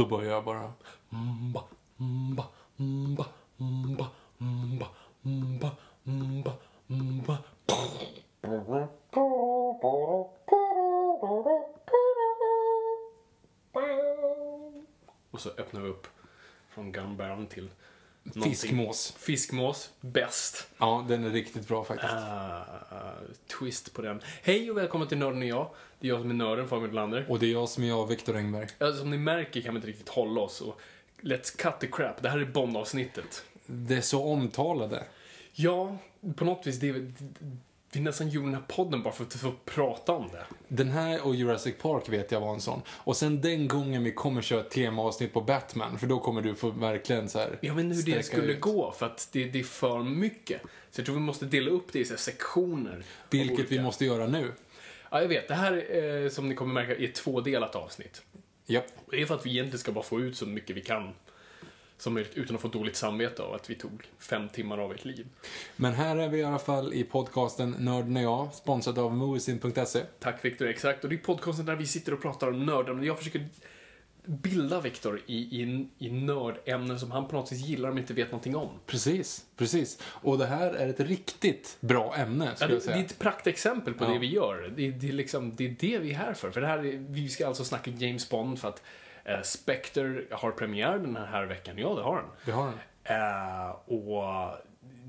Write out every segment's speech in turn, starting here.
Då börjar jag bara. Mba, mba, mba, mba, mba, mba, mba, mba. Och så öppnar vi upp från Gun till någonting. Fiskmås. Fiskmås, bäst. Ja, den är riktigt bra faktiskt. Uh, twist på den. Hej och välkommen till Nörden och jag. Det är jag som är nörden, Fabian Lander. Och det är jag som är jag, Viktor Engberg. Ja, som ni märker kan vi inte riktigt hålla oss. Och let's cut the crap. Det här är Bond-avsnittet. Det är så omtalade. Ja, på något vis. Det vi nästan gjorde den här podden bara för att få prata om det. Den här och Jurassic Park vet jag var en sån. Och sen den gången vi kommer köra ett temaavsnitt på Batman, för då kommer du få verkligen så här Jag vet inte hur det skulle ut. gå, för att det, det är för mycket. Så jag tror vi måste dela upp det i så sektioner. Vilket vi måste göra nu. Ja, jag vet. Det här, eh, som ni kommer märka, är ett tvådelat avsnitt. Japp. Och Det är för att vi egentligen ska bara få ut så mycket vi kan som möjligt utan att få dåligt samvete av att vi tog fem timmar av ert liv. Men här är vi i alla fall i podcasten Nörden och jag, sponsrad av Moviesin.se. Tack Viktor, exakt. Och det är podcasten där vi sitter och pratar om nördar, men jag försöker bilda Viktor i, i, i nördämnen som han på något vis gillar men inte vet någonting om. Precis, precis. Och det här är ett riktigt bra ämne, Ja, skulle det, jag säga. det är ett praktexempel på Ja. det vi gör. Det, det, är liksom, det är det vi är här för. För det här är, vi ska alltså snacka James Bond för att eh, Spectre har premiär den här veckan. Ja, det har den. Vi har den. Eh, och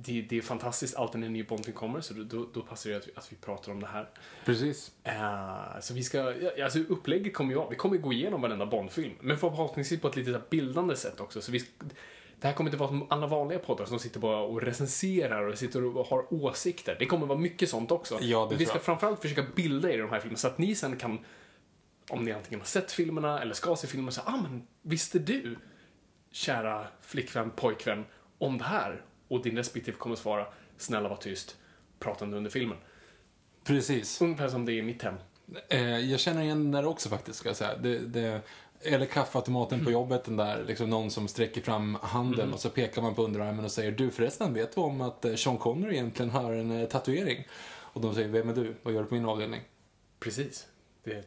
det, det är fantastiskt alltid när en ny Bondfilm kommer, så då, då, passar det att vi, att vi pratar om det här. Precis. Eh, så vi ska, alltså upplägget kommer ju vara, vi kommer gå igenom varenda Bondfilm, men förhoppningsvis på ett lite bildande sätt också. Så vi, det här kommer inte vara som alla vanliga poddar som sitter bara och recenserar och sitter och har åsikter. Det kommer vara mycket sånt också. Ja, det men vi ska jag. framförallt försöka bilda er i de här filmerna så att ni sen kan, om ni antingen har sett filmerna eller ska se filmerna, så ah men visste du, kära flickvän, pojkvän, om det här? Och din respektive kommer svara, snälla var tyst, prata inte under filmen. Precis. Ungefär som det är i mitt hem. Eh, jag känner igen den där också faktiskt, ska jag säga. Det, det, eller kaffeautomaten Mm. på jobbet, den där, liksom någon som sträcker fram handen och så pekar man på underarmen och säger du förresten, vet du om att eh, Sean Connery egentligen har en eh, tatuering? Och de säger, vem är du? Vad gör du på min avdelning? Precis. Det,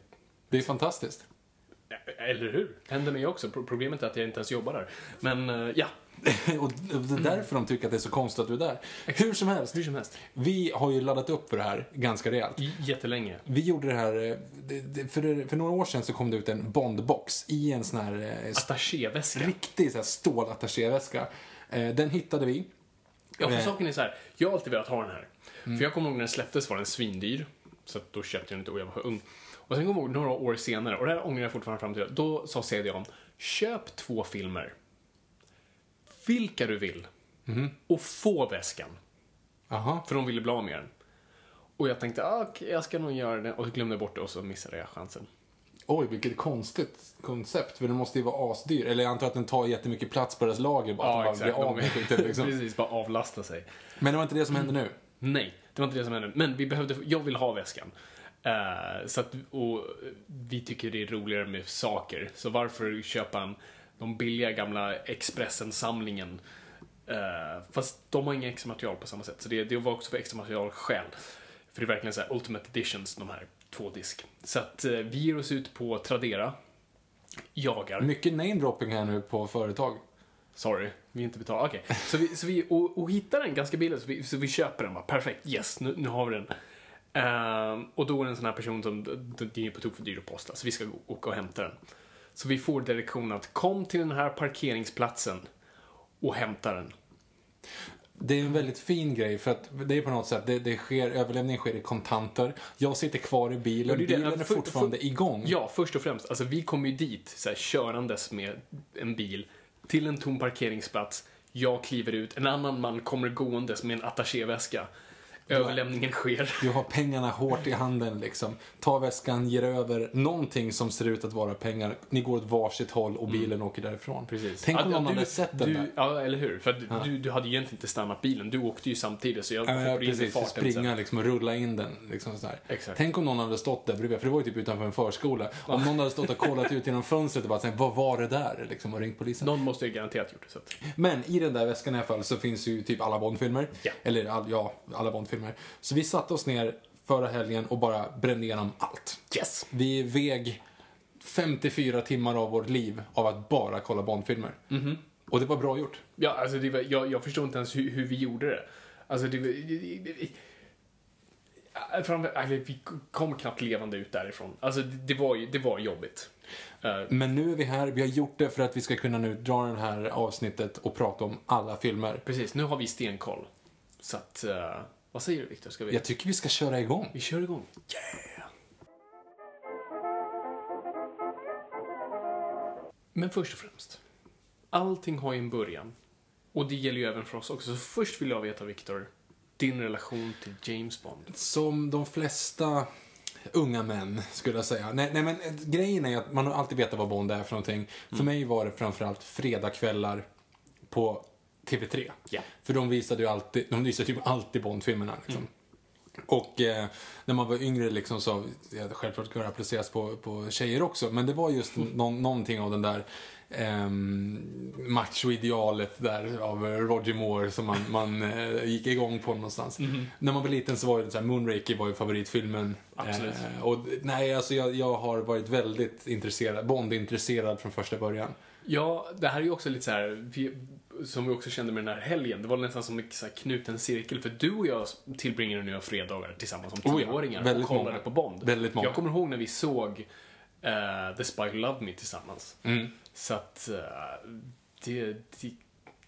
Det är fantastiskt. eller hur? Händer mig också. Pro- Problemet är att jag inte ens jobbar där. Men eh, ja, och det är därför de tycker att det är så konstigt att du är där. Hur som helst, hur som helst. vi har ju laddat upp för det här ganska rejält. Jättelänge. Vi gjorde det här, eh, det, det, för, för några år sedan så kom det ut en Bondbox i en sån här eh, Attachéväska. riktig så här stålattachéväska. Den hittade vi. Ja, för saken är så här. Jag har alltid velat ha den här. För jag kommer ihåg när den släpptes var den svindyr. Så då köpte jag den inte och jag var ung. Och sen kommer jag ihåg några år senare, och det här ångrar jag fortfarande fram till. Då sa CDON, köp två filmer. Vilka du vill. Och få väskan. Aha. För de ville bli av med den. Och jag tänkte, ah, okej, jag ska nog göra det. Och så glömde jag bort det och så missade jag chansen. Oj, vilket konstigt koncept. För den måste ju vara asdyr. Eller jag antar att den tar jättemycket plats på deras lager. Bara att de bara blir av skiten liksom. Precis, bara avlasta sig. Men det var inte det som hände nu. Nej, det var inte det som hände. Men vi behövde, jag vill ha väskan. Eh, så att, och vi tycker det är roligare med saker. Så varför köpa en, de billiga gamla Expressen-samlingen? Eh, fast de har inga extra material på samma sätt. Så det, det var också för extra material själv. För det är verkligen så här Ultimate Editions, de här två disk. Så att eh, vi ger oss ut på Tradera. Jagar. Mycket namedropping här nu på företag. Sorry, vi är inte betalda. Okej, så vi, så vi och, och hittar den ganska billigt, så vi, så vi köper den bara. Perfekt, yes, nu, nu har vi den. Ehm, och då är det en sån här person som, det är på tok för dyr att posta, så vi ska åka och hämta den. Så vi får direktion att kom till den här parkeringsplatsen och hämta den. Det är en väldigt fin grej för att det är på något sätt, det, det sker, överlämningen sker i kontanter. Jag sitter kvar i bilen, Ja, det är det. bilen är För- fortfarande för- igång. Ja, först och främst. Alltså vi kommer ju dit så här, körandes med en bil till en tom parkeringsplats. Jag kliver ut, en annan man kommer gåendes med en attachéväska. Överlämningen sker. Du har pengarna hårt i handen liksom. Ta väskan, ger över någonting som ser ut att vara pengar. Ni går åt varsitt håll och bilen åker därifrån. Mm. Precis. Tänk om Ja, någon du, hade sett den du, där. Ja, eller hur? För att du, du hade egentligen inte stannat bilen. Du åkte ju samtidigt, så jag Ja, in i precis. farten. Springa sen. liksom och rulla in den. Liksom sådär. Exakt. Tänk om någon hade stått där bredvid, för det var ju typ utanför en förskola. Om någon hade stått och kollat ut genom fönstret och bara sagt vad var det där? Liksom, och ringt polisen. Någon måste ju garanterat gjort det. Så. Men i den där väskan i alla fall så finns ju typ alla Bondfilmer. Ja. Eller all, ja, alla Bondfilmer. Så vi satte oss ner förra helgen och bara brände igenom allt. Yes! Vi väg 54 timmar av vårt liv av att bara kolla Bondfilmer. Mhm. Och det var bra gjort. Ja, alltså det var, jag, jag förstår inte ens hur, hur vi gjorde det. Alltså det det- det- framför- eller, vi kom knappt levande ut därifrån. Alltså det, var, det var jobbigt. Eh, Men nu är vi här, vi har gjort det för att vi ska kunna nu dra det här avsnittet och prata om alla filmer. precis, nu har vi stenkoll. Så att... vad säger du Viktor? Ska vi... Jag tycker vi ska köra igång. Vi kör igång. Yeah! Men först och främst. Allting har ju en början. Och det gäller ju även för oss också. Så först vill jag veta, Viktor, din relation till James Bond. Som de flesta unga män, skulle jag säga. Nej, nej men grejen är att man har alltid vetat vad Bond är för någonting. För mig var det framförallt fredagskvällar på TV3. Ja. För de visade ju alltid, de visade typ alltid Bond-filmerna liksom. Och eh, när man var yngre liksom så, det hade självklart kunnat appliceras på, på tjejer också, men det var just någon, någonting av den där ehm, machoidealet där av Roger Moore som man, man eh, gick igång på någonstans. När man var liten så var det så här, Moonraker var ju favoritfilmen. Absolut. Eh, och nej, alltså jag, jag har varit väldigt intresserad, Bond-intresserad från första början. Ja, det här är ju också lite så här, som vi också kände med den här helgen. Det var nästan som en knuten cirkel. För du och jag tillbringade nu fredagar tillsammans som Oh ja, tioåringar och kollade många. på Bond. Väldigt många. Jag kommer ihåg när vi såg eh, The Spy Who Loved Me tillsammans. Mm. Så att eh, det, det,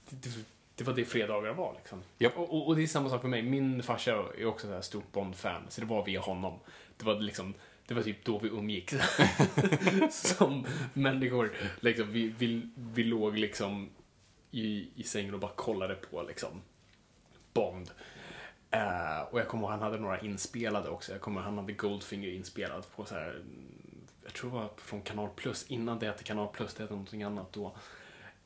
det, det var det fredagar var liksom. Och, och, och det är samma sak för mig. Min farsa är också ett stort Bond-fan, så det var via honom. Det var liksom det var typ då vi umgicks. Som människor. Liksom, vi, vi, vi låg liksom i, i sängen och bara kollade på liksom Bond. Eh, och jag kommer ihåg, han hade några inspelade också. Jag kommer ihåg, han hade Goldfinger inspelad på så här, jag tror det var från Kanal Plus, innan det hette Kanal Plus, det hette någonting annat då.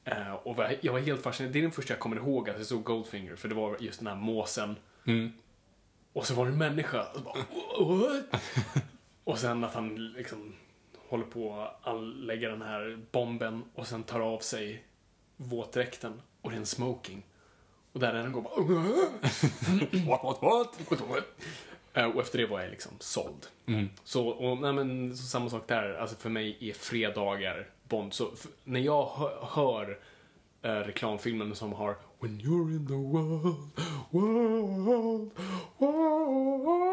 Eh, och var, jag var helt fascinerad, det är den första jag kommer ihåg att jag såg Goldfinger, för det var just den här måsen. Mm. Och så var det en människa. Och, bara, What? och sen att han liksom håller på att anlägga den här bomben och sen tar av sig våtdräkten och det är en smoking. Och där den går bara... what, what, what? Eh, Och efter det var jag liksom såld. Så, och, nej, men, så samma sak där, alltså för mig är fredagar Bond. Så f- när jag hö- hör eh, reklamfilmen som har When you're in the world, world, world,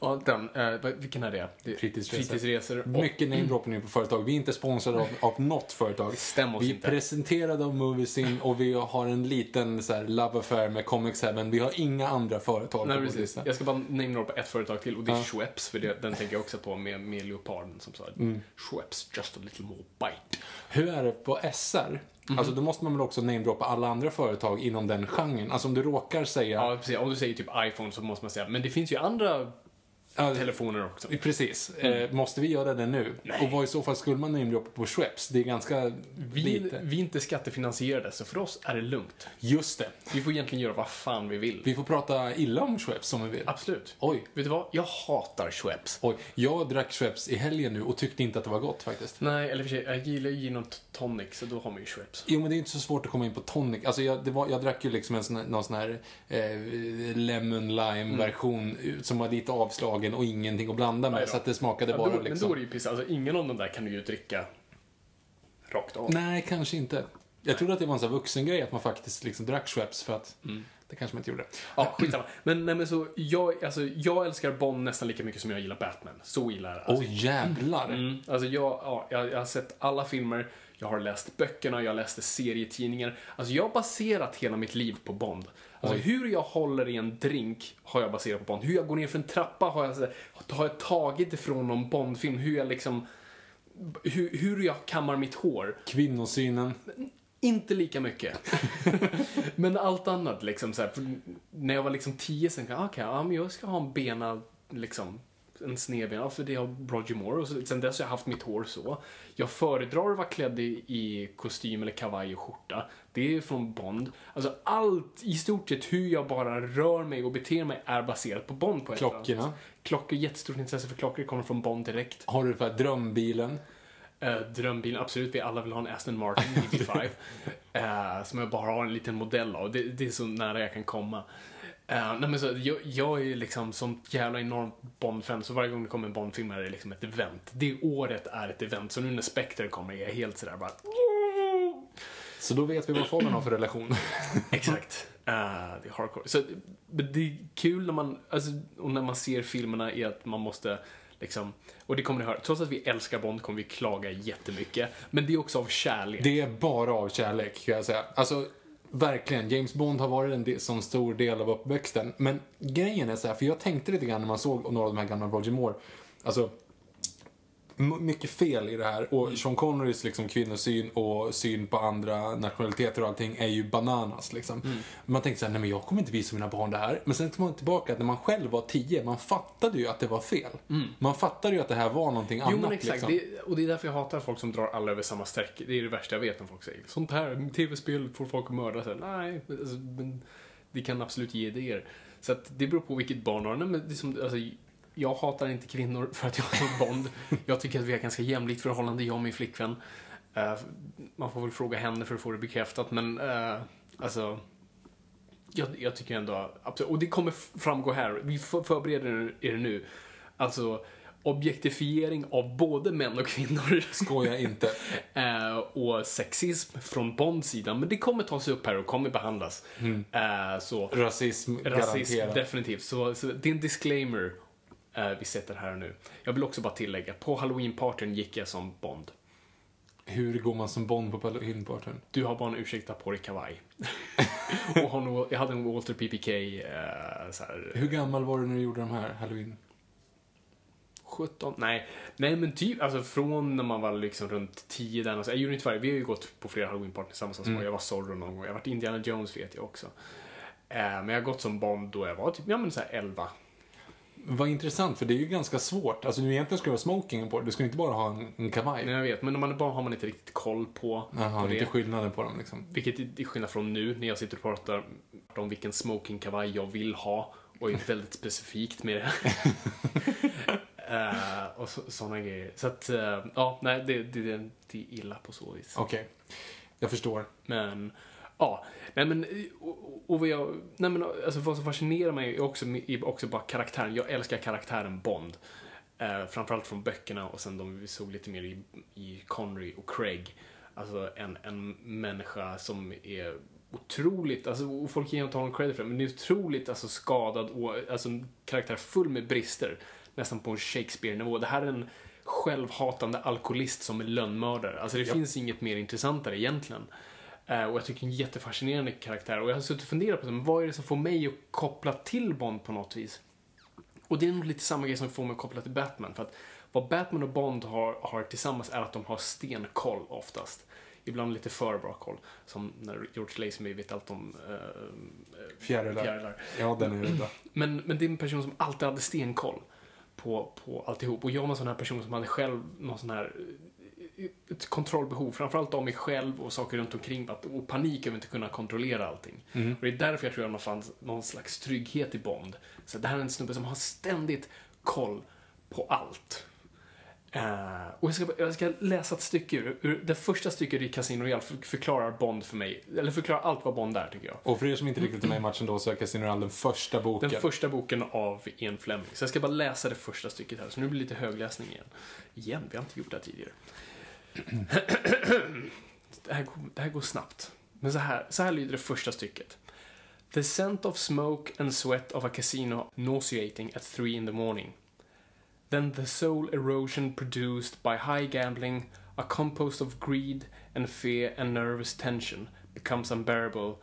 Ja, den. Eh, vilken är det? det Fritidsresor. Fritidsresor. Och- Mycket namedropping nu på företag. Vi är inte sponsrade av, av något företag. Stäm oss vi är inte. presenterade av Moviesin och vi har en liten så här, love affair med Comics Heaven. Vi har inga andra företag Nej, på precis. Jag ska bara namedroppa ett företag till och det är Ja. Schweppes, för det, den tänker jag också på med, med leoparden som sa Mm. Schweppes, just a little more bite. Hur är det på SR? Mhm. Alltså då måste man väl också namedroppa alla andra företag inom den genren. Alltså om du råkar säga... Ja, precis. Om du säger typ iPhone så måste man säga, men det finns ju andra Ja, telefoner också. Precis. Eh, måste vi göra det nu? Mm. Nej. Och vad i så fall skulle man namedroppa på Schweppes? Det är ganska Vi, lite. vi är inte skattefinansierade, så för oss är det lugnt. Just det. Vi får egentligen göra vad fan vi vill. Vi får prata illa om Schweppes om vi vill. Absolut. Oj. Vet du vad? Jag hatar Schweppes. Oj, jag drack Schweppes i helgen nu och tyckte inte att det var gott faktiskt. Nej, eller för sig, jag gillar ju gin och tonic, så då har man ju Schweppes. Jo, men det är inte så svårt att komma in på tonic. Alltså, jag, var, jag drack ju liksom en sån, någon sån här eh, lemon lime version som var lite avslagen och ingenting att blanda med. Så att det smakade bara då, Men liksom... då är det ju piss. Alltså, ingen av de där kan du ju dricka rakt av. Nej, kanske inte. Jag trodde att det var en sån här vuxengrej att man faktiskt liksom drack Schweppes för att Det kanske man inte gjorde. Ja, skitsamma. Men, nej, men så, jag, alltså, jag älskar Bond nästan lika mycket som jag gillar Batman. Så illa är det. Åh Alltså, jävlar! mm, alltså jag, ja, jag, jag har sett alla filmer, jag har läst böckerna, jag läste serietidningar. Alltså jag har baserat hela mitt liv på Bond. Alltså Oj. hur jag håller i en drink har jag baserat på Bond. Hur jag går ner för en trappa har jag, har jag tagit ifrån någon Bond-film. Hur jag liksom... Hur, hur jag kammar mitt hår. Kvinnosynen. Inte lika mycket. men allt annat liksom så här, När jag var liksom tio sen, okej, okay, ja, men jag ska ha en bena, liksom, en snedben, ja, för det har Roger Moore och sen dess har jag haft mitt hår så. Jag föredrar att vara klädd i, i kostym eller kavaj och skjorta. Det är från Bond. Alltså allt, i stort sett hur jag bara rör mig och beter mig är baserat på Bond på ett Klockorna. sätt. Klockor, jättestort intresse för klockor, kommer från Bond direkt. Har du för drömbilen? Uh, drömbilen, absolut. Vi alla vill ha en Aston Martin DB5. uh, som jag bara har en liten modell av. Det, det är så nära jag kan komma. Uh, nej men så, jag, jag är liksom sånt jävla enormt Bond-fan, så varje gång det kommer en Bond-film är det liksom ett event. Det året är ett event, så nu när Spectre kommer är jag helt sådär bara... Så då vet vi vad Fabian har för relation. Exakt. Uh, det är hardcore. Så, det är kul när man, alltså, och när man ser filmerna är att man måste liksom, och det kommer ni höra, trots att vi älskar Bond kommer vi klaga jättemycket. Men det är också av kärlek. Det är bara av kärlek, kan jag säga. Alltså, verkligen. James Bond har varit en del, sån stor del av uppväxten. Men grejen är så här, för jag tänkte lite grann när man såg några av de här gamla Roger Moore. Alltså, mycket fel i det här. Och Sean Connerys liksom kvinnosyn och syn på andra nationaliteter och allting är ju bananas liksom. Man tänkte såhär, nej men jag kommer inte visa mina barn det här. Men sen kom man tillbaka att när man själv var tio, man fattade ju att det var fel. Man fattade ju att det här var någonting Jo annat men exakt, liksom. det, och det är därför jag hatar folk som drar alla över samma streck. Det är det värsta jag vet när folk säger sånt här, tv-spel får folk att mörda. Så nej, alltså, men det kan absolut ge idéer. Så att det beror på vilket barn du har. Nej, men det är som, alltså, jag hatar inte kvinnor för att jag har Bond. Jag tycker att vi har ganska jämlikt förhållande, jag och min flickvän. Eh, man får väl fråga henne för att få det bekräftat, men eh, alltså jag, jag tycker ändå, absolut, och det kommer framgå här, vi för- förbereder er nu. Alltså, objektifiering av både män och kvinnor. Skoja inte. Eh, och sexism från Bonds sida, men det kommer tas upp här och kommer behandlas. Eh, så, Rasism, rasism, garanterat. definitivt. Så, så det är en disclaimer vi sätter här nu. Jag vill också bara tillägga, på halloween-partyn gick jag som Bond. Hur går man som Bond på Halloween-partyn? Du har bara en ursäkt på dig kavaj. och har nog, jag hade en Walter PPK, eh, så här, Hur gammal var du när du gjorde de här Halloween? 17? Nej, nej men typ, alltså från när man var liksom runt 10 där, alltså, jag gjorde inte varje, vi har ju gått på flera halloween-partyn tillsammans små. Jag var Zorro någon gång, jag har varit Indiana Jones vet jag också. Eh, men jag har gått som Bond då jag var typ, ja men såhär 11. Vad intressant, för det är ju ganska svårt. Alltså, du egentligen ska du ha smokingen på. Du ska inte bara ha en, en kavaj. Nej, jag vet, men man är barn har man inte riktigt koll på, Jaha, på lite det. skillnaden på dem liksom. Vilket är skillnad från nu när jag sitter och pratar om vilken smoking-kavaj jag vill ha och är väldigt specifikt med det. Eh, och så, sådana grejer. Så att, eh, ja, nej, det, det, det, är illa på så vis. Okej, jag förstår. Men, ja. Nej men, och, och vad jag, nej men alltså vad som fascinerar mig är också, är också bara karaktären. Jag älskar karaktären Bond. Eh, framförallt från böckerna och sen de vi såg lite mer i, i Connery och Craig. Alltså en, en människa som är otroligt, alltså och folk ger inte honom credit för det, men det är otroligt alltså, skadad och alltså en karaktär full med brister. Nästan på en Shakespeare-nivå. Det här är en självhatande alkoholist som är lönnmördare. Alltså det Ja. finns inget mer intressantare egentligen. Eh, och jag tycker en jättefascinerande karaktär. Och jag har suttit och funderat på det, men vad är det som får mig att koppla till Bond på något vis? Och det är nog lite samma grej som får mig att koppla till Batman. För att vad Batman och Bond har, har tillsammans är att de har stenkoll oftast. Ibland lite för bra koll. Som när George Lazenby vet allt om eh, Fjärilar. fjärilar. Ja, den är udda. Men, men det är en person som alltid hade stenkoll på, på alltihop. Och jag var en sån här person som hade själv någon sån här ett kontrollbehov, framförallt av mig själv och saker runt omkring och panik över att inte kunna kontrollera allting. Och det är därför jag tror att man fann någon slags trygghet i Bond. Så det här är en snubbe som har ständigt koll på allt. Eh, och jag ska, jag ska läsa ett stycke ur, ur det första stycket i Casino Royale för, förklarar Bond för mig, eller förklarar allt vad Bond är tycker jag. Och för er som inte riktigt är med i matchen då så är Casino Royale den första boken. Den första boken av Ian Fleming. Så jag ska bara läsa det första stycket här, så nu blir det lite högläsning igen. Igen, vi har inte gjort det här tidigare. det, här går, det här går snabbt. Men så här, så här lyder det första stycket. The scent of smoke and sweat of a casino nauseating at three in the morning. Then the soul erosion produced by high gambling, a compost of greed and fear and nervous tension, becomes unbearable,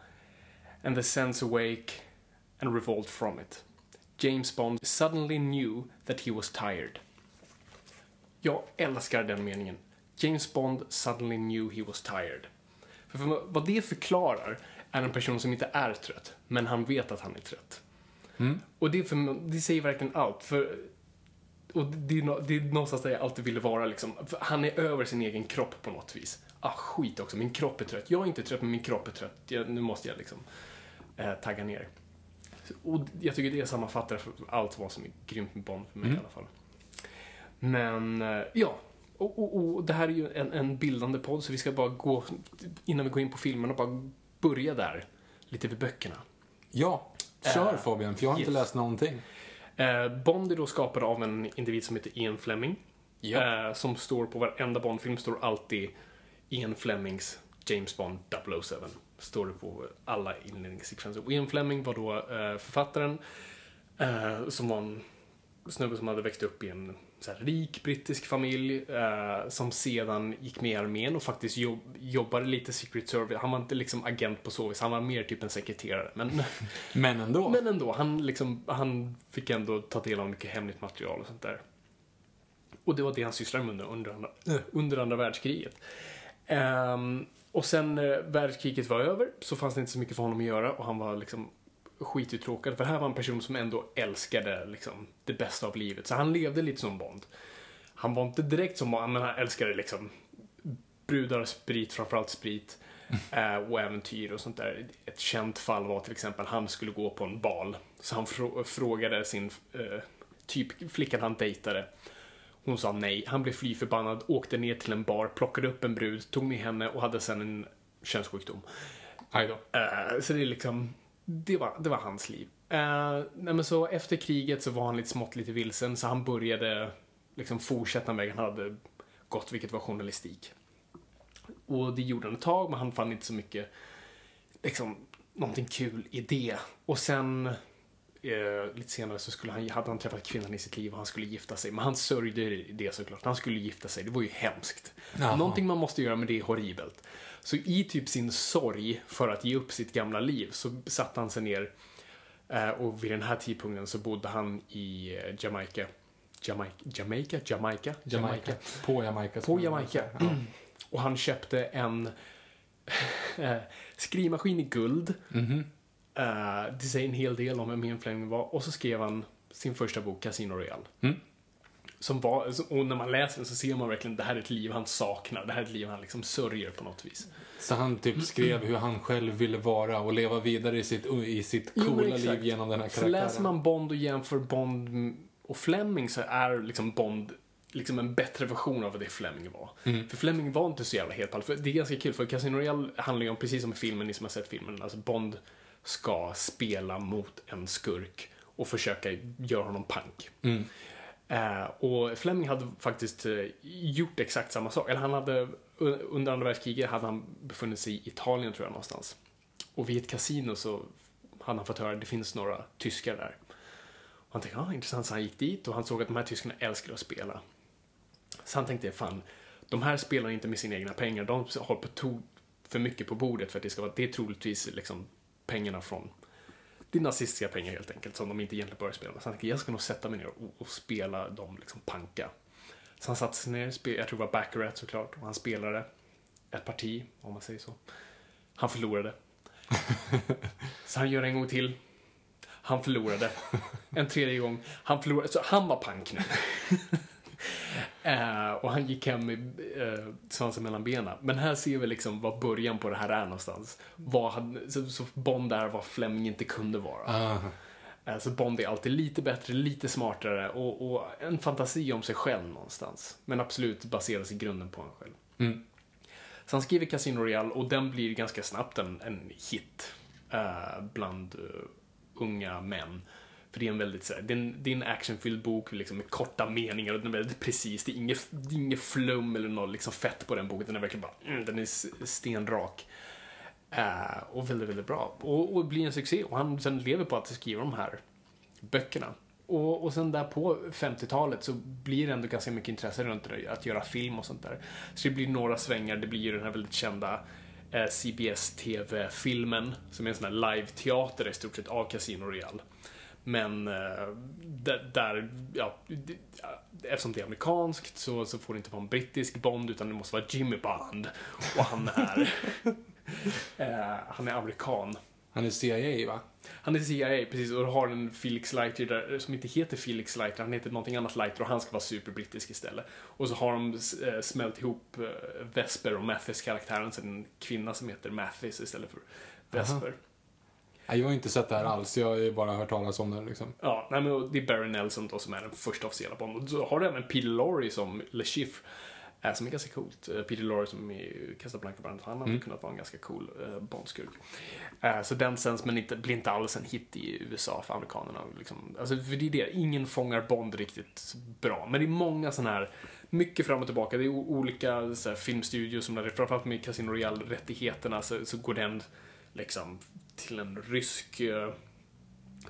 and the sense awake and revolt from it. James Bond suddenly knew that he was tired. Jag älskar den meningen. James Bond suddenly knew he was tired. För vad det förklarar är en person som inte är trött, men han vet att han är trött. Och det, för, det säger verkligen allt. För, och det, är, det är någonstans där jag alltid ville vara. Liksom. För han är över sin egen kropp på något vis. Ah, skit också, min kropp är trött. Jag är inte trött, men min kropp är trött. Jag, nu måste jag liksom eh, tagga ner. Och jag tycker det sammanfattar allt vad som är grymt med Bond för mig i alla fall. Men, eh, ja. Och, och, och det här är ju en, en bildande podd, så vi ska bara gå, innan vi går in på filmerna, bara börja där. Lite vid böckerna. Ja, kör Eh, Fabian, för jag har inte yes. läst någonting. Eh, Bond är då skapad av en individ som heter Ian Fleming. Ja. Eh, som står på varenda Bond-film, står alltid Ian Flemings James Bond 007. Står det på alla inledningssekvenser. Och Ian Fleming var då eh, författaren eh, som var en snubbe som hade växt upp i en här, rik brittisk familj eh, som sedan gick med i armén och faktiskt jobb, jobbade lite Secret Service. Han var inte liksom agent på så vis, han var mer typ en sekreterare. Men, Men ändå. men ändå, han, liksom, han fick ändå ta del av mycket hemligt material och sånt där. Och det var det han sysslade med under, under, andra, under andra världskriget. Ehm, och sen när världskriget var över så fanns det inte så mycket för honom att göra och han var liksom skituttråkad. För här var en person som ändå älskade liksom, det bästa av livet. Så han levde lite som Bond. Han var inte direkt som Bond, men han älskade liksom brudar, sprit, framförallt sprit. eh, och äventyr och sånt där. Ett känt fall var till exempel han skulle gå på en bal. Så han frå- frågade sin eh, typ flickan han dejtade. Hon sa nej. Han blev fly förbannad, åkte ner till en bar, plockade upp en brud, tog med henne och hade sen en könssjukdom. Aj då. Eh, så det är liksom, det var, det var hans liv. Uh, nej men så efter kriget så var han lite smått lite vilsen, så han började liksom fortsätta den vägen han hade gått, vilket var journalistik. Och det gjorde han ett tag, men han fann inte så mycket, liksom, någonting kul i det. Och sen, eh, lite senare så skulle han, hade han träffat kvinnan i sitt liv och han skulle gifta sig. Men han sörjde det såklart. Han skulle gifta sig. Det var ju hemskt. Jaha. Någonting man måste göra, men det är horribelt. Så i typ sin sorg för att ge upp sitt gamla liv så satte han sig ner eh, och vid den här tidpunkten så bodde han i eh, Jamaica. Jamaica? Jamaica? Jamaica? Jamaica. På Jamaica. På Jamaica. Ja. Och han köpte en skrivmaskin i guld. Mhm. Eh, det säger en hel del om vem Ian Fleming var. Och så skrev han sin första bok, Casino Royale. Mm. Som var, och när man läser den så ser man verkligen det här är ett liv han saknar. Det här är ett liv han liksom sörjer på något vis. Så han typ skrev hur han själv ville vara och leva vidare i sitt, i sitt Jo, coola exakt. liv genom den här karaktären. läser man Bond och jämför Bond och Fleming så är liksom Bond liksom en bättre version av vad det Fleming var. Mm. För Fleming var inte så jävla helt För det är ganska kul, för Casino Royale handlar ju om, precis som i filmen, ni som har sett filmen, alltså Bond ska spela mot en skurk och försöka göra honom pank. Mm. Eh, och Fleming hade faktiskt eh, gjort exakt samma sak. Eller han hade, under andra världskriget hade han befunnit sig i Italien tror jag någonstans. Och vid ett kasino så hade han fått höra att det finns några tyskar där. Och han tänkte, ja, intressant, så han gick dit och han såg att de här tyskarna älskar att spela. Så han tänkte, fan, de här spelar inte med sina egna pengar, de har på tok för mycket på bordet för att det ska vara, det är troligtvis liksom pengarna från det är nazistiska pengar helt enkelt som de inte egentligen bör spela med. Så han tänkte, jag ska nog sätta mig ner och, och spela dem liksom panka. Så han satte sig ner, spe- jag tror det var Baccarat såklart, och han spelade ett parti, om man säger så. Han förlorade. så han gör en gång till. Han förlorade. En tredje gång. Han förlorade. Så han var pank nu. Eh, och han gick hem med eh, svansen mellan benen. Men här ser vi liksom vad början på det här är någonstans. Vad han, så, så Bond är vad Fleming inte kunde vara. Ah. Eh, Så Bond är alltid lite bättre, lite smartare och, och en fantasi om sig själv någonstans. Men absolut baseras i grunden på honom själv. Mm. Så han skriver Casino Royale och den blir ganska snabbt en, en hit bland unga män. För det är en väldigt så här, det är en, det är en actionfylld bok liksom, med korta meningar och den är väldigt precis. Det är inget, det är inget flum eller något liksom fett på den boken. Den är verkligen bara, mm, den är stenrak. Uh, och väldigt, väldigt bra. Och, och blir en succé. Och han sen lever på att skriva de här böckerna. Och, och sen där på 50-talet så blir det ändå ganska mycket intresse runt det, att göra film och sånt där. Så det blir några svängar. Det blir ju den här väldigt kända eh, CBS TV-filmen som är en sån här live-teater i stort sett av Casino Royale. Men eh, där, där ja, det- eftersom det är amerikanskt så, så får det inte vara en brittisk Bond utan det måste vara Jimmy Bond. Och han är, eh, han är amerikan. Han är CIA, va? Han är CIA, precis, och har en Felix Leiter där, som inte heter Felix Leiter, han heter någonting annat Leiter och han ska vara superbrittisk istället. Och så har de eh, smält ihop eh, Vesper och Mathis-karaktären till en kvinna som heter Mathis istället för Vesper. Nej, jag har inte sett det här alls. Jag har ju bara hört talas om det liksom. Ja, nej, men det är Barry Nelson då som är den första officiella Bond. Och så har du även Peter Lorre som Le Chiffre. eh, Som är ganska coolt. Eh, Peter Lorre som är Casablanca-bandet, han hade kunnat vara en ganska cool eh, Bondskurk. Eh, Så den sänds men inte, blir inte alls en hit i USA för amerikanerna. Liksom. Alltså, för det är det, ingen fångar Bond riktigt bra. Men det är många sådana här, mycket fram och tillbaka. Det är olika så här, filmstudios som, framförallt med Casino Royale-rättigheterna, så, så går den liksom till en rysk eh,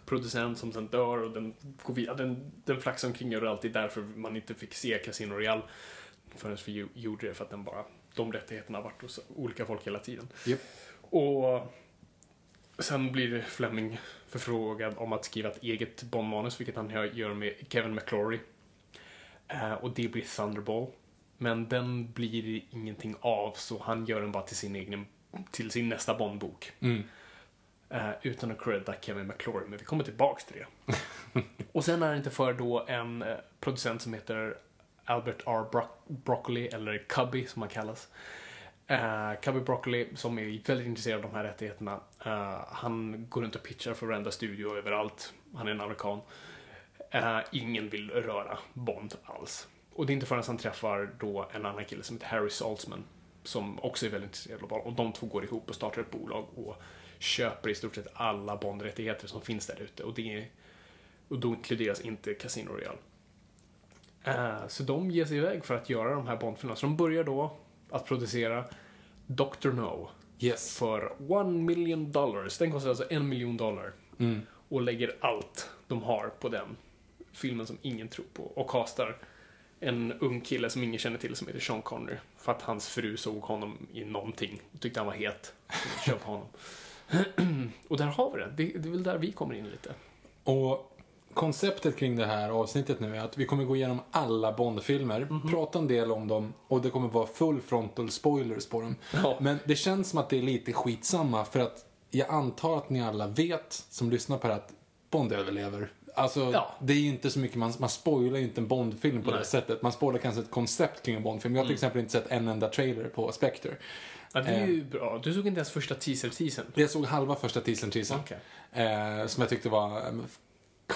producent som sen dör och den går vidare. Den, den flaxar omkring överallt. Det är därför man inte fick se Casino Royale förrän vi gjorde det, för att den bara, de rättigheterna har varit hos olika folk hela tiden. Japp. Och sen blir Fleming förfrågad om att skriva ett eget Bondmanus, vilket han gör med Kevin McClory. Eh, och det blir Thunderball. Men den blir ingenting av, så han gör den bara till sin egen, till sin nästa Bondbok. Mm. Eh, utan att credda Kevin McClory, men vi kommer tillbaks till det. och sen är det inte för då en eh, producent som heter Albert R. Bro- Broccoli, eller Cubby som han kallas. Uh, Cubby Broccoli, som är väldigt intresserad av de här rättigheterna, eh, han går runt och pitchar för varenda studio överallt. Han är en amerikan. Eh, ingen vill röra Bond alls. Och det är inte förrän han träffar då en annan kille som heter Harry Saltzman, som också är väldigt intresserad av Bond. Och de två går ihop och startar ett bolag och köper i stort sett alla Bond-rättigheter som finns där ute. Och, det och då inkluderas inte Casino Royale. Eh, så de ger sig iväg för att göra de här Bond-filmerna. Så de börjar då att producera Dr. No Yes. för one million dollars. Den kostar alltså en miljon dollar. Mm. Och lägger allt de har på den filmen som ingen tror på. Och kastar en ung kille som ingen känner till som heter Sean Connery. För att hans fru såg honom i någonting och tyckte han var het. Köp honom. och där har vi det. det. Det är väl där vi kommer in lite. Och konceptet kring det här avsnittet nu är att vi kommer gå igenom alla Bond-filmer, Mhm. prata en del om dem och det kommer vara full frontal spoilers på dem. Ja. Men det känns som att det är lite skitsamma för att jag antar att ni alla vet som lyssnar på det här att Bond överlever. Alltså, Ja. det är ju inte så mycket, man, man spoilar ju inte en Bond-film på det Nej. Mm. sättet. Man spoilar kanske ett koncept kring en Bond-film. Jag har till exempel inte sett en enda trailer på Spectre. Ja, det är ju bra. Du såg inte ens första teaser-teasern. Jag såg halva första teasern teasern. Okej. Eh, som jag tyckte var um,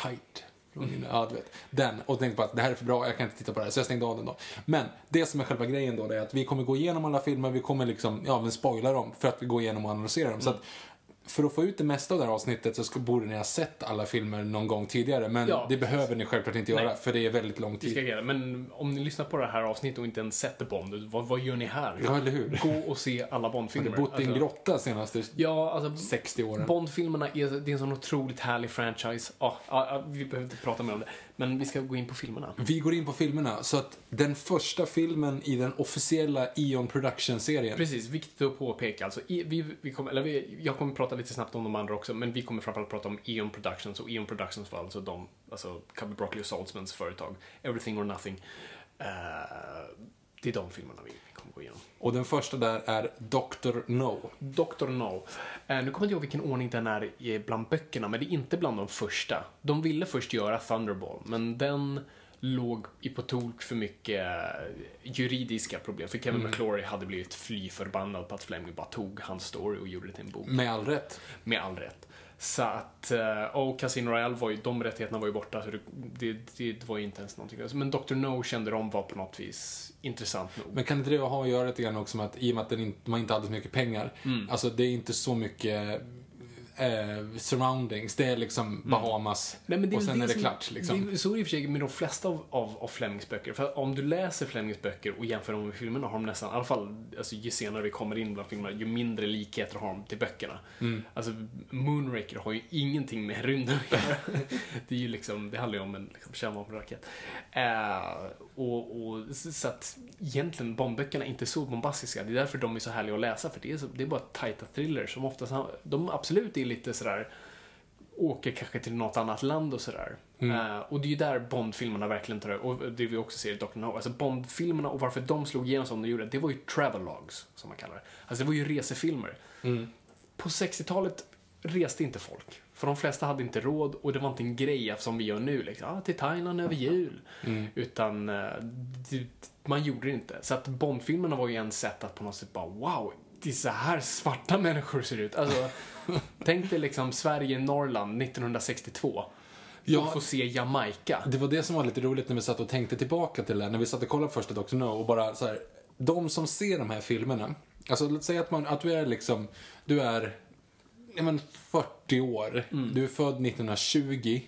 Kite. från- Ja, du vet. Den. Och tänkte på att det här är för bra, jag kan inte titta på det här. Så jag stängde av den då. Men det som är själva grejen då, det är att vi kommer gå igenom alla filmer, vi kommer liksom, ja men spoila dem för att vi går igenom och analyserar dem. Så att för att få ut det mesta av det här avsnittet så borde ni ha sett alla filmer någon gång tidigare. Men Ja, det behöver ni självklart inte Nej. göra, för det är väldigt lång tid. agera. Men om ni lyssnar på det här avsnittet och inte ens sett Bond, vad, vad gör ni här? Ja, eller hur? Gå och se alla Bond-filmer. har bott i en Alltså, grotta senaste Ja, alltså 60 åren. Bond-filmerna är, det är en sån otroligt härlig franchise. Ja, ja, ja, vi behöver inte prata mer om det. Men vi ska gå in på filmerna. Vi går in på filmerna. Så att den första filmen i den officiella Eon Production-serien Precis, viktigt att påpeka. Alltså, vi, vi kommer, eller vi, jag kommer prata lite snabbt om de andra också, men vi kommer framförallt prata om Eon Productions. Och Eon Productions var alltså de, alltså Cubby Broccoli och Saltzmans företag. Everything or Nothing. Eh, det är de filmerna vi, gå igenom. Och den första där är Dr. No. Dr. No. Eh, nu kommer jag inte ihåg vilken ordning den är bland böckerna, men det är inte bland de första. De ville först göra Thunderball, men den låg i på tok för mycket eh, juridiska problem. För Kevin McClory hade blivit fly förbannad på att Fleming bara tog hans story och gjorde det till en bok. Med all rätt. Med all rätt. Så att, eh, och Casino Royale var ju, de rättigheterna var ju borta, så det, det, det var ju inte ens någonting. Men Dr. No kände de var på något vis intressant nog. Men kan inte det ha att göra lite grann också med att i och med att inte, man inte hade så mycket pengar. Mm. Alltså det är inte så mycket eh, surroundings. Det är liksom Bahamas Mm. Nej, det och sen är det klart. Liksom. Det är så det i och för sig med de flesta av, av, av Flemings böcker. För om du läser Flemings böcker och jämför dem med filmerna har de nästan, i alla fall alltså, ju senare vi kommer in bland filmerna, ju mindre likheter har de till böckerna. Mm. Alltså Moonraker har ju ingenting med rymden att göra. det är ju liksom, det handlar ju om en liksom, kärnvapenraket. Eh, och, och, så att egentligen Bondböckerna är inte så bombastiska. Det är därför de är så härliga att läsa, för det är, så, det är bara tajta thrillers som oftast, de absolut är lite sådär åker kanske till något annat land och sådär. Eh, och det är ju där Bond-filmerna verkligen tar och det vi också ser i Dr. No. Alltså Bond-filmerna och varför de slog igenom som de gjorde, det var ju travelogues, som man kallar det. Alltså det var ju resefilmer. På 60-talet reste inte folk. För de flesta hade inte råd och det var inte en grej som vi gör nu. Liksom. Ah, till Thailand över jul. Utan eh, det, man gjorde det inte. Så att Bondfilmerna var ju en sätt att på något sätt bara wow, det är så här svarta människor ser ut. Alltså, tänk dig liksom Sverige, Norrland 1962. Ja. Och få se Jamaica. Det var det som var lite roligt när vi satt och tänkte tillbaka till det, när vi satt och kollade första Dr. No och bara så här, de som ser de här filmerna, alltså låt säga att, man, att du är liksom, du är, ja men 40 år, du är född 1920,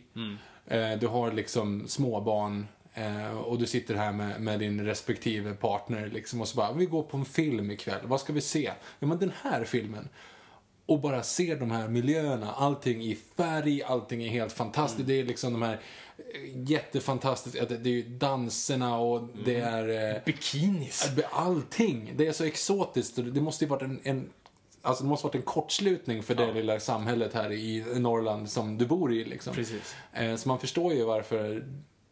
eh, du har liksom småbarn, eh, och du sitter här med, med din respektive partner liksom och så bara, vi går på en film ikväll, vad ska vi se? Ja men den här filmen och bara ser de här miljöerna, allting i färg, allting är helt fantastiskt. Det är liksom de här eh, jättefantastiska, det det är ju danserna och det är eh, Bikinis. allting. Det är så exotiskt. Det måste ju varit en, en Alltså det måste varit en kortslutning för det lilla samhället här i Norrland som du bor i. Liksom. Precis. Eh, Så man förstår ju varför,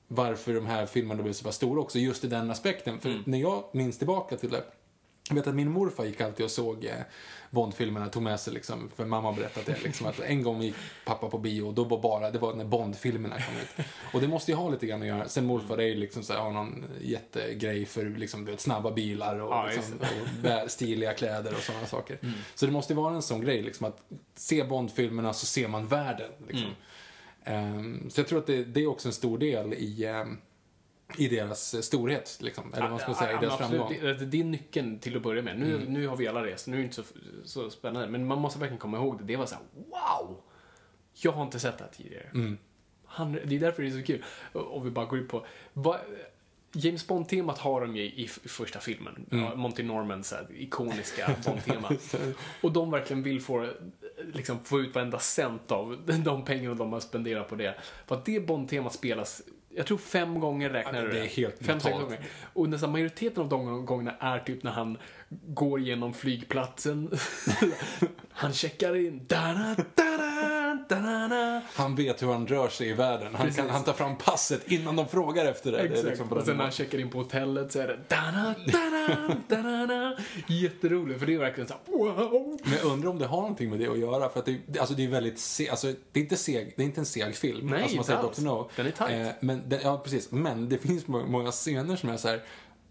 varför de här filmerna blev så pass stora också, just i den aspekten. För när jag minns tillbaka till det, jag vet att min morfar gick alltid och såg eh, Bondfilmerna, tog med sig liksom, för mamma har berättat det, liksom, att en gång gick pappa på bio och då var bara, det var när Bondfilmerna kom ut. Och det måste ju ha lite grann att göra, sen morfar är ju liksom så här, har någon jättegrej för liksom, vet, snabba bilar och, Ja, liksom, och stiliga kläder och sådana saker. Så det måste ju vara en sån grej, liksom, att se Bondfilmerna så ser man världen. Liksom. Ehm, så jag tror att det, det är också en stor del i, ehm, i deras storhet, liksom. eller vad man ska säga, i deras framgång. Det, det är nyckeln till att börja med. Nu, nu har vi alla rest, nu är det inte så, så spännande. Men man måste verkligen komma ihåg det. Det var så här: wow! Jag har inte sett det här tidigare. Han, det är därför det är så kul. Och vi bara går ut på... Vad, James Bond-temat har de ju i, i första filmen. Ja, Monty Normans ikoniska Bond-tema. och de verkligen vill få, liksom, få ut varenda cent av de pengarna de har spenderat på det. För att det Bond-temat spelas, jag tror fem gånger räknar Ja, du det är helt Fem, sex gånger. Och nästan majoriteten av de gångerna är typ när han går genom flygplatsen. han checkar in. Da-da, da-da, da-da-da. Han vet hur han rör sig i världen. Han, Precis. kan, han tar fram passet innan de frågar efter det. det Exakt. liksom på och sen när han checkar in på hotellet så är det da-da, da-da, da-da-da. Jätteroligt, för det är verkligen så här, wow. Men jag undrar om det har någonting med det att göra. För att det, det- alltså det är väldigt se, alltså det är inte seg, det är inte en seg film. Nej, alltså man säger. Dr. No. Den är tight. Eh, men, den, ja, precis. Men det finns må- många scener som är så här.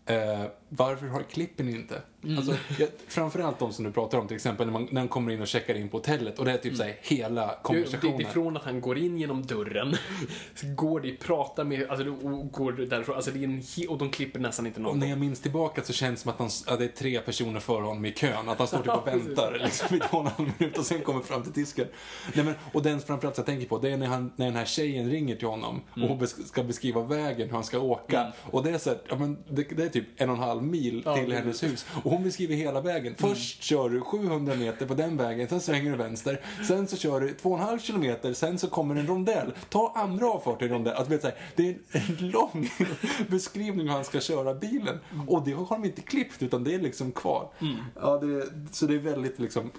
Eh, varför har klippen inte? Mm. Alltså, jag, framförallt de som du pratar om, till exempel när man, när man kommer in och checkar in på hotellet och det är typ så här hela konversationen. det är från att han går in genom dörren, går det, pratar med, alltså och går därifrån, alltså det är en, och de klipper nästan inte Och någon. när jag minns tillbaka så känns det som att, han, att det är tre personer före honom i kön. Att han står typ och väntar liksom, i två och en halv minut och sen kommer fram till disken. Nej, men, och den framförallt jag tänker på, det är när, han, när den här tjejen ringer till honom och hon ska beskriva vägen, hur han ska åka. Och det är så här, ja, men det, det är typ en och en halv mil Ja, till hennes hus. Och hon beskriver hela vägen. Först kör du 700 meter på den vägen, sen svänger du vänster. Sen så kör du 2,5 kilometer, sen så kommer en rondell. Ta andra avfarten i rondell. Alltså, vet, så här, det är en lång beskrivning hur han ska köra bilen. Och det har de inte klippt, utan det är liksom kvar. Ja, det, så det är väldigt liksom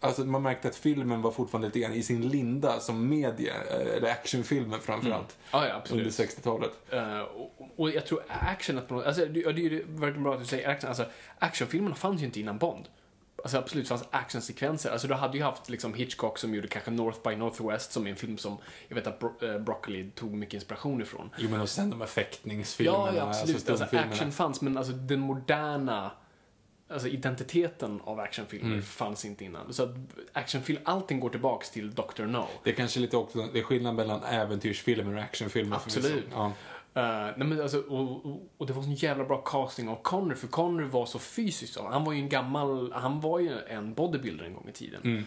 Alltså man märkte att filmen var fortfarande lite grann i sin linda som media, eh, eller actionfilmen framförallt. Ja, ja, Under absolut. 60-talet. Eh, och, och jag tror actionet på något alltså det, det är ju verkligen bra att du säger action, alltså actionfilmerna fanns ju inte innan Bond. Alltså absolut fanns actionsekvenser. Alltså du hade ju haft liksom Hitchcock som gjorde kanske North by Northwest som är en film som jag vet att Bro- eh, Broccoli tog mycket inspiration ifrån. Jo men och sen de här fäktningsfilmerna, Ja, ja absolut. alltså Alltså, action fanns, men alltså den moderna Alltså identiteten av actionfilmer Mm. fanns inte innan. Så att actionfilm, allting går tillbaks till Dr. No. Det är kanske lite också, det är skillnad mellan äventyrsfilmer och actionfilmer. Absolut. Ja. Uh, nej men alltså, och, och, och det var en jävla bra casting av Connery, för Connery var så fysisk. Han var ju en gammal, han var ju en bodybuilder en gång i tiden. Mm.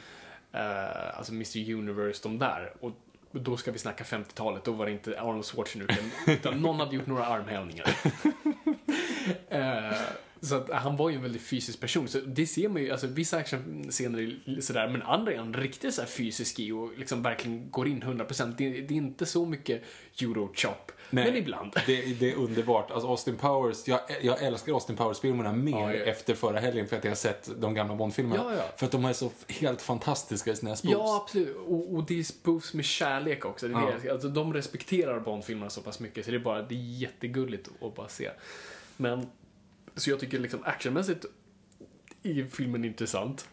Eh, alltså Mr Universe, de där. Och då ska vi snacka 50-talet, då var det inte Arnold Schwarzenegger utan, någon hade gjort några armhävningar. Eh, så att han var ju en väldigt fysisk person. Så det ser man ju, alltså vissa actionscener är sådär, men andra är han riktigt så här fysisk i och liksom verkligen går in 100%. Det, det är inte så mycket euro-chop, men ibland. Det, det är underbart. Alltså Austin Powers, jag, jag älskar Austin Powers-filmerna mer Ja, ja. efter förra helgen för att jag har sett de gamla Bond-filmerna. Ja. För att de är så helt fantastiska i sina spoofs. Ja, absolut. Och, och det är spoofs med kärlek också. Det är det. Alltså, de respekterar Bond-filmerna så pass mycket så det är bara, det är jättegulligt att bara se. Men, så jag tycker liksom actionmässigt är filmen intressant.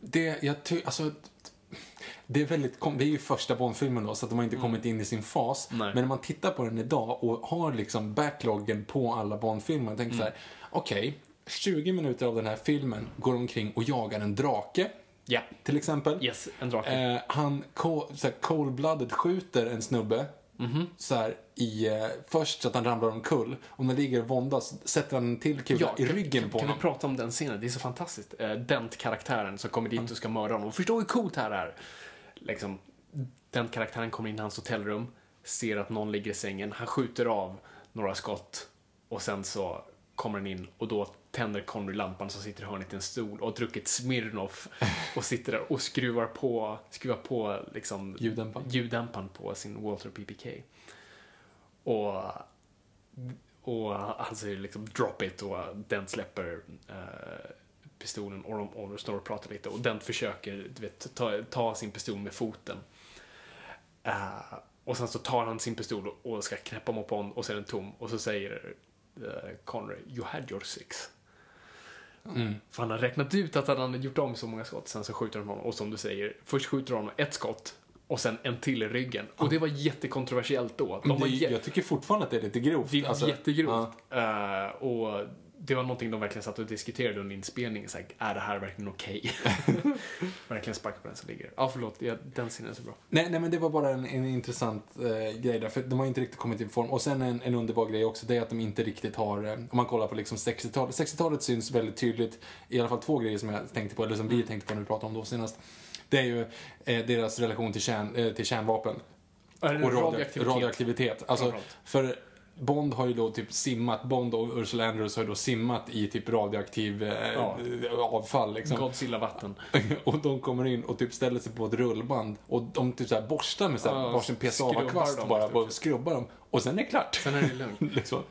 Det, jag alltså, det är väldigt, det är ju första Bond-filmen då, så att de har inte kommit in i sin fas. Mm. Nej. Men när man tittar på den idag och har liksom backloggen på alla Bond-filmer, tänker Mm. så här, okej, 20 minuter av den här filmen går omkring och jagar en drake, Ja. till exempel. Yes, en drake. Eh, han cold-blooded skjuter en snubbe Mhm. så här, i, eh, först så att han ramlar omkull och när han ligger och våndas sätter han en till kula i kan, ryggen kan, på kan honom. vi prata om den scenen? Det är så fantastiskt. Eh, Dent-karaktären som kommer dit och ska mörda honom. Förstår hur coolt det här är? Liksom, den karaktären kommer in i hans hotellrum, ser att någon ligger i sängen, han skjuter av några skott och sen så kommer han in och då tänder Connery lampan som sitter i hörnet i en stol och har druckit Smirnoff och sitter där och skruvar på, skruvar på liksom ljuddämparen på sin Walter PPK. Och och han säger liksom drop it och den släpper eh, pistolen och de, och de står och pratar lite och den försöker du vet, ta, ta sin pistol med foten. Eh, och sen så tar han sin pistol och, ska knäppa mot honom och så är den tom och så säger eh, Connery you had your six. Mm. För han har räknat ut att han hade gjort om så många skott, sen så skjuter han honom och som du säger, först skjuter han honom ett skott och sen en till i ryggen. Och det var jättekontroversiellt då. De Men var det, jä- jag tycker fortfarande att det är lite grovt. det är Alltså, jättegrovt. Eh, och det var någonting de verkligen satt och diskuterade under inspelningen. Så här, är det här verkligen okej? verkligen sparka på den som ligger. Ja, förlåt. Ja, den scenen är så bra. Nej, nej, men det var bara en, en intressant eh, grej där, för de har inte riktigt kommit i form. Och sen en, en underbar grej också, det är att de inte riktigt har, eh, om man kollar på liksom 60-talet, 60-talet syns väldigt tydligt, i alla fall två grejer som jag tänkte på, eller som vi tänkte på när vi pratade om då senast. Det är ju eh, deras relation till, kärn, eh, till kärnvapen. Och radio- radioaktivitet? radioaktivitet. Alltså, för Bond har ju då typ simmat, Bond och Ursula Andrews har ju då simmat i typ radioaktiv eh, Ja. avfall liksom. Godzilla-vatten. och de kommer in och typ ställer sig på ett rullband och de typ så här borstar med så här Ja, varsin dem bara typ. och skrubbar dem. Och sen är det klart. Sen är det lugnt. liksom.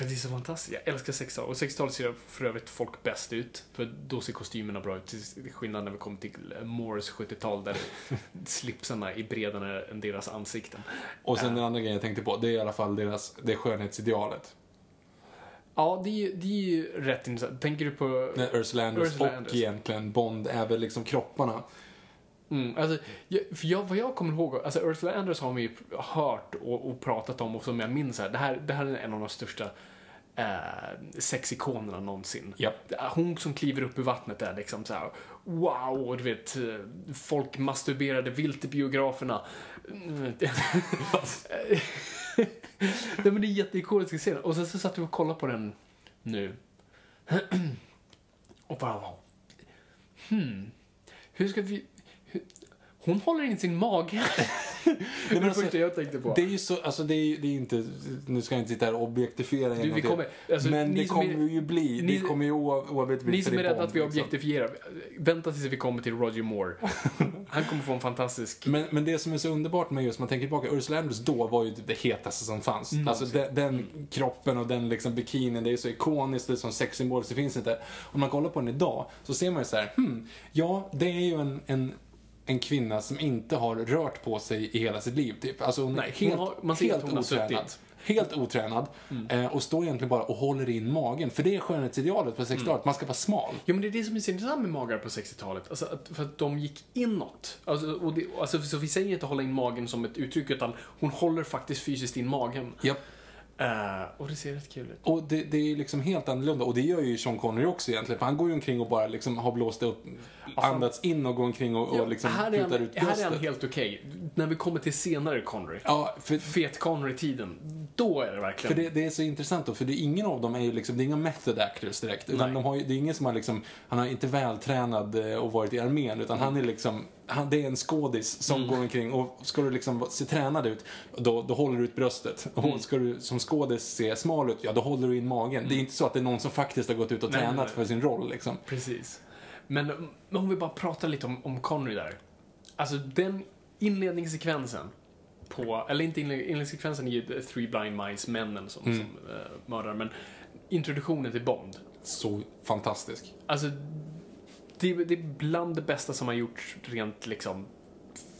För det är så fantastiskt. Jag älskar 60-talet. Och 60-talet ser för övrigt folk bäst ut. För då ser kostymerna bra ut. Till skillnad när vi kommer till Moores 70-tal där slipsarna är bredare än deras ansikten. Och sen den andra grejen jag tänkte på, det är i alla fall deras, det skönhetsidealet. Ja, det är, det är ju rätt intressant. Tänker du på... När Ursula Ursula och Andrews. egentligen Bond är väl liksom kropparna. Mm, alltså, jag, för jag, vad jag kommer ihåg, alltså Ursula Andress har man ju hört och, och pratat om och som jag minns här, det här, det här är en av de största eh, sexikonerna någonsin. Är Hon som kliver upp ur vattnet är liksom så här, wow, och du vet, eh, folk masturberade vilt i biograferna. Nej men det är jätteikoniska scener. Och sen så satt vi och kollade på den nu. och bara, hmm, hur ska vi... Hon håller in sin mage. det det alltså, första jag tänkte på. Det är ju så, alltså det är det är inte, nu ska jag inte sitta här och objektifiera Du, vi kommer, alltså, Men det kommer är, ju bli, ni- det kommer ju oav- oavsett ni som är det rädda att vi liksom. objektifierar, vänta tills vi kommer till Roger Moore. Han kommer få en fantastisk... Men, men det som är så underbart med just, man tänker tillbaka, Ursula Andrews då var ju det hetaste som fanns. Alltså den, den kroppen och den liksom bikinin, det är så ikoniskt, det är som sexsymbol, så det finns inte. Om man kollar på den idag så ser man ju så här, hmm, ja, det är ju en, en en kvinna som inte har rört på sig i hela sitt liv. Typ. Alltså hon Nej, är hon helt, har- man ser helt att hon har otränad. suttit. Helt otränad. Eh, och står egentligen bara och håller in magen. För det är skönhetsidealet på 60-talet, man ska vara smal. Ja, men det är det som är så intressant med magar på 60-talet. Alltså, att, för att de gick inåt. Alltså, och det, alltså, så vi säger inte hålla in magen som ett uttryck, utan hon håller faktiskt fysiskt in magen. Japp. Eh, och det ser rätt kul ut. Och det, det är ju liksom helt annorlunda. Och det gör ju Sean Connery också egentligen. För han går ju omkring och bara liksom har blåst upp, andats in och går omkring och, Ja, och liksom här, är han, ut här är han helt okej. När vi kommer till senare Connery. Ja, för, Fet Connery-tiden. Då är det verkligen... för det, det är så intressant då, för det, ingen av dem är ju liksom, det är inga method actors direkt. Utan Nej. de har ju, det är ingen som har liksom, han har inte vältränad eh, och varit i armén, utan han är liksom, han, det är en skådis som går omkring och ska du liksom se tränad ut, då, då håller du ut bröstet. Och ska du som skådis se smal ut, ja då håller du in magen. Det är inte så att det är någon som faktiskt har gått ut och Nej, tränat nej, nej. för sin roll liksom. Precis. Men mm, om vi bara pratar lite om, om Connery där. Alltså den inledningssekvensen på, eller inte inled- inledningssekvensen i The Three Blind Mice-männen som, som uh, mördar, men introduktionen till Bond. Så fantastisk. Alltså, det, det är bland det bästa som har gjorts rent liksom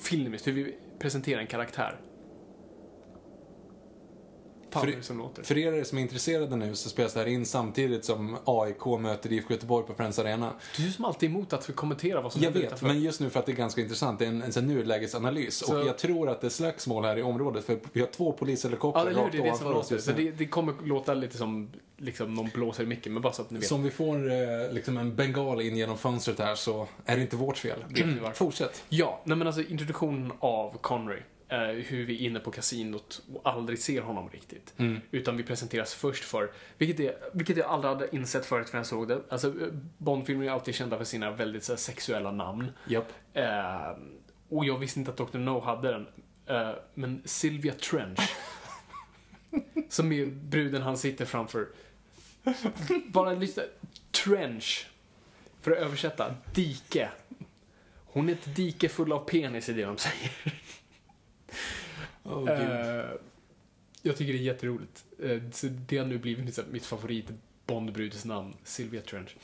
filmiskt, hur vi presenterar en karaktär. Det som låter. För er som är intresserade nu så spelas det här in samtidigt som AIK möter IFK Göteborg på Friends Arena. Du är som alltid emot att vi kommenterar vad som Jag händer vet, utanför. men just nu för att det är ganska intressant. Det är en, en sån nulägesanalys. Så- Och jag tror att det är slagsmål här i området för vi har två Ja, polishelikoptrar hur? rakt Det det ovanför oss just Så nu. det, det kommer låta lite som liksom, någon blåser i micken, men bara så att ni vet. Så om vi får eh, liksom en bengal in genom fönstret här så är det inte vårt fel. Fortsätt. Ja, nej men alltså introduktionen av Connery. Eh, hur vi är inne på kasinot och aldrig ser honom riktigt. Utan vi presenteras först för, vilket, är, vilket jag aldrig hade insett förut förrän jag såg det. Alltså, eh, Bondfilmer är alltid kända för sina väldigt så här, sexuella namn. Japp. Eh, och jag visste inte att Dr. No hade den. Eh, men Sylvia Trench. som är bruden han sitter framför. Bara lyssna. Trench. För att översätta, dike. Hon är ett dike full av penis i det de säger. Oh, Eh, jag tycker det är jätteroligt. Eh, det har nu blivit mitt, mitt favorit Bondbrudsnamn, Sylvia Trench.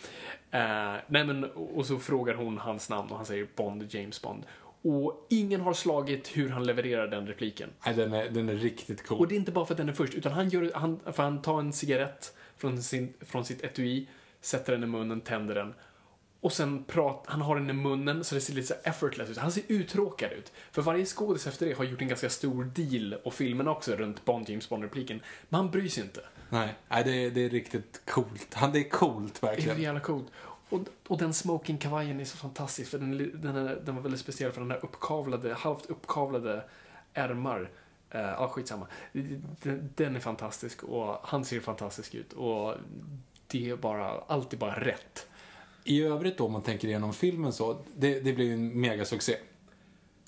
Eh, nej men, och så frågar hon hans namn och han säger Bond, James Bond. Och ingen har slagit hur han levererar den repliken. Nej, den, är, den är riktigt cool. Och det är inte bara för att den är först, utan han gör, han, för han tar en cigarett från, sin, från sitt etui, sätter den i munnen, tänder den. Och sen prat, han har den i munnen så det ser lite så effortless ut. Han ser uttråkad ut. För varje skådis efter det har gjort en ganska stor deal, och filmen också, runt Bond, James Bond-repliken. Men han bryr sig inte. Nej, Nej det, är, det är riktigt coolt. Han, det är coolt Det är verkligen. jävla coolt. Och, och den smoking-kavajen är så fantastisk, för den, den, är, den var väldigt speciell för den här uppkavlade, halvt uppkavlade ärmar. Uh, ja, skitsamma. Den, den är fantastisk och han ser fantastisk ut och det är bara, allt är bara rätt. I övrigt då, om man tänker igenom filmen så, det, det blev ju en megasuccé.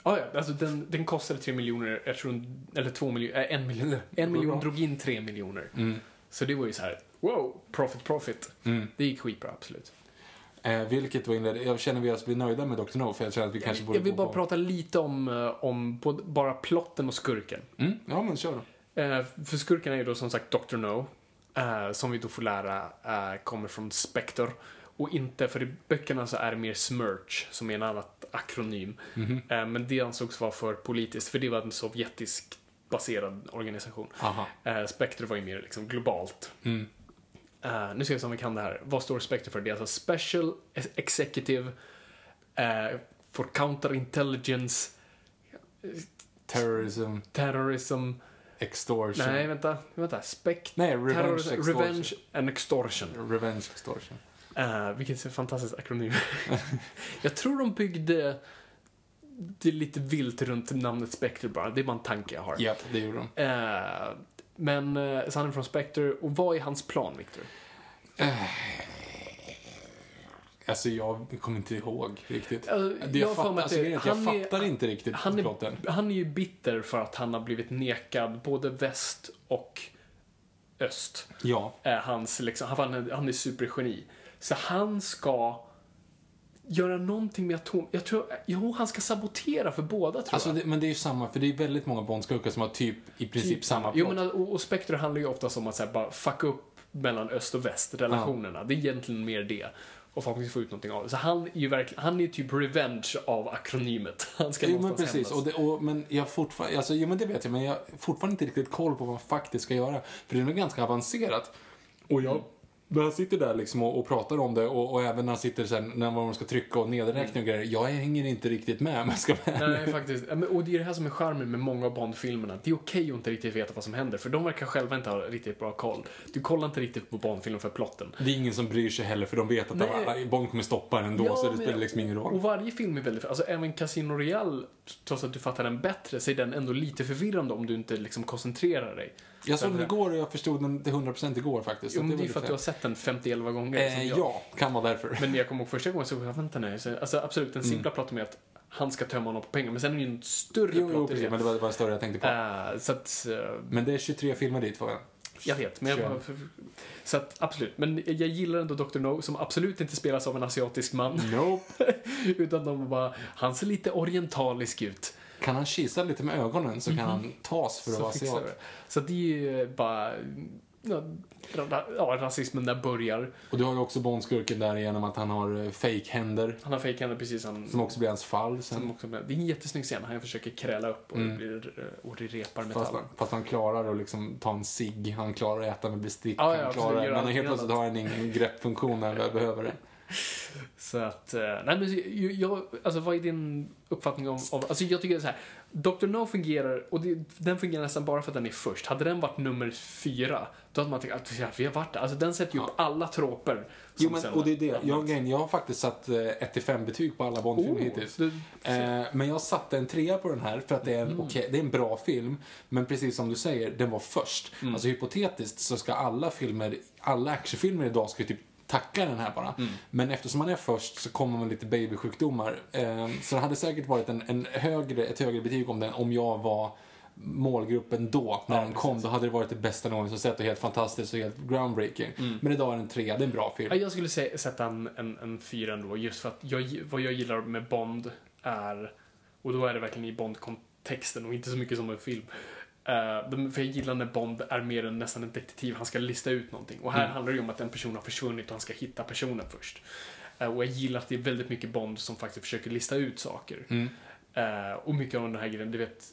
Ja, ja, alltså den, den kostade 3 miljoner, jag tror, eller 2 miljoner, äh, en miljon, en miljon drog in 3 miljoner. Så det var ju så här, wow, profit, profit. Det gick skitbra, absolut. Eh, vilket då inledde, jag känner vi oss bli nöjda med Dr. No, för jag känner att vi kanske borde Jag vill bara på- prata lite om, eh, om både, bara plotten och skurken. Mm, ja, men kör då. Eh, för skurken är ju då som sagt Dr. No, eh, som vi då får lära eh, kommer från Spectre. Och inte, för i böckerna så är det mer Smirch, som är en annat akronym. Eh, men det ansågs vara för politiskt, för det var en sovjetisk baserad organisation. Aha. Eh, Spectre var ju mer liksom globalt. Mm. Eh, nu ska vi se om vi kan det här. Vad står Spectre för? Det är alltså Special Executive eh, for Counterintelligence, Terrorism, Terrorism, extortion. Nej, vänta. vänta. Spect... Nej, revenge terrorism- extortion. revenge and extortion. Revenge extortion. Uh, vilket är ett fantastiskt akronym. jag tror de byggde det lite vilt runt namnet Spectre bara. Det är bara en tanke jag har. Ja, det gjorde de. Eh, men, uh, så han är från Spectre. Och vad är hans plan, Victor? Alltså, jag kommer inte ihåg riktigt. Alltså, det jag jag, fatt, alltså, det- jag han är- fattar inte riktigt Han plotten. är, han är ju bitter för att han har blivit nekad både väst och öst. Ja. hans, liksom, han, han är supergeni. Så han ska göra någonting med atom... Jag tror, jo, han ska sabotera för båda tror Alltså, jag. det, men det är ju samma, för det är väldigt många Bondskurkar som har typ i princip Typ samma Jo, plott. men, och, och Spectre handlar ju ofta om att så här, bara fucka upp mellan öst och väst, relationerna. Det är egentligen mer det. Och förhoppningsvis få ut någonting av det. Så han är ju verkligen, han är ju typ revenge av akronymet. Han ska Jo, men precis. Och det, och, men jag fortfarande, alltså, jo, men det vet jag, men jag har fortfarande inte riktigt koll på vad man faktiskt ska göra. För det är nog ganska avancerat. Och jag, när han sitter där liksom och, och pratar om det och, och även när han sitter sen när man ska trycka och nedräkning och grejer. Jag hänger inte riktigt med jag ska ärlig. Nej, faktiskt. Ja, men- Och det är det här som är charmen med många av Bond-filmerna. Det är okej att inte riktigt veta vad som händer, för de verkar själva inte ha riktigt bra koll. Du kollar inte riktigt på Bond-filmer för plotten. Det är ingen som bryr sig heller för de vet att Nej. Bond kommer stoppa den ändå så det men- spelar liksom ingen roll. Och varje film är väldigt, alltså även Casino Royale, trots att du fattar den bättre, så är den ändå lite förvirrande om du inte liksom koncentrerar dig. Jag såg Så den igår och jag förstod den till 100% igår faktiskt. Jo, men det är för att du har sett den 51 gånger. Eh, jag. ja, kan vara därför. Men jag kommer ihåg första gången så jag vänta nu. Så, alltså absolut, den Mm. simpla plotten med att han ska tömma honom på pengar. Men sen är det ju en större Jo, jo plott i precis, det. men det var det var större jag tänkte på. Eh, så att, eh, Men det är 23 filmer dit, får jag. jag vet, men jag Så att, absolut. Men jag gillar ändå Dr. No, som absolut inte spelas av en asiatisk man. Nope. Utan de bara, han ser lite orientalisk ut. Kan han kisa lite med ögonen så kan han tas för att vara asiat. Så det är ju bara, ja, ra- ja, rasismen där börjar. Och du har ju också Bondskurken där genom att han har eh, fake-händer. Han har fejkhänder precis han... Som också blir hans fall som sen. också, det är en jättesnygg scen. Han försöker kräla upp och, Mm. det, blir, eh, och det repar Fast metall. han, fast han klarar att liksom ta en cigg, han klarar att äta med bestick, Ja, ja, han klarar, men helt plötsligt har han ingen greppfunktion när han behöver det. Så att, eh, nej men jag, alltså vad är din uppfattning om, om alltså jag tycker så här, Dr. No fungerar, och det, den fungerar nästan bara för att den är först. Hade den varit nummer fyra, då hade man tänkt att vi har varit där. Alltså den sätter ju upp alla troper. Jo, men, och det är det. Jag, jag har faktiskt satt 1-5 betyg på alla Bondfilmer Oh, hittills. du- Eh, men jag satte en trea på den här för att det är Mm. en, okej, det är en bra film. Men precis som du säger, den var först. Mm. Alltså hypotetiskt så ska alla filmer, alla actionfilmer idag ska ju typ tacka den här bara. Mm. Men eftersom man är först så kommer man lite babysjukdomar. Eh, så det hade säkert varit en, en högre, ett högre betyg om den om jag var målgruppen då, när Ja, den kom. precis. Då hade det varit det bästa någonsin sett och helt fantastiskt och helt groundbreaking. Men idag är den trea, det är en bra film. Ja, jag skulle säga, sätta en, en, en fyra ändå, just för att jag, vad jag gillar med Bond är, och då är det verkligen i Bond-kontexten och inte så mycket som en film. De- för jag gillar när Bond är mer än nästan en detektiv, han ska lista ut någonting. Och här Mm. handlar det ju om att en person har försvunnit och han ska hitta personen först. Eh, och jag gillar att det är väldigt mycket Bond som faktiskt försöker lista ut saker. Mm. Eh, och mycket av den här grejen, du vet,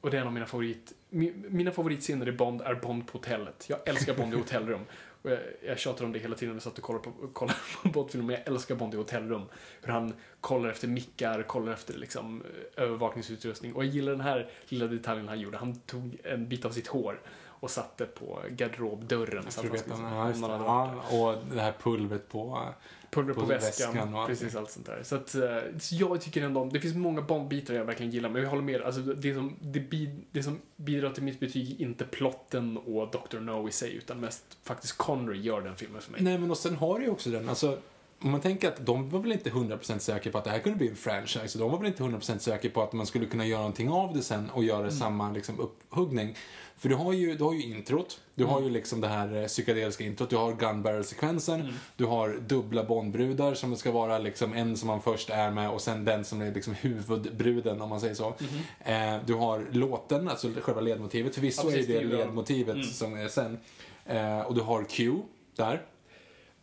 och det är en av mina favorit... mi- Mina favoritscener i Bond är Bond på hotellet. Jag älskar Bond i hotellrum. Och jag, jag tjatar om det hela tiden när jag satt och kollade på, kollade på Bondfilmer, men jag älskar Bond i hotellrum. Hur han kollar efter mickar, kollar efter liksom, övervakningsutrustning. Och jag gillar den här lilla detaljen han gjorde. Han tog en bit av sitt hår och satte på garderobdörren. Så att man skulle- ja, om man hade varit ja, och det här pulvret på... Pulver på, på väskan, väskan och precis allt sånt där. Så att, eh, så jag tycker ändå om, det finns många Bond-bitar jag verkligen gillar, men jag håller med, alltså det som, det, bi, det som bidrar till mitt betyg är inte plotten och Dr. No i sig, utan mest faktiskt Connery gör den filmen för mig. Nej, men och sen har du ju också den, alltså om man tänker att de var väl inte 100% säkra på att det här kunde bli en franchise. De var väl inte 100% säkra på att man skulle kunna göra någonting av det sen och göra samma liksom, upphuggning. För du har ju, du har ju introt, du har ju liksom det här eh, psykedeliska introt, du har gun barrel-sekvensen, du har dubbla Bondbrudar som det ska vara liksom en som man först är med och sen den som är liksom huvudbruden om man säger så. Eh, du har låten, alltså själva ledmotivet, förvisso Ja, är precis, det ledmotivet som är sen. Eh, och du har Q där.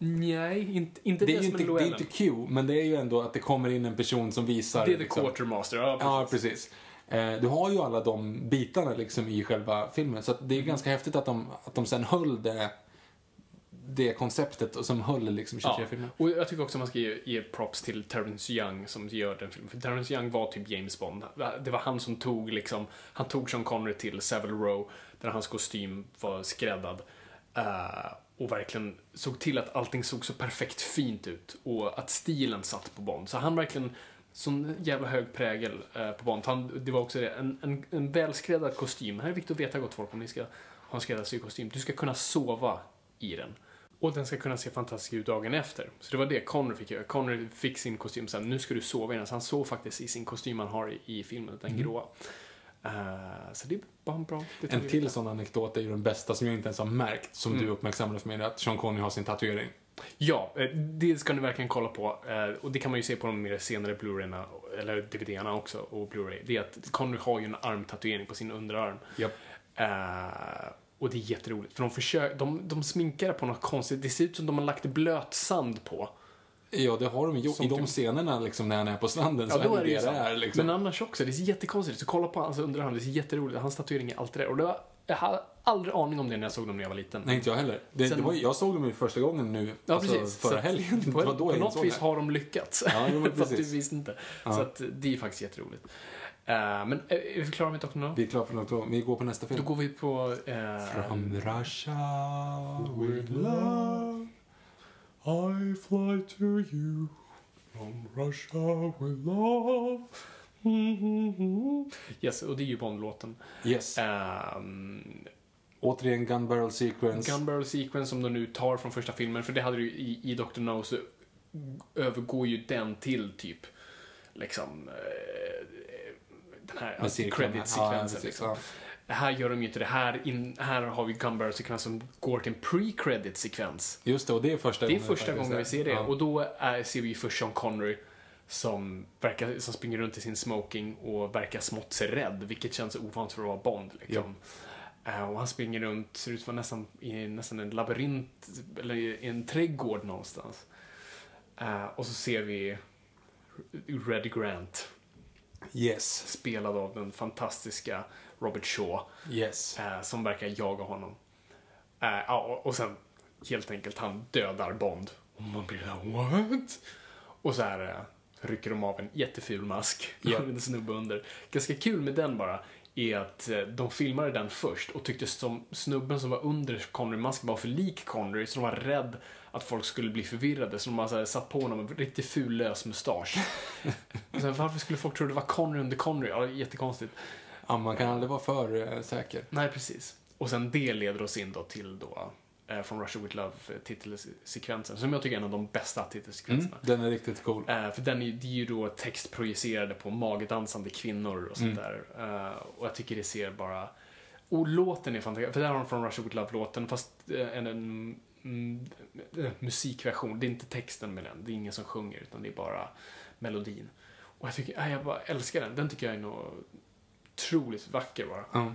Nej, inte, inte Det det, är som inte, det är inte Q, men det är ju ändå att det kommer in en person som visar... Det är The liksom- Quartermaster, ja precis. Ja, precis. Eh, Du har ju alla de bitarna liksom i själva filmen, så Mm. det är ganska häftigt att de, att de sen höll det, det konceptet och som höll liksom 23 Ja, och jag tycker också man ska ge, ge props till Terrence Young som gör den filmen. För Terrence Young var typ James Bond. Det var han som tog liksom, han tog Sean Connery till Savile Row där hans kostym var skräddad. Eh, och verkligen såg till att allting såg så perfekt fint ut och att stilen satt på Bond. Så han verkligen sån jävla hög prägel eh, på Bond. Han, det var också det, en, en, en välskräddad kostym. Här är viktigt att veta gott folk om ni ska ha en skräddarsydd kostym. Du ska kunna sova i den. Och den ska kunna se fantastisk ut dagen efter. Så det var det Connery fick göra. Connery fick sin kostym sen, nu ska du sova i den. Så han sov faktiskt i sin kostym han har i, i filmen, den gråa. Eh, så det är bara en bra. En till sån anekdot är ju den bästa som jag inte ens har märkt, som Mm. du uppmärksammade för mig, att Sean Connery har sin tatuering. Ja, eh, det ska ni verkligen kolla på. Eh, Och det kan man ju se på de mer senare Blu-rayna, eller DVD-arna också, och Blu-ray. Det är att Connery har ju en armtatuering på sin underarm. Japp. Eh, och det är jätteroligt, för de, försöker, de, de sminkar på något konstigt. Det ser ut som de har lagt blöt sand på. Ja, det har de gjort. Som I de scenerna liksom, när han är på stranden så Ja, då är det ju det så. det är. Liksom. Men annars också, det ser jättekonstigt ut. Så kolla på hans underarm, det ser jätteroligt Hans tatuering är allt det där. Och det var, jag hade aldrig aning om det när jag såg dem när jag var liten. Nej, inte jag heller. Det, Sen- det var, jag såg dem ju första gången nu, Ja, alltså, precis. Så förra att helgen. Det På, var då på jag något vis det. har de lyckats. Ja, jo, Fast du visste inte. Ja. Så att det är faktiskt jätteroligt. Eh, men eh, är vi klara med Dr. No? Vi är klara för något. Vi går på nästa film. Då går vi på... eh, From Russia with love I fly to you From Russia with love yes, och det är ju Bond-låten. Yes. Ehm, Återigen Gun Barrel Sequence. Gun Barrel Sequence som de nu tar från första filmen, för det hade du i, i Dr. No så övergår ju den till typ liksom eh, den här. Ja, credit-sekvensen. precis, liksom. Ja. Här gör de ju inte det. Här, in, här har vi Gunbarrel-sekvens som går till en pre-credit-sekvens. Just det, och det är första Det är gången första gången vi ser det. Ja. Och då är, ser vi först Sean Connery som, verkar, som springer runt i sin smoking och verkar smått sig rädd, vilket känns ovant för att vara Bond. Liksom. Eh, och han springer runt, ser ut att vara nästan i nästan en labyrint, eller i en trädgård någonstans. Eh, och så ser vi Red Grant, Yes, spelad av den fantastiska Robert Shaw, yes. eh, som verkar jaga honom. Eh, och, och sen helt enkelt han dödar Bond. Och man blir såhär, what? Och så här eh, rycker de av en jätteful mask. Ja. med en snubbe under. Ganska kul med den bara är att eh, de filmade den först och tyckte som snubben som var under Connery-masken var för lik Connery så de var rädd att folk skulle bli förvirrade så de här, satt på honom en riktigt ful lös mustasch. Sen, varför skulle folk tro det var Connery under Connery? Ja, jättekonstigt. Ja, man kan aldrig vara för eh, säker. Nej, precis. Och sen det leder oss in då till då eh, från Russia with Love eh, titelsekvensen, som jag tycker är en av de bästa Mm, titelsekvenserna. den är riktigt cool. Eh, för den är, det är ju då textprojicerade på magdansande kvinnor och sånt Mm. där. Och jag tycker det ser bara... Och låten är fantastisk. För där har de från Russia with Love-låten, fast en, en mm, musikversion. Det är inte texten med den, det är ingen som sjunger, utan det är bara melodin. Och jag tycker, jag bara älskar den. Den tycker jag är nog otroligt vacker bara. Ja.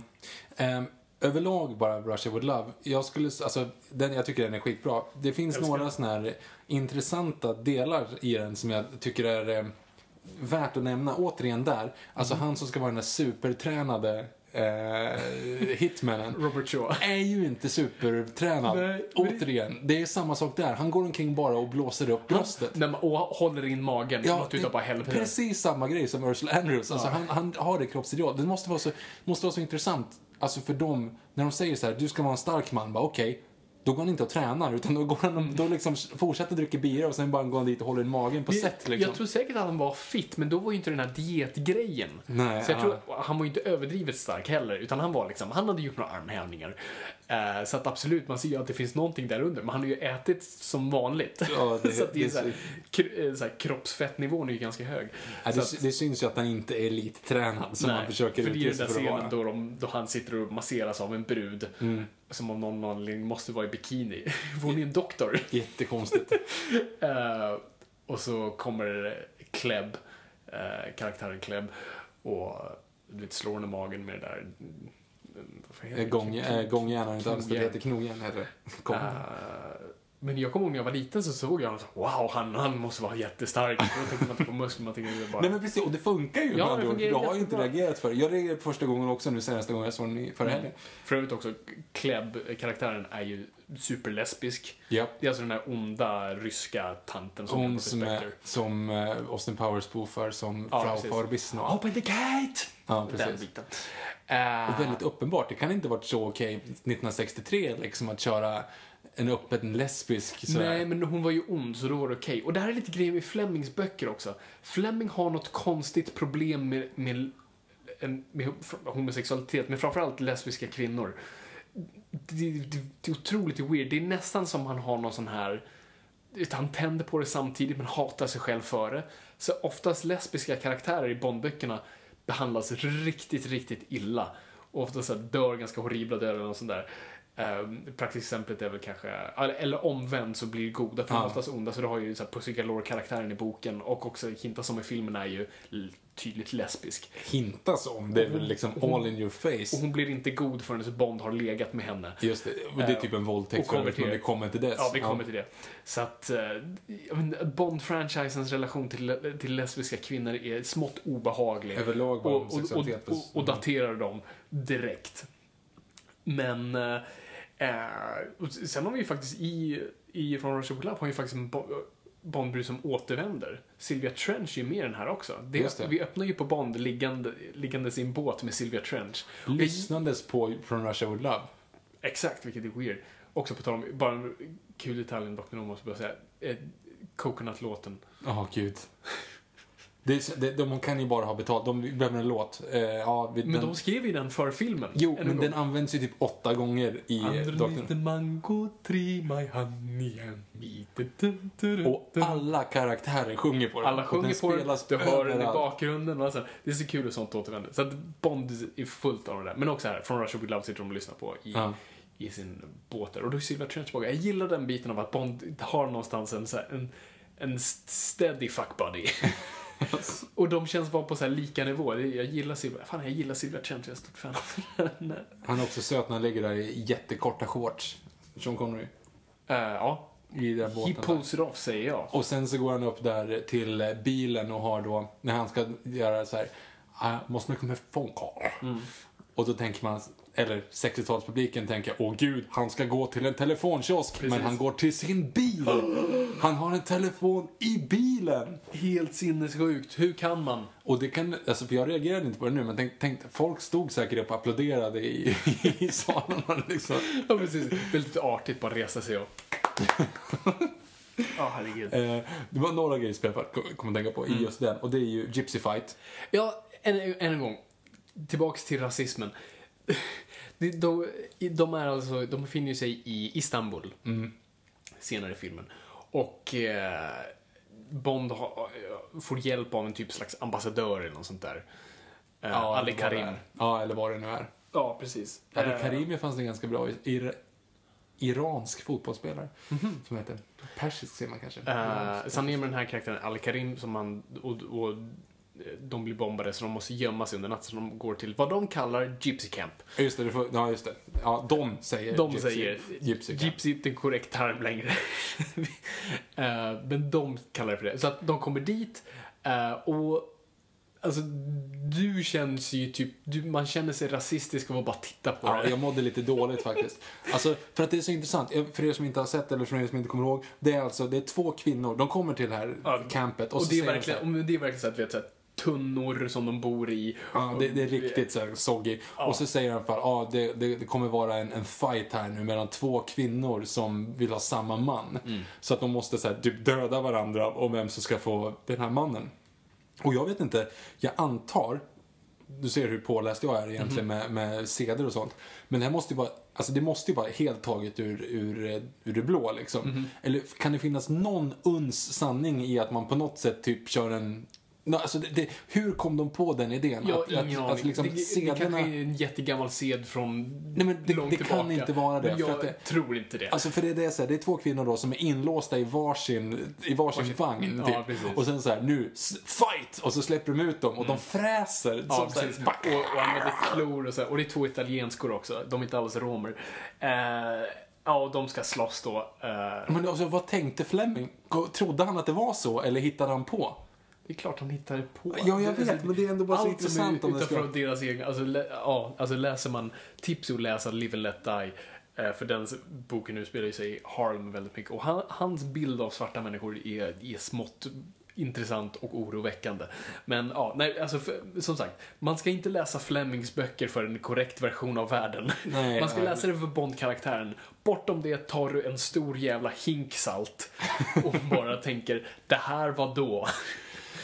Ehm, överlag bara Russia with Love. Jag skulle, alltså, den, jag tycker den är skitbra. Det finns Älskar några såna här intressanta delar i den som jag tycker är eh, värt att nämna. Återigen där, alltså Mm. han som ska vara den där supertränade eh, hitmanen. Robert Shaw. är ju inte supertränad. Nej, Återigen, det är samma sak där. Han går omkring bara och blåser upp bröstet. Man, och håller in magen Ja, något utav bara helvete. precis samma grej som Ursula Andrews. Alltså, Ja. han, han har det kroppsideal. Det måste vara så, måste vara så intressant alltså för dem, när de säger så här, du ska vara en stark man, bara okej. Då går han inte och tränar, utan då, går han och, då liksom fortsätter dricka bira och sen bara går han dit och håller in magen på set. Liksom. Jag tror säkert att han var fit, men då var ju inte den här dietgrejen. Nej, så jag ja. tror, han var ju inte överdrivet stark heller, utan han var liksom, han hade gjort några armhävningar. Eh, så att absolut, man ser ju att det finns någonting där under, men han har ju ätit som vanligt. Ja, det- så att det är det är så här, kr- eh, så här, kroppsfettnivån är ju ganska hög. Ja, det, att- det syns ju att han inte är elittränad som han försöker för det är utge den sig för att scenen vara. då, de, då han sitter och masseras av en brud. Mm. Som av någon anledning måste vara i bikini. Hon är en doktor. Jättekonstigt. Eh, och så kommer Klebb, karaktären Klebb, och du vet, slår henne i magen med det där... mm, vad heter Eh, det? Gång, äh, gångjärn inte alls, det heter knogjärn heter det. Gång. Eh, men jag kommer ihåg när jag var liten så såg jag honom så wow, han, han måste vara jättestark. Då tänkte man inte på muskler, man tänkte bara... Nej men precis, och det funkar ju Ja, med Du har ju inte reagerat för det. Jag reagerade på första gången också nu senaste gången jag såg den i förra Mm. helgen. För övrigt också, Klebb, karaktären, är ju superlesbisk. Ja. Det är alltså den här onda ryska tanten som Hon för som, är, som uh, Austin Powers spoofar som Ja, Frau. Farbissno. Open the gate! Ja, Den precis. biten. Och Eh, väldigt uppenbart, det kan inte varit så okej 1963 liksom att köra en öppen lesbisk sådär. Nej, men hon var ju ond, så då var det okej. Och det här är lite grejen med Flemings böcker också. Fleming har något konstigt problem med, med, med, med homosexualitet, men framförallt lesbiska kvinnor. Det, det, det är otroligt weird. Det är nästan som han har någon sån här... vet, Han tänder på det samtidigt, men hatar sig själv före. Så oftast lesbiska karaktärer i Bondböckerna behandlas riktigt, riktigt illa. Och ofta så dör ganska horribla döden och sånt där. Um, praktiskt exemplet är väl kanske, eller, omvänt så blir goda för de är Ja. onda. Så du har ju så här Pussy Galore-karaktären i boken och också hintas som i filmen är ju tydligt lesbisk. Hintas om, det är väl liksom all in your Och face. hon blir inte god förrän Bond har legat med henne. Just det, och det är typ en våldtäkt och kommer för men det. vi kommer till dess. Ja, vi kommer till det. Så att eh, Bond-franchisens relation till, till lesbiska kvinnor är smått obehaglig. Överlag och, och, och, och, och daterar dem direkt. Men eh, och sen har vi ju faktiskt i, i från Russia Club har vi faktiskt en Bo- Bondbrud som återvänder. Sylvia Trench är ju med i den här också. Det, det. Vi öppnar ju på Bond liggande, liggandes i en båt med Sylvia Trench. Lyssnandes på från Russia with Love. Exakt, vilket är weird. Också på tal om, bara en kul detalj dock, men jag måste bara säga. Eh, Coconut-låten. Ja, gud. Det, det, de kan ju bara ha betalt. De behöver en låt. Eh, ja, Men den, de skrev ju den för filmen. jo, men gång. den används ju typ åtta gånger i the mango tree my honey and me. Och alla karaktärer sjunger på den. Alla Och sjunger den på den, du hör den i bakgrunden. Och så. Det är så kul hur sånt återvänder. Så att Bond är fullt av det där. Men också här, från Russia With Love sitter de och lyssnar på i, Ja. i sin båt där. Och då är Sylvia Trench tillbaka. Jag gillar den biten av att Bond har någonstans en, så här, en, en steady fuck buddy. och de känns vara på så här lika nivå. Jag gillar Sylvia, fan jag gillar Sylvia Trench, jag är stort fan av henne. Han är också söt när han ligger där i jättekorta shorts. Sean Connery. Eh, ja, I den he pulls it off säger jag. Och sen så går han upp där till bilen och har då, när han ska göra så här, I måste make a phone call. Mm. Och då tänker man, eller 60-talspubliken tänker, åh gud, han ska gå till en telefonkiosk. Men han går till sin bil. Han har en telefon i bilen. Helt sinnessjukt. Hur kan man? Och det kan, alltså för jag reagerade inte på det nu, men tänk, tänk folk stod säkert upp och applåderade i, i salen. Liksom. Ja, precis. Väldigt artigt bara resa sig upp. Ja, herregud. Eh, det var några grejer som jag kom att tänka på Mm. i just den, och det är ju Gypsy Fight. Ja, än, än en gång. Tillbaks till rasismen. De, de, är alltså, de befinner sig i Istanbul. Senare i filmen. Och eh, Bond har, får hjälp av en typ slags ambassadör eller något sånt där. Eh, Ali vad det Karim. Ja, eller vad det nu är. Ja, precis. Ali Eh, Karimi fanns det ganska bra i. Ir iransk fotbollsspelare. Som heter. Persisk säger man kanske. Uh, är med den här karaktären Ali Karim som man, och, och de blir bombade så de måste gömma sig under natten så de går till vad de kallar Gypsy Camp. Just det, du får, ja just det. Ja, de säger De gypsy, säger Gypsy. Gypsy är inte en korrekt term längre. Eh, men de kallar det för det. Så att de kommer dit eh, och Alltså, du känns ju typ, du, man känner sig rasistisk av att bara titta på Ja, det. jag mådde lite dåligt faktiskt. Alltså, för att det är så intressant. För er som inte har sett eller för er som inte kommer ihåg. Det är alltså, det är två kvinnor. De kommer till det här Ja, campet och, Och det är säger de verkligen, så här, det är verkligen så att, vet, så här, tunnor som de bor i. Ja, det, det är riktigt så här soggy. Ja. Och så säger han för ja, det, det, det kommer vara en, en fight här nu mellan två kvinnor som vill ha samma man. Mm. Så att de måste så här, typ döda varandra om vem som ska få den här mannen. Och jag vet inte, jag antar, du ser hur påläst jag är egentligen Mhm. med, med seder och sånt. Men det här måste ju vara, alltså det måste ju vara helt taget ur, ur, ur det blå liksom. Mhm. Eller kan det finnas någon uns sanning i att man på något sätt typ kör en No, alltså det, det, hur kom de på den idén? Jag har att, ingen aning. att liksom det, det sederna... kanske är en jättegammal sed från Nej, men det- långt det kan tillbaka. inte vara det, Men jag det- tror inte det. Alltså för det är det, så här, det är två kvinnor då som är inlåsta i varsin, i varsin Varsin- vagn. Ja, Typ. precis. och sen så här, nu, fight! Och så släpper de ut dem och de fräser. Mm. Ja, som så här, precis. Och, och använder klor och så. här. Och det är två italienskor också. De är inte alls romer. Eh, ja, och de ska slåss då. Eh, Men alltså, vad tänkte Fleming? Trodde han att det var så eller hittade han på? Det är klart de hittar på. Ja, jag vet, men det är ändå bara så Allt som intressant är om det ska- deras egna... Alltså, lä, ja, alltså läser man... Tips att läsa Live and Let Die. eh, För den boken utspelar sig i Harlem väldigt mycket. Och han, hans bild av svarta människor är, är smått intressant och oroväckande. Men ja, nej, alltså för, som sagt, man ska inte läsa Flemings böcker för en korrekt version av världen. Nej, man ska nej. läsa det för Bond-karaktären. Bortom det tar du en stor jävla hink salt och bara tänker, det här var då.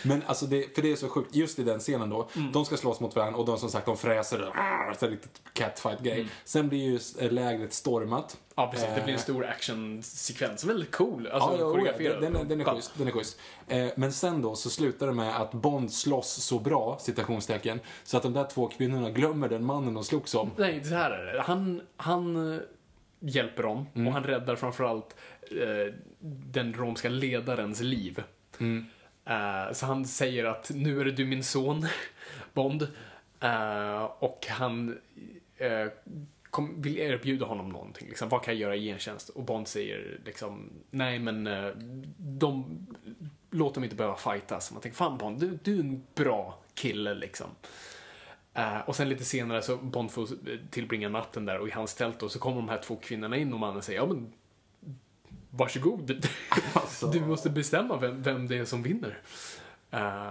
Men alltså, det, för det är så sjukt. Just i den scenen då, Mm. de ska slåss mot varandra och de som sagt, de fräser. och Så här riktigt catfight-grej. Sen blir ju lägret stormat. Mm. Ja, precis. Det blir en Eh, stor actionsekvens. Väldigt cool. Alltså, ja, ja, koreograferad. den, den, den är Ja. schysst. Den är schysst. Eh, men sen då så slutar det med att Bond slåss så bra, citationstecken, så att de där två kvinnorna glömmer den mannen de slogs om. Nej, så här är det. Han, han eh, hjälper dem Mm. och han räddar framförallt eh, den romska ledarens liv. Mm. Uh, så han säger att nu är det du min son, Bond. Uh, och han uh, kom, vill erbjuda honom någonting. Liksom, vad kan jag göra i gentjänst? Och Bond säger liksom, nej men de, låt dem inte behöva fightas. Man tänker, fan Bond, du, du är en bra kille liksom. Och sen lite senare så Bond får tillbringa natten där och i hans tält då så kommer de här två kvinnorna in och mannen säger, ja men varsågod. Alltså. Du måste bestämma vem, vem det är som vinner. Eh,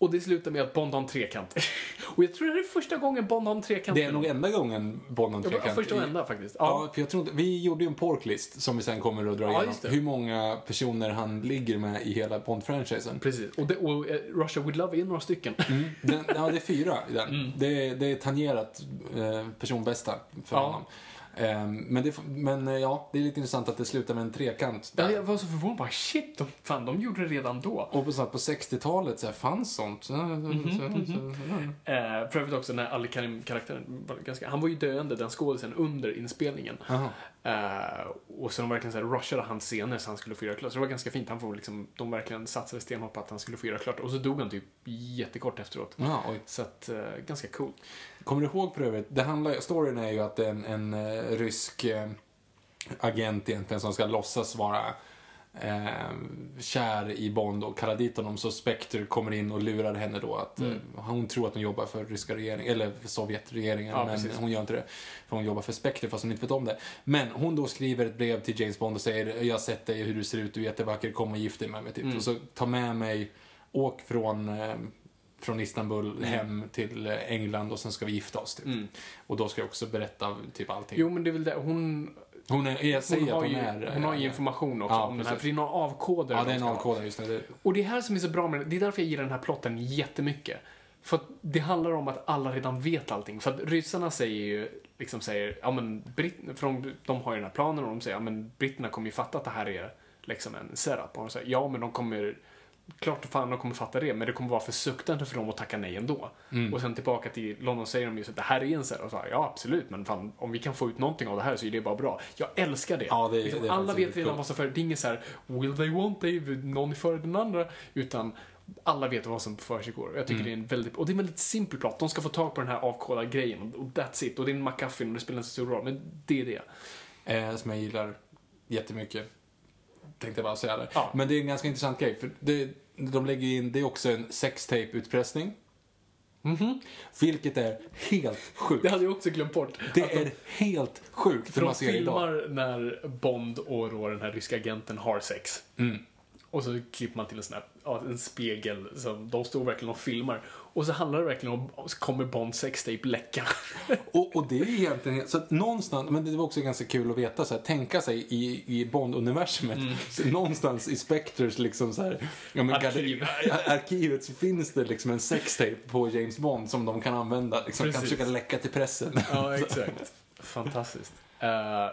Och det slutar med att Bond har en trekant. och jag tror det är första gången Bond har en trekant. Det är nog enda gången Bond har en trekant. första och enda faktiskt. Ja, Ja. för jag tror inte, vi gjorde ju en porklist som vi sen kommer att dra Ja, igenom. Hur många personer han ligger med i hela Bond-franchisen. Precis. Och, det, och eh, Russia With Love är några stycken. Den, ja, det är fyra i den. Mm. Det, är- det är tangerat eh, personbästa för Ja. honom. Ehm, men, det, men eh, ja, det är lite intressant att det slutar med en trekant. Ja, Där. jag var så förvånad. Bara, shit, de, fan, de gjorde det redan då. Och på, så här, på 60-talet så här, fanns sånt. Så, Mhm, Eh, för övrigt också den här Ali Karim-karaktären. Han var ju döende, den skådisen, under inspelningen. Eh, och så de verkligen så här rushade hans scener så han skulle få göra klart. Så det var ganska fint. Han får liksom, de verkligen satsade stenhårt på att han skulle få göra klart. Och så dog han typ jättekort efteråt. Oj. Så att, eh, ganska cool. Kommer du ihåg för övrigt, det handlar, storyn är ju att det är en, en eh, rysk eh, agent egentligen som ska låtsas vara eh, kär i Bond och kallar dit honom så Spectre kommer in och lurar henne då att Mm. eh, hon tror att hon jobbar för ryska regeringen, eller för Sovjetregeringen, Ja, men precis. hon gör inte det. För hon jobbar för Spectre fast hon inte vet om det. Men hon då skriver ett brev till James Bond och säger jag har sett dig, hur du ser ut, du är jättevacker, kom och gift dig med mig typ. Mm. Och så ta med mig, åk från från Istanbul hem till eh, England och sen ska vi gifta oss. Typ. Mm. Och då ska jag också berätta typ allting. Jo, men det är väl det. Hon, hon är, jag säger hon, har, att ju, hon är... hon har ju eh, information också Ja, om den här. För det är några avkoder Ja, de det är en avkodare just. Det- Och det är här som är så bra med det. Det är därför jag gillar den här plotten jättemycket. För att det handlar om att alla redan vet allting. För att ryssarna säger ju, liksom säger, ja men, britt, för de, de har ju den här planen och de säger, ja men britterna kommer ju fatta att det här är liksom en setup. Och de säger, ja men de kommer, klart fan de kommer fatta det, men det kommer vara för suktande för dem att tacka nej ändå. Mm. Och sen tillbaka till London säger de just att det här är en setup. Och så här, ja absolut, men fan om vi kan få ut någonting av det här så är det bara bra. Jag älskar det. Ja, det- liksom, det alla vet redan vad som för, det är inget så här, will they, won't they, någon är före den andra, utan alla vet vad som försiggår. Jag tycker Mm. det är en väldigt, och det är en väldigt simpel plott. De ska få tag på den här avkodade grejen och that's it. Och det är en McGuffin och det spelar inte så stor roll, men det är det. eh, som jag gillar jättemycket. Tänkte jag bara säga det. Ja. Men det är en ganska intressant grej. För det, de lägger in, det är också en sextape-utpressning. Vilket är helt sjukt. Det hade jag också glömt bort. Det de- är helt sjukt För man de ser idag. filmar när Bond och då den här ryska agenten har sex. Mm. Och så klipper man till en sån här, ja, en spegel. Så de står verkligen och filmar. Och så handlar det verkligen om, så kommer Bond sextape läcka. Och, och det är egentligen, så att någonstans, men det var också ganska kul att veta, så här, tänka sig i, i Bond-universumet, så någonstans i Spectres liksom så här, ja, men, Mm. Arkiv. arkivet så finns det liksom en sextape på James Bond som de kan använda, liksom, kan försöka läcka till pressen. Ja, exakt. Fantastiskt. Eh,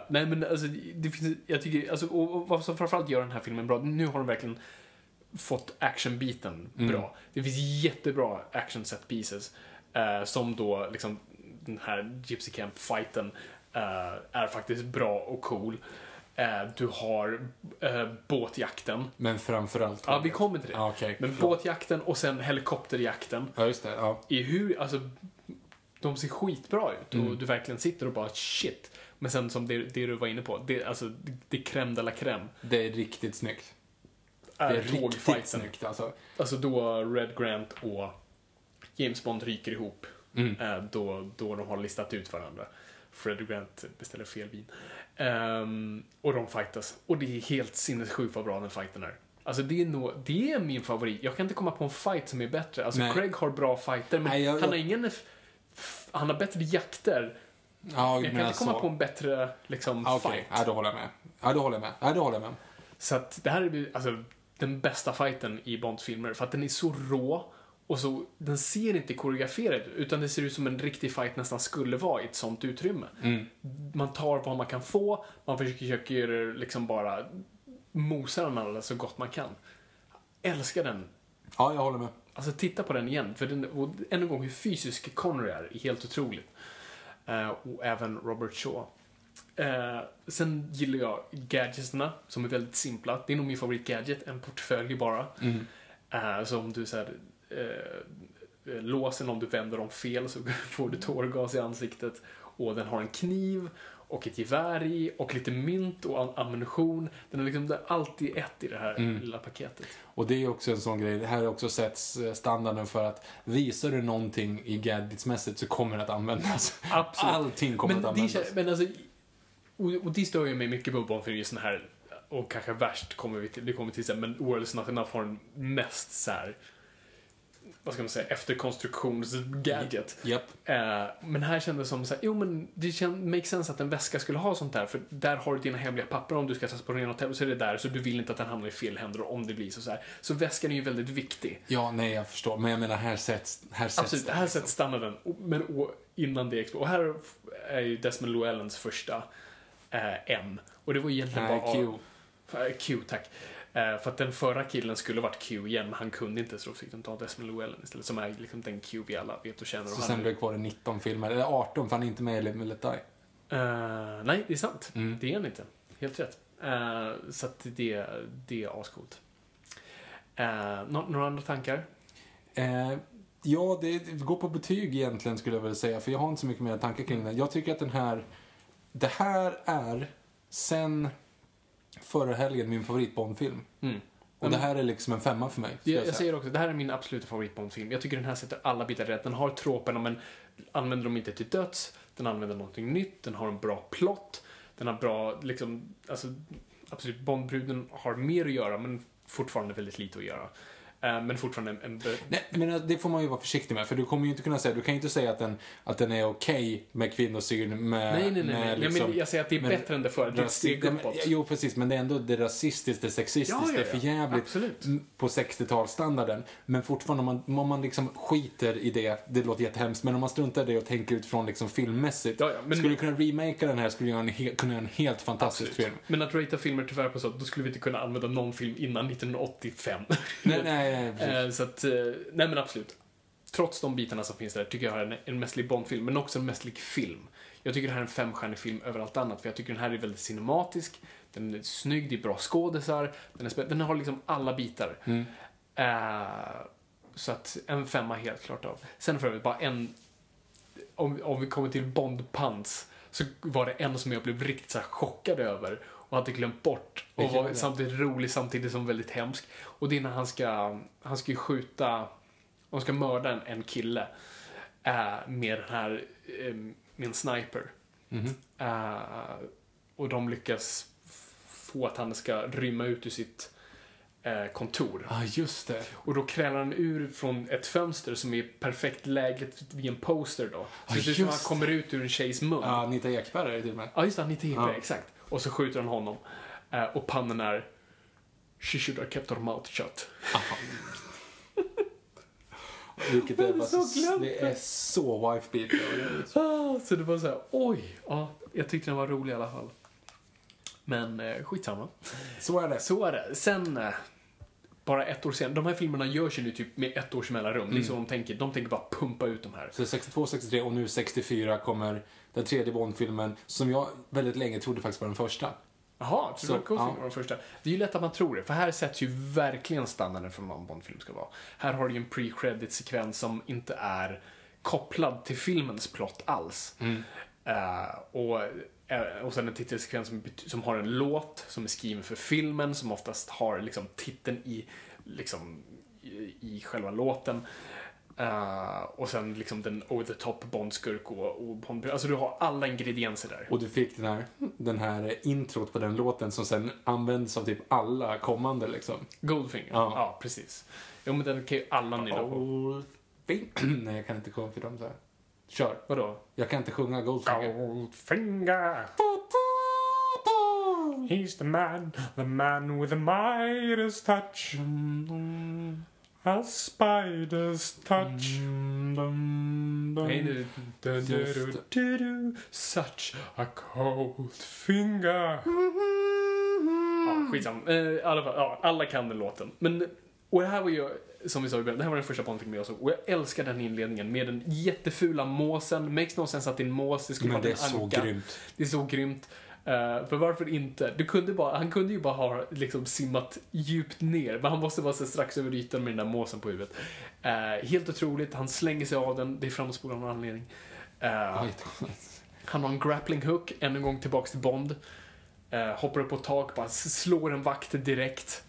nej men alltså, det finns, jag tycker, alltså, och, och vad som framförallt gör den här filmen bra, nu har de verkligen fått actionbiten bra. Det finns jättebra action set pieces. eh, som då, liksom, den här Gypsy Camp-fighten eh, är faktiskt bra och cool. Eh, du har eh, båtjakten. Men framförallt... Ja, vi kommer till det. Ja, okej. Men båtjakten och sen helikopterjakten Ja, just det. Ja. är hur, alltså, de ser skitbra ut och Mm. du verkligen sitter och bara shit. Men sen som det, det du var inne på, det, alltså, det, det är crème de la crème. Det är riktigt snyggt. Är tågfighten. snyggt alltså. Alltså då Red Grant och James Bond ryker ihop. Mm. Eh, då, då de har listat ut varandra. Fred Grant beställer fel vin. Ehm, och de fightas. Och det är helt sinnessjukt vad bra den fighten är. Alltså det är, nog, det är min favorit. Jag kan inte komma på en fight som är bättre. Alltså Nej. Craig har bra fighter, men Nej, jag- han har ingen... Han har bättre jakter. Ja, Jag kan inte komma alltså- på en bättre liksom, Ja, Okej, fight. ja, då håller jag med. Ja, då håller jag med. Ja, då håller jag med. Så att det här är alltså, den bästa fighten i Bonds filmer. För att den är så rå och så, den ser inte koreograferad ut. Utan det ser ut som en riktig fight nästan skulle vara i ett sånt utrymme. Mm. Man tar vad man kan få, man försöker liksom bara mosa den alla så gott man kan. Älskar den. Ja, jag håller med. Alltså titta på den igen. För den, och än en gång hur fysisk Connery är, är helt otroligt. Eh, och även Robert Shaw. Eh, sen gillar jag gadgetsna som är väldigt simpla. Det är nog min favoritgadget, en portfölj bara. Mm. Eh, så om du så här, eh, eh, låsen, om du vänder dem fel så får du tårgas i ansiktet. Och den har en kniv och ett gevär i och lite mynt och am- ammunition. Den är liksom är alltid ett i det här Mm. lilla paketet. Och det är också en sån grej, det här har också sätts eh, standarden för att visar du någonting i gadgetsmässigt så kommer det att användas. Absolut. Allting kommer men att användas. kän- men alltså, och, och det stör ju mig mycket på Bond för just den här, och kanske värst kommer vi till, det kommer till sen, men World is not enough har den mest så här vad ska man säga, efterkonstruktionsgadget. Japp. Eh, men här kändes det som så här, jo men det känd, makes sense att en väska skulle ha sånt där, för där har du dina hemliga papper om du ska transportera något så är det där, så du vill inte att den hamnar i fel händer om det blir så, så här. Så väskan är ju väldigt viktig. Ja, nej, jag förstår. Men jag menar, här sätts, här sätts Absolut, det, här liksom. sätts standarden, och- men och, innan det exploderar. Och här är ju Desmond Llewellyns första eh, M. Och det var egentligen Nej, bara... Q. Eh, Q, tack. Eh, för att den förra killen skulle varit Q igen, men han kunde inte så då fick de ta Desmond Llewellyn istället. Som är liksom den Q vi alla vet och känner. Och Så han sen blev det kvar i 19 filmer, eller 18 för han är inte med i Live Let Die. Eh, nej, det är sant. Mm. Det är han inte. Helt rätt. Eh, så att det, det är ascoolt. Uh, några andra tankar? Ja, det, det går på betyg egentligen skulle jag vilja säga, för jag har inte så mycket mer tankar kring den. Jag tycker att den här, det här är sen förra helgen min favorit Bondfilm. Mm. Och det här är liksom en femma för mig. Jag, jag säger också, det här är min absoluta favoritbondfilm. Jag tycker den här sätter alla bitar rätt. Den har troperna men använder dem inte till döds. Den använder någonting nytt, den har en bra plott. Den har bra, liksom, alltså absolut, Bondbruden har mer att göra men fortfarande väldigt lite att göra. Eh, men fortfarande en... Nej, men det får man ju vara försiktig med, för du kommer ju inte kunna säga, du kan ju inte säga att den, att den är okej med kvinnosyn, med... nej, nej, nej. med nej. liksom- men jag säger att det är bättre än det förra. Det är ett steg uppåt. Jo, precis, men det är ändå det rasistiskt, det sexistiskt, Ja, ja, det är ja. för jävligt Absolut. på 60-talsstandarden. Men fortfarande, om man, om man liksom skiter i det, det låter jättehemskt, men om man struntar i det och tänker utifrån liksom filmmässigt. Ja, ja, men- Skulle du kunna remakea den här skulle du göra en, he- kunna göra en helt fantastisk Absolut. film. Men att ratea filmer tyvärr på så, då skulle vi inte kunna använda någon film innan 1985. Nej, nej, nej. Eh, så att, eh, nej men absolut. Trots de bitarna som finns där tycker jag har en, en mästerlig Bond-film, men också en mästerlig film. Jag tycker det här är en femstjärnig film över allt annat, för jag tycker den här är väldigt cinematisk, den är snygg, det är bra skådisar, den, är den har liksom alla bitar. Mm. Eh, så att en femma helt klart av. Sen för övrigt, bara en... Om, om vi kommer till Bond-pants, så var det en som jag blev riktigt så här chockad över och hade glömt bort. Och var det? samtidigt rolig, samtidigt som väldigt hemsk. Och det är när han ska, han ska ju skjuta, han ska mörda en, en kille eh, med den här, eh, med en sniper. Mhm. Eh, och de lyckas få att han ska rymma ut ur sitt eh, kontor. Ja, ah, just det. Och då krälar han ur från ett fönster som är perfekt lägligt vid en poster då. Så Ja, det ser ut som han kommer ut ur en tjejs mun. Ja, Anita Ekberg är det till och med. Ja, just det. Anita Ekberg, exakt. Och så skjuter han honom. Eh, och pannan är She should have kept her mouth shut. Vilket är, bara, så det är så wife beater. Ah, så det var så här, oj. Ja, jag tyckte den var rolig i alla fall. Men eh, skitsamma. Så är det. Så är det. Sen, eh, bara ett år sen. De här filmerna görs ju nu typ med ett års mellanrum. Är så de tänker. De tänker bara pumpa ut de här. Så 62, 63 och nu 64 kommer den tredje Bond-filmen som jag väldigt länge trodde faktiskt var den första. Jaha, så, Så, det var Coffin ja. var den första. Det är ju lätt att man tror det, för här sätts ju verkligen standarden för vad en Bondfilm ska vara. Här har du ju en pre-credit-sekvens som inte är kopplad till filmens plott alls. Eh, och, eh, och sen en titelsekvens som, som har en låt som är skriven för filmen, som oftast har liksom titeln i, liksom, i, i själva låten. Eh, och sen liksom den over the top Bondskurk och, och Bond, Alltså du har alla ingredienser där. Och du fick den här, den här introt på den låten som sen används av typ alla kommande liksom. Goldfinger, Ja. ja, precis. Jo men den kan ju alla nynna på. Goldfinger. Nej, jag kan inte sjunga för dem så här. Kör. Vadå? Jag kan inte sjunga Goldfinger. Goldfinger. He's the man, the man with the Midas touch. A spider's touch. Such a cold finger. Ja, skitsam. Eh, i alla, fall, ja, alla kan den låten. Men, och det här var ju, som vi sa i början, det här var den första Bondfilmen jag såg. Och jag älskar den inledningen med den jättefula måsen. Makes no sense att det är en mås, det skulle Men vara det är en så anka. grymt. Det är så grymt. Eh, för varför inte? Du kunde bara, han kunde ju bara ha liksom, simmat djupt ner, men han måste vara så strax över ytan med den där måsen på huvudet. Eh, helt otroligt, han slänger sig av den, det är framåtspolat av någon anledning. Oj, han har en grappling hook, än en gång tillbaks till Bond. Hoppar upp på tak, bara slår en vakt direkt.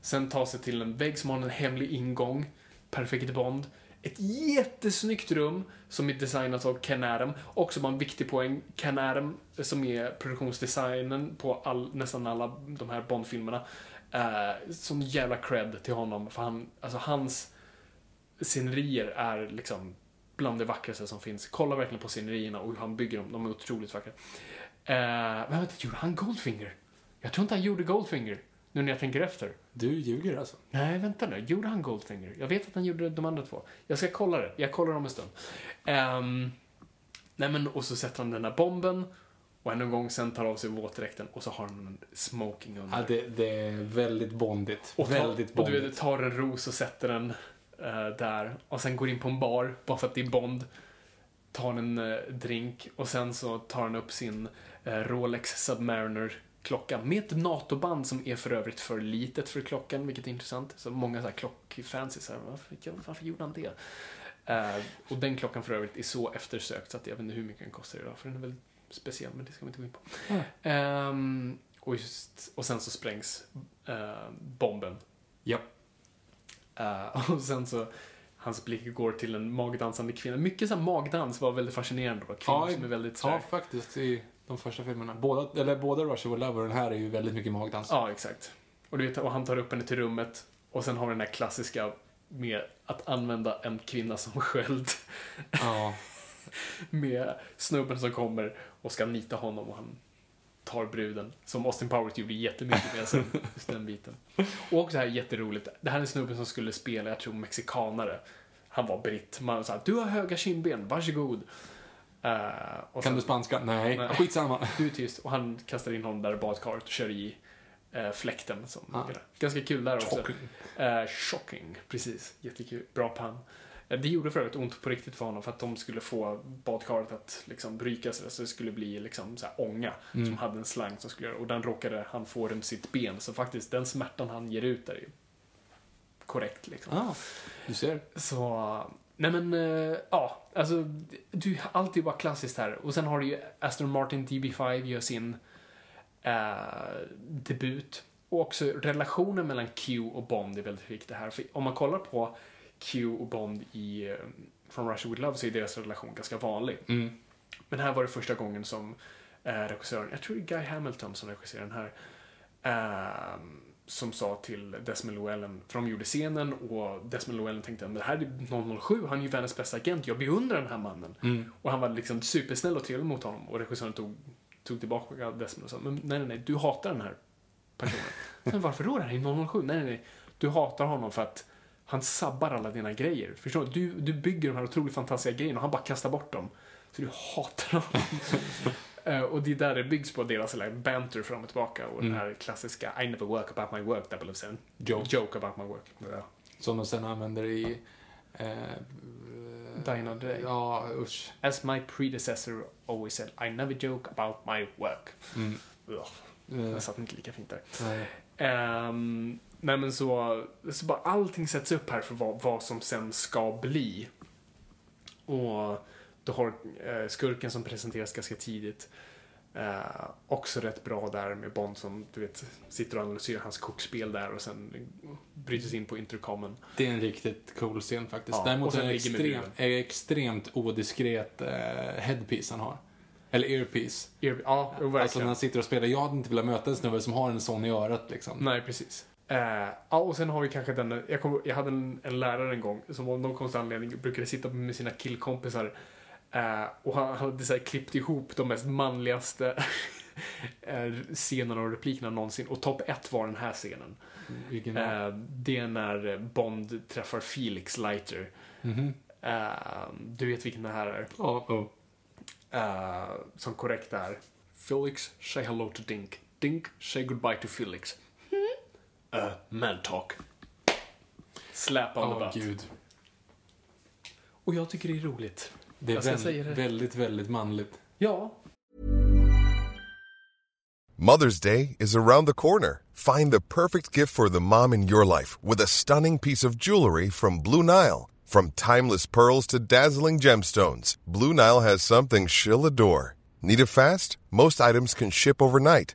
Sen tar sig till en vägg som har en hemlig ingång. Perfekt Bond. Ett jättesnyggt rum som är designat av Ken Adam. Också bara en viktig poäng. Ken Adam, som är produktionsdesignen på all, nästan alla de här Bond-filmerna. Eh, sån jävla cred till honom. För han, alltså hans scenerier är liksom bland det vackraste som finns. Kolla verkligen på scenerierna och hur han bygger dem. De är otroligt vackra. Eh, men vänta, gjorde han Goldfinger? Jag tror inte han gjorde Goldfinger. Nu när jag tänker efter. Du ljuger alltså? Nej, vänta nu. Gjorde han Goldfinger? Jag vet att han gjorde de andra två. Jag ska kolla det. Jag kollar om en stund. Ehm, nej men, och så sätter han den där bomben. Och än en gång sen tar av sig våtdräkten och så har han en smoking under. Ja, det, det är väldigt bondigt. Och, tar, väldigt och bondigt. du vet, tar en ros och sätter den eh, där. Och sen går in på en bar, bara för att det är Bond. Tar en eh, drink och sen så tar han upp sin eh, Rolex Submariner-klocka med ett NATO-band som är för övrigt för litet för klockan, vilket är intressant. Så många så här klockfans är så här, varför, varför gjorde han det? Eh, och den klockan för övrigt är så eftersökt så att jag vet inte hur mycket den kostar idag, för den är väldigt speciell, men det ska vi inte gå in på. Mm. Ehm, och, just, och sen så sprängs eh, bomben. Ja. Eh, och sen så, hans blick går till en magdansande kvinna. Mycket så här magdans var väldigt fascinerande då. Kvinnor Ja, som är väldigt så Ja, här, faktiskt. I de första filmerna. Båda, eller både Russia with Love och den här är ju väldigt mycket magdans. Ja, exakt. Och, du vet, och han tar upp henne till rummet och sen har vi den här klassiska med att använda en kvinna som sköld. Ja. med snubben som kommer och ska nita honom och han tar bruden. Som Austin Powers gjorde jättemycket med sen, just den biten. Och också här jätteroligt, det här är snubben som skulle spela, jag tror mexikanare. Han var britt. Man sa du har höga kindben, varsågod. Uh, Kan sen- du spanska? Nej. Nej. Skitsamma. Du är tyst. Och han kastar in honom där i badkaret och kör i eh, fläkten. Som Ah. Ganska kul där också. Shocking. Eh, shocking, precis. Jättekul. Bra pann. Eh, Det gjorde för övrigt ont på riktigt för honom för att de skulle få badkaret att liksom bryka sig så det skulle bli liksom så här ånga Mm. som hade en slang som skulle göra och den råkade han få runt sitt ben så faktiskt den smärtan han ger ut är ju korrekt liksom. Ja, du ser. Så, nej men, eh, ja, alltså, du, allt är bara klassiskt här. Och sen har du ju Aston Martin DB5 gör sin eh, debut. Och också relationen mellan Q och Bond är väldigt viktig här. För om man kollar på Q och Bond i eh, From Russia With Love så är deras relation ganska vanlig. Mm. Men här var det första gången som eh, regissören, jag tror det är Guy Hamilton som regisserar den här, ehm, som sa till Desmond Llewellyn, för de gjorde scenen och Desmond Llewellyn tänkte men det här är 007, han är ju världens bästa agent, jag beundrar den här mannen. Mm. Och han var liksom supersnäll och trevlig mot honom och regissören tog, tog tillbaka Desmond och sa men nej, nej, nej, du hatar den här personen. men varför då? Det här är 007. Nej, nej, nej. Du hatar honom för att han sabbar alla dina grejer. Förstår du? Du, du bygger de här otroligt fantastiska grejerna och han bara kastar bort dem. Så du hatar honom. Eh, och det är där det byggs på deras like, banter fram och tillbaka och den här klassiska I never work about my work, 007. Joke. Joke about my work. Ja. Som de sen använder i... Eh, Die Another Day. Ja, usch. As my predecessor always said, I never joke about my work. Mm. Ugh, Eh, det satt inte lika fint där. Um, nej men så, så bara allting sätts upp här för vad, vad som sen ska bli. Och du har eh, skurken som presenteras ganska tidigt. Eh, också rätt bra där med Bond som du vet sitter och analyserar hans kortspel där och sen bryter sig in på intercomen. Det är en riktigt cool scen faktiskt. Ja, Däremot är det extrem, är extremt odiskret eh, headpiece han har. Eller earpiece. Ja, jo, Alltså när verkligen. han sitter och spelar. Jag hade inte velat möta en snubbe som har en sån i örat liksom. Nej, precis. Eh, ja, och sen har vi kanske den, jag, kom, jag hade en, en lärare en gång som av någon konstig anledning brukade sitta med sina killkompisar eh, och han hade så här, klippt ihop de mest manligaste eh, scenerna och replikerna någonsin och topp ett var den här scenen. Vilken Eh, det är när Bond träffar Felix Leiter. Mhm. Eh, du vet vilken det här är? Ja, ja. Eh, som korrekt är Felix, say hello to Dink. Dink, say goodbye to Felix. Uh, man talk. Slap on the butt. gud. Och jag tycker det är roligt. Det är väl, säga det. väldigt, väldigt manligt. Ja, Mother's Day is around the corner. Find the perfect gift for the mom in your life with a stunning piece of jewelry from Blue Nile. From timeless pearls to dazzling gemstones, Blue Nile has something she'll adore. Need it fast? Most items can ship overnight.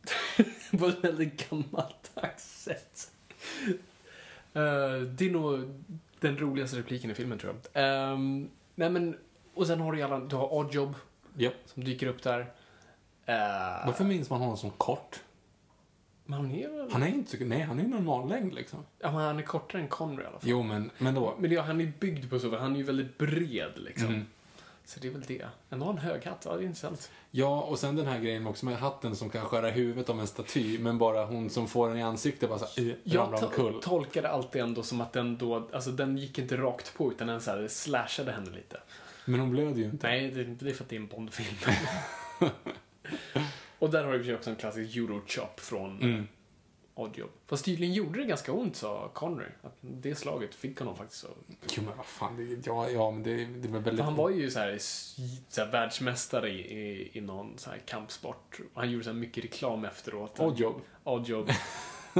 på ett väldigt gammaldags sätt. Eh, det är nog den roligaste repliken i filmen tror jag. Ehm, nej men, och sen har du ju alla, du har Oddjob Japp. som dyker upp där. Uh, Varför minns man honom som kort? Men han är väl... Han är inte. Nej, han är normallängd liksom. Ja, men han är kortare än Connery i alla fall. Jo, men, men då... Men ja, han är byggd på så, han är ju väldigt bred liksom. Mm. Så det är väl det. Ändå har han hög hatt, ja det är intressant. Ja, och sen den här grejen också med hatten som kan skära huvudet av en staty, men bara hon som får den i ansiktet bara så här, Jag to- det alltid ändå som att den då, alltså den gick inte rakt på utan den så här slashade henne lite. Men hon blöder ju inte. Nej, det, det är för att det är en Bondfilm. och där har vi också en klassisk Eurochop från Mm. Oddjob. Fast tydligen gjorde det ganska ont, sa Connery. Att det slaget fick honom faktiskt så. Jo, men vad fan, det, ja, ja, men det, det var väldigt... För han var ju så här, så här världsmästare i, i, i någon så här kampsport. Han gjorde så här mycket reklam efteråt. Oddjob. Oddjob.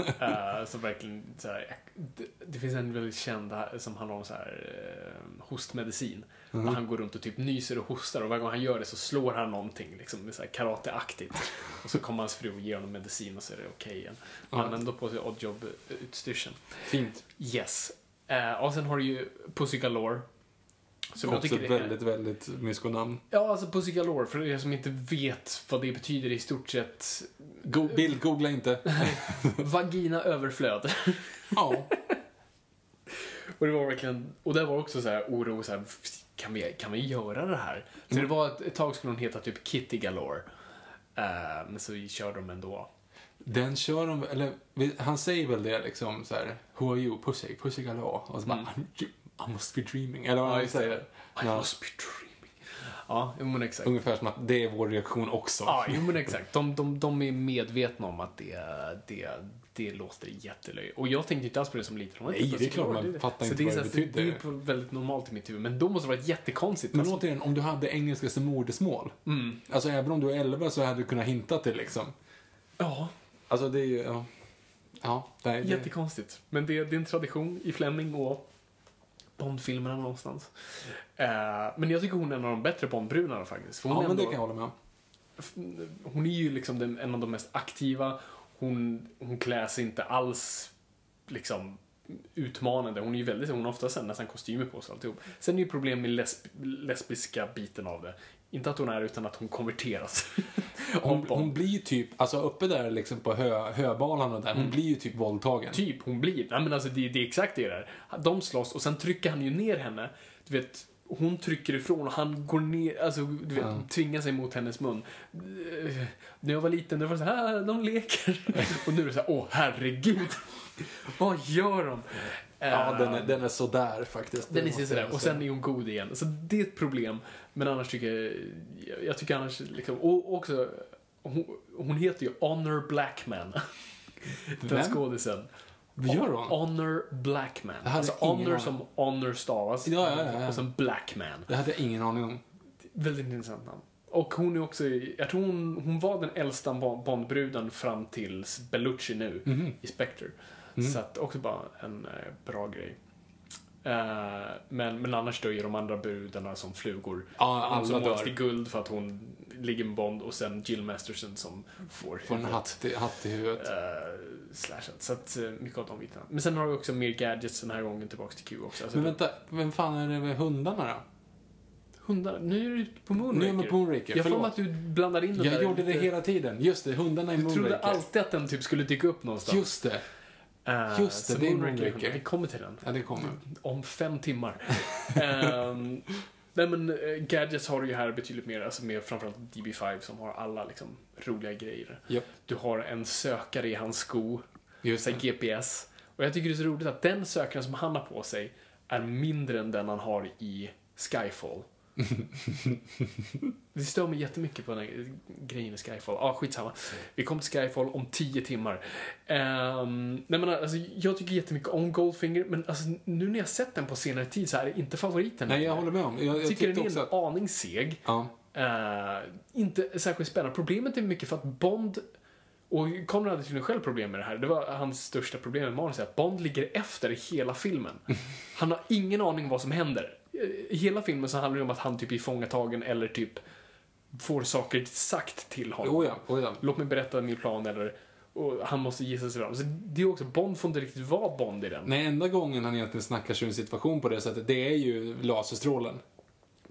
uh, så verkligen så här, det, det finns en väldigt känd som handlar om så här, eh, hostmedicin. Mhm. Och han går runt och typ nyser och hostar och varje gång han gör det så slår han någonting liksom, så här karateaktigt. Och så kommer hans fru och ger honom medicin och så är det okej igen. Men han har ändå på sig Oddjob-utstyrseln. Fint. Yes. Eh, och sen har du ju Pussy Galore. Som jag också tycker ett är- väldigt, väldigt myskonamn. Ja, alltså Pussy Galore, för er som inte vet vad det betyder i stort sett. Go Bildgoogla inte. Vagina överflöd. ja. Och det var verkligen, och det var också så här oro, så här, kan vi, kan vi göra det här? Så det var ett, ett tag skulle hon heta typ Kitty Galore. Eh, men så körde de ändå. Den kör de, eller han säger väl det liksom så här, Who are you? Pussy, Pussy galore. Och så bara, I must be dreaming. Eller vad Ja, just säger. det. I Ja. must be dreaming. Ja, jo, men exakt. Ungefär som att det är vår reaktion också. Ja, jo men exakt. De, de, de är medvetna om att det, det, det låter jättelöjligt. Och jag tänkte inte alls på det som liten. Nej, det är klart man fattar så inte det är vad det att betyder. Det är väldigt normalt i mitt huvud. Men då måste det varit jättekonstigt. Men Alltså, återigen, om du hade engelska som modersmål. Alltså även om du är 11 så hade du kunnat hinta till liksom. ja, Alltså det är ju, ja. Ja, nej, det, jättekonstigt. Men det, det är en tradition i Fleming och Bondfilmerna någonstans. Eh, men jag tycker hon är en av de bättre Bondbrudarna faktiskt. Ja är men det kan jag hålla med om. hon är ju liksom den, en av de mest aktiva. Hon, hon klär sig inte alls liksom utmanande. Hon är ju väldigt, hon har ofta nästan kostymer på sig alltihop. Sen är ju problem med lesb, lesbiska biten av det. Inte att hon är utan att hon konverteras. Hon, hon blir typ, alltså uppe där liksom på hö, höbalan och där, hon blir ju typ våldtagen. Typ, hon blir. Nej men alltså det, det är exakt det där. De slåss och sen trycker han ju ner henne. Du vet, hon trycker ifrån och han går ner, alltså du vet, Ja. tvingar sig mot hennes mun. När jag var liten, det var så här, de leker. och nu är det så här, åh herregud. Vad gör de? Ja, den är, den är sådär faktiskt. den är sådär. Och sen är hon god igen. Så det är ett problem. Men annars tycker jag, jag, tycker annars liksom, och också, hon, hon heter ju Honor Blackman. Den skådisen. Vad gör hon? Honor Blackman. Alltså honor som honor stavas. Ja, ja, ja. Och sen Blackman. Det hade jag ingen aning om. Väldigt intressant namn. Och hon är också, jag tror hon, hon var den äldsta Bo- Bondbruden fram tills Bellucci nu Mhm. i Spectre. Så att också bara en eh, bra grej. Eh, men, men annars dör ju de andra brudarna som flugor. Ja, Hon alla som målas dör. till guld för att hon ligger med Bond och sen Jill Masterson som får Får en hatt hatt i huvudet. eh, slashat. Så att eh, mycket av de bitarna. Men sen har vi också mer gadgets den här gången tillbaks till Q också. Alltså, Men vänta, vem fan är det med hundarna då? Hundar, nu är du på Moonraker. Nu är jag på Moonraker, Jag får att du blandar in den Jag där gjorde det lite- hela tiden. Just det, hundarna i Jag trodde Moonraker. alltid att den typ skulle dyka upp någonstans. Just det. Eh, just det, det är Moonraker. Vi kommer till den. Ja, det kommer. Om fem timmar. Ehm, nej men uh, Gadgets har du ju här betydligt mer, alltså med framförallt DB5 som har alla liksom roliga grejer. Japp. Du har en sökare i hans sko, Just så GPS. Och jag tycker det är så roligt att den sökaren som han har på sig är mindre än den han har i Skyfall. det stör mig jättemycket på den här grejen i Skyfall. Ah, skitsamma. Vi kommer till Skyfall om tio timmar. Um, nej men alltså, jag tycker jättemycket om Goldfinger, men alltså, nu när jag sett den på senare tid så är det inte favoriten. Nej, jag håller med om. Jag, jag tycker den är en att... aning seg. Ja. Eh, inte särskilt spännande. Problemet är mycket för att Bond, och Conrad hade tydligen själv problem med det här, det var hans största problem med manuset, att Bond ligger efter hela filmen. Han har ingen aning vad som händer. I hela filmen så handlar det om att han typ är fångatagen eller typ får saker sagt till honom. Oh ja, oh ja. Låt mig berätta min plan eller och han måste gissa sig fram. Så det är också, Bond får inte riktigt vara Bond i den. Nej, enda gången han egentligen snackar sig ur en situation på det sättet, det är ju laserstrålen.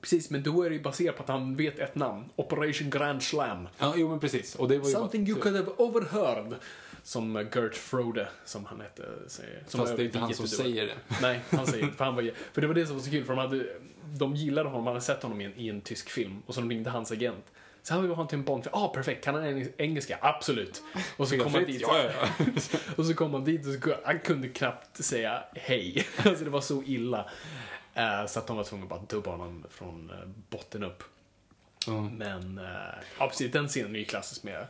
Precis, men då är det ju baserat på att han vet ett namn. Operation Grand Slam. Ja, jo men precis. Och det var ju Something bara, you could have overheard. Som Gert Frode, som han hette, säger. Som Fast det är inte han som säger det. Nej, han säger för, han var, för det var det som var så kul, för de, hade, de gillade honom, man hade sett honom i en, i en tysk film, och så de ringde hans agent. Så här vill vi ha en till en Bond. Ah, perfekt. Kan han eng- engelska? Absolut. Och så kom han dit. Ja, ja, ja. och så kom han dit och så, kunde- han kunde knappt säga hej. Alltså det var så illa. Eh, så att de var tvungna att bara dubba honom från eh, botten upp. Mm. Men, uh, ja precis, den scenen är ju klassisk med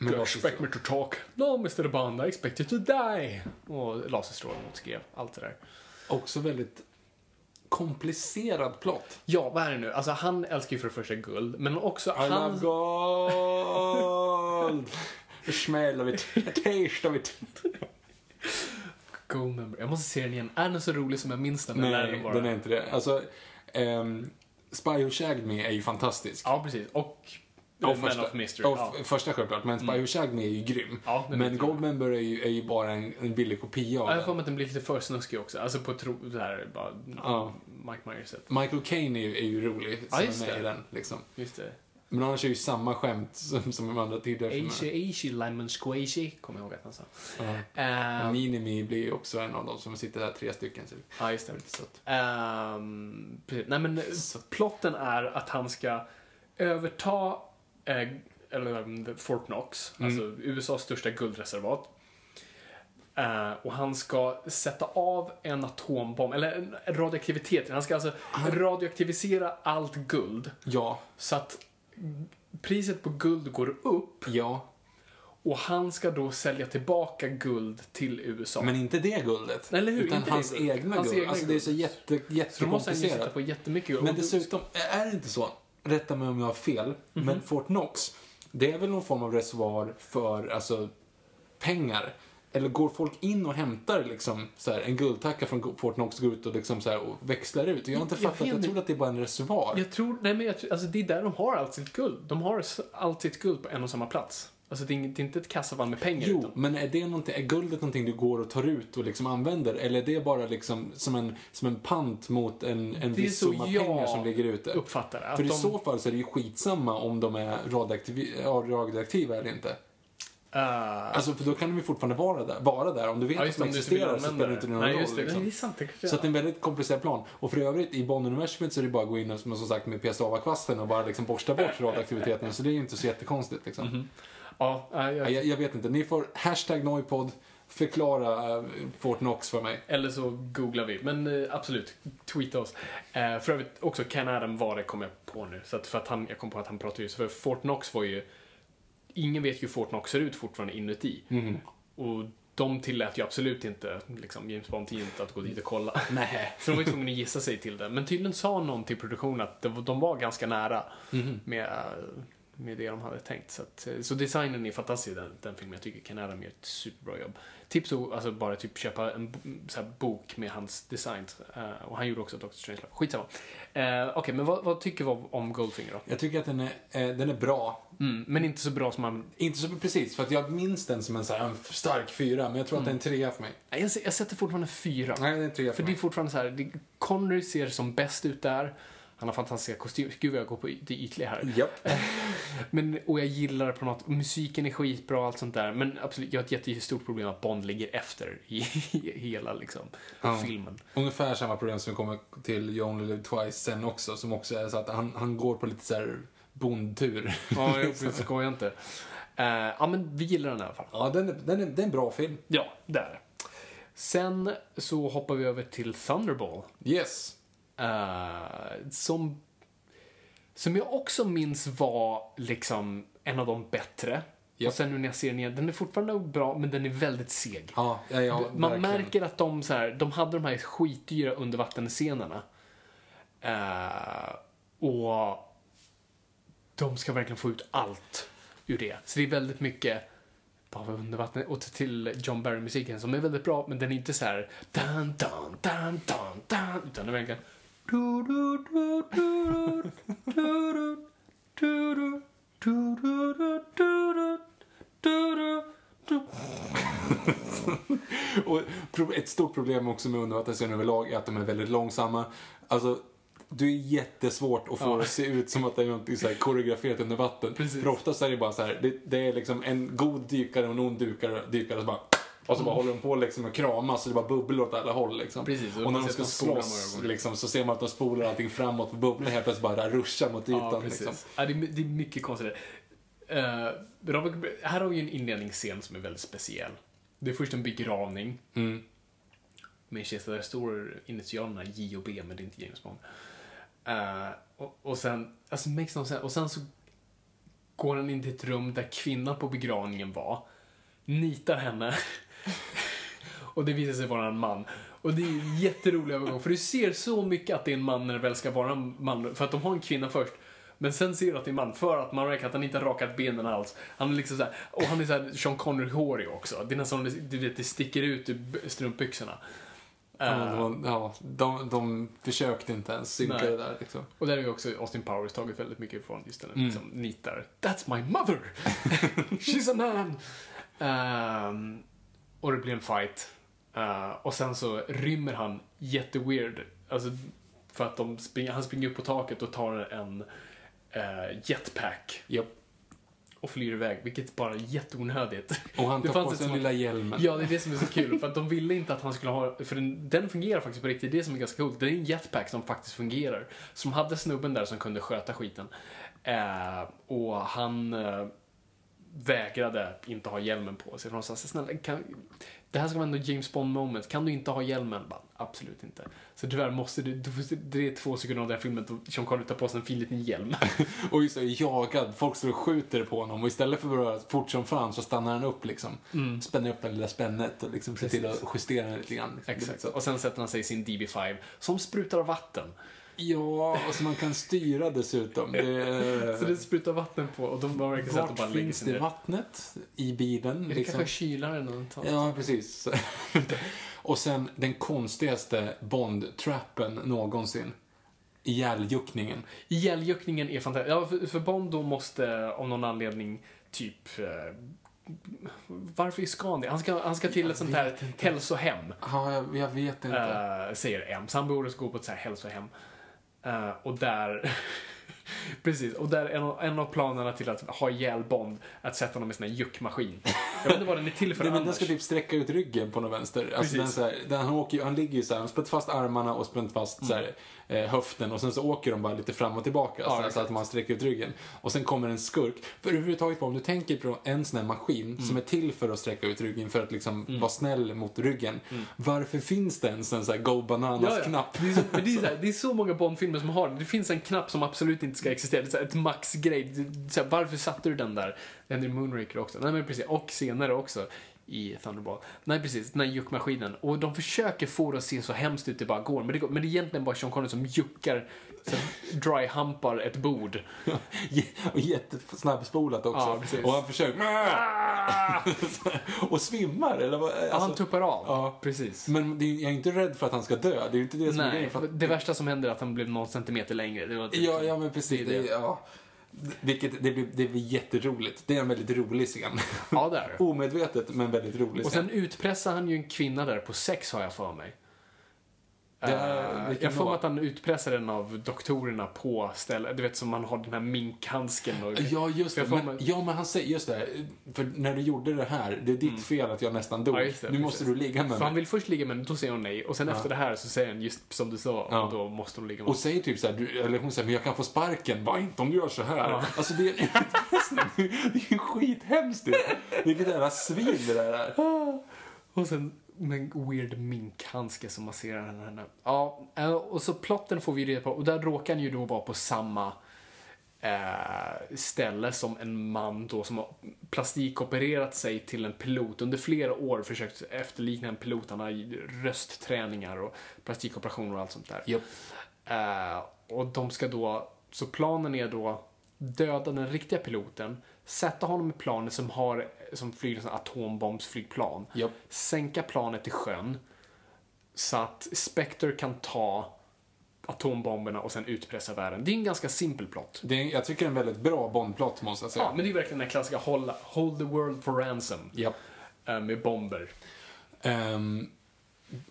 Do you expect me to talk? No, Mr. Bond, I expect you to die. Och laserstrålen motskrev allt det där. Också väldigt komplicerad plott. Ja, vad är det nu? Alltså han älskar ju för det första guld, men också I han... love gold! The smell of it, the taste of it. Gold member. Jag måste se den igen. Är den så rolig som jag minns den? Nej, bara... den är inte det. Alltså, um, Spy Who Shagged Me är ju fantastisk. Ja, precis. Och Och Man of Mystery. ja. första självklart, men Spy Who Shagged Me är ju grym. Ja, men. Goldmember är ju, är ju bara en, en billig kopia av Ja, jag får att den blir lite för snuskig också. Alltså på tro... Det här, bara... Ja. Mike Myers-sätt. Michael Caine är ju, är ju rolig Ja, som just är med det. i den. Liksom. Just det. Men annars är ju samma skämt som, som de andra tidigare filmerna. Aishi, Lemon Squishy. Kommer jag ihåg att han sa. Ja. Uh, Minimi blir ju också en av dem som sitter där, tre stycken. Så ja, just det. lite sött. Ehm, precis. Nej, men plotten är att han ska överta eller, um, Fort Knox, alltså USAs största guldreservat. Eh, och han ska sätta av en atombomb, eller en radioaktivitet. Han ska alltså radioaktivisera allt guld Ja, så att priset på guld går upp ja. och han ska då sälja tillbaka guld till USA. Men inte det guldet. Nej, eller hur? Utan Inte hans egna Hans guld. egna alltså det är guld. så jätte, så då måste han ju jättekomplicerat. på jättemycket guld. Men dessutom, är det inte så, rätta mig om jag har fel, Mhm. men Fort Knox, det är väl någon form av reservoar för alltså, pengar? Eller går folk in och hämtar liksom, så här, en guldtacka från Fort Knox, går ut och, liksom, så här, och växlar ut? Jag har inte Jag fattat, jag inte. tror att det är bara en reservoar. Jag tror, nej men jag alltså det är där de har allt sitt guld. De har allt sitt guld på en och samma plats. Alltså det är, det är inte ett kassavalv med pengar. Jo, utan, men är, det någonting, är guldet någonting du går och tar ut och liksom använder? Eller är det bara liksom som en, som en pant mot en, en Det är viss så summa pengar som ligger ute? uppfattar det. För i de, så fall så är det ju skitsamma om de är radioaktiv, ja, radioaktiva eller inte. eh, Alltså för då kan de ju fortfarande vara där. Vara där. Om du vet ja, att de det, existerar så spelar det det. inte någon Nej, roll. det. liksom. Det är sant. Det Så att det är en väldigt komplicerad plan. Och för övrigt, i Bond-universumet så är det bara att gå in och, som sagt med piastavakvasten och bara liksom borsta bort radioaktiviteten. Så det är ju inte så jättekonstigt liksom. Ja, eh, Ja, jag, Jag, jag vet inte. Ni får hashtag Noipod förklara eh, Fort Knox för mig. eller så googlar vi. Men eh, absolut, tweeta oss. Eh, för övrigt, också Ken Adam var det kom jag på nu. Så att, för att han, jag kom på att han pratade just för Fort Knox var ju... Ingen vet ju hur Fort Knox ser ut fortfarande inuti. Och de tillät ju absolut inte liksom, James Bond-teamet att gå dit och kolla. Nej. Så de var ju tvungna att gissa sig till det. Men tydligen sa någon till produktionen att de var ganska nära med, eh, med det de hade tänkt. Så, att, eh, så designen är fantastisk i den, den filmen. Jag tycker Ken Adam gör ett superbra jobb. Tips att alltså, bara typ köpa en bok med hans design. Eh, och han gjorde också Doctor Strange. Skitsamma. Uh, Okej, men vad, vad tycker vi om Goldfinger då? Jag tycker att den är, eh, den är bra. Mm, men inte så bra som man... Inte så precis, för att jag minns den som en, så här, en stark fyra, men jag tror att det är en trea för mig. Nej, Jag, jag sätter fortfarande fyra. Nej, det är en trea för, För det är mig. fortfarande så här, det, Connery ser som bäst ut där. Han har fantastiska kostymer. Gud vad jag går på det ytliga här. Japp. Men, och jag gillar på något, musiken är skitbra och allt sånt där. Men absolut, jag har ett jättestort problem att Bond ligger efter i, hela liksom, filmen. Ungefär samma problem som vi kommer till You Only Live Twice sen också, som också är så att han, han går på lite så här bondtur. Ja, jag skojar inte. Uh, ja, men vi gillar den i alla fall. Ja, den är, den är, det är en bra film. Ja, där. Sen så hoppar vi över till Thunderball. Yes. Uh, som, som jag också minns var liksom en av de bättre. Ja. Och sen nu när jag ser den igen, den är fortfarande bra, men den är väldigt seg. Ja, ja, ja Man verkligen. märker att de, så här, de hade de här skitdyra undervattensscenerna. Uh, och de ska verkligen få ut allt ur det. Så det är väldigt mycket bara under vattnet och till John Barry-musiken som är väldigt bra, men den är inte så här dan, dan, dan, dan, dan, utan det är verkligen och ett stort problem också med undervattensscener överlag är att de är väldigt långsamma. Alltså, det är jättesvårt att få ja. det att se ut som att det är något så här koreograferat under vatten. Precis. För oftast är det bara så här, det, det är liksom en god dykare och en ond dykare, dykare som bara och så bara håller de på liksom att kramas och det bara bubblar åt alla håll liksom. Precis, och och när de ska slåss liksom, så ser man att de spolar allting framåt och bubblar helt plötsligt bara ruschar mot ytan. Ja, liksom. Ja, det, är, det är mycket konstigt. Uh, Robert, här har vi ju en inledningsscen som är väldigt speciell. Det är först en begravning. Mm. Med en kista där det står initialerna J och B, men det är inte James Bond. Eh, och, och sen, alltså makes no sense. Och sen så går han in till ett rum där kvinnan på begravningen var, nitar henne. och det visar sig vara en man. Och det är en jätterolig övergång, för du ser så mycket att det är en man när det väl ska vara en man. För att de har en kvinna först. Men sen ser du att det är en man, för att man märker att han inte har rakat benen alls. Han är liksom så här, och han är så här Sean Connery-hårig också. Det är nästan du vet, det sticker ut ur strumpbyxorna. Ja, Eh, de, ja, de, de försökte inte ens synka Nej. det där liksom. Och där har ju också Austin Powers tagit väldigt mycket ifrån just den Mm. liksom, nitar. That's my mother! She's a man! Ehm, och det blir en fight. Eh, och sen så rymmer han jätteweird. Alltså, för att de springer, han springer upp på taket och tar en eh, jetpack Japp. och flyr iväg, vilket bara är jätteonödigt. Och han tar på sig den lilla hjälmen. Ja, det är det som är så kul. För att de ville inte att han skulle ha... För den, den fungerar faktiskt på riktigt. Det är som är ganska coolt. Det är en jetpack som faktiskt fungerar. Som hade snubben där som kunde sköta skiten. Eh, och han vägrade inte ha hjälmen på sig. För de sa så snälla, kan, det här ska vara ändå James Bond moment. Kan du inte ha hjälmen? Bara, Absolut inte. Så tyvärr måste du, du det är två sekunder av den här filmen då Sean Connery tar på sig en fin liten hjälm. Och just det, jagad. Folk står och skjuter på honom och istället för att röra fort som fan så stannar han upp liksom. Mm. Spänner upp det lilla spännet och liksom ser till att justera den lite grann. Liksom. Exakt. Så. Och sen sätter han sig i sin DB5 som sprutar vatten. Ja, och så man kan styra dessutom. Det, Så det sprutar vatten på och de bara verkar de bara lägger finns det ner. vattnet? I bilen? Är det liksom? kanske kylaren sånt? Ja, precis. och sen den konstigaste Bond-trappen någonsin. Ihjäljuckningen. Ihjäljuckningen är fantastisk. Ja, för, för Bond då måste av någon anledning typ... Eh, varför ska han det? Han ska, han ska till ett sånt här hälsohem, Ja, jag, jag vet inte. eh, säger M. Så han borde gå på ett så här hälsohem. Eh, och där... Precis, och där en, en av planerna till att ha ihjäl Bond att sätta honom i sån här juckmaskin. Jag vet inte vad den är till för Nej, men den ska typ sträcka ut ryggen på någon vänster. Alltså Precis. den så här, den, han, åker, han ligger ju så här, han har spänt fast armarna och spänt fast så här, eh, höften och sen så åker de bara lite fram och tillbaka Ja, så, exakt. att man sträcker ut ryggen. Och sen kommer en skurk. För överhuvudtaget, om du tänker på en sån här maskin som är till för att sträcka ut ryggen för att liksom vara snäll mot ryggen. Varför finns det ens en sån här Go Bananas-knapp? Det är, så, men det, är här, det är så många Bond-filmer som har det. Det finns en knapp som absolut inte ska existera. Det är ett max-grej. Det- Varför satte du den där? Det händer i Moonraker också. Nej, men precis. Och senare också i Thunderball. Nej, precis. Den här juckmaskinen. Och de försöker få det att se så hemskt ut det bara går. Men det, går, men det är egentligen bara Sean Connery som juckar, dry-humpar ett bord. och jättesnabbspolat också. Ja, precis. och han försöker... och svimmar, eller vad? Ja, han Alltså, tuppar av. Ja. Precis. men det är, jag är inte rädd för att han ska dö. Det är inte det som är Nej, grejen. För att, det värsta som händer är att han blev någon centimeter längre. Det var typ- Ja, ja men precis. Är Det, det. ja. Vilket, det blir, det blir jätteroligt. Det är en väldigt rolig scen. Ja, där. Omedvetet, men väldigt rolig Och scen. sen utpressar han ju en kvinna där på sex har jag för mig. Det, Eh, jag får mig att han utpressar en av doktorerna på stället. Du vet som man har den här minkhandsken och... Ja, just det. Men, mig- ja, men han säger, just det. För när du gjorde det här, det är ditt fel att jag nästan dog. Mm. Ja, det, nu precis. måste du ligga med För han mig. vill först ligga med henne, då säger hon nej. Och sen efter det här så säger han just som du sa, Ja. och då måste hon ligga med Och säger typ så här, du, eller hon säger, men jag kan få sparken. Bara inte om du gör så här. Ja. Alltså det är, det är ju skithemskt det. Vilket jävla svin det där är. Och sen med weird minkhandske som masserar henne. Ja, eh, och så plotten får vi reda på. Och där råkar han ju då vara på samma eh, ställe som en man då som har plastikopererat sig till en pilot. Under flera år försökt efterlikna en pilot. Han har röstträningar och plastikoperationer och allt sånt där. Japp. Eh, och de ska då, så planen är då döda den riktiga piloten, sätta honom i planet som har, som flyger en atombombsflygplan, Japp. sänka planet i sjön så att Spectre kan ta atombomberna och sen utpressa världen. Det är en ganska simpel plott. Det är, jag tycker det är en väldigt bra Bondplott måste jag säga. Ja, men det är verkligen den klassiska hold, hold the world for ransom Japp. eh, med bomber. Ehm,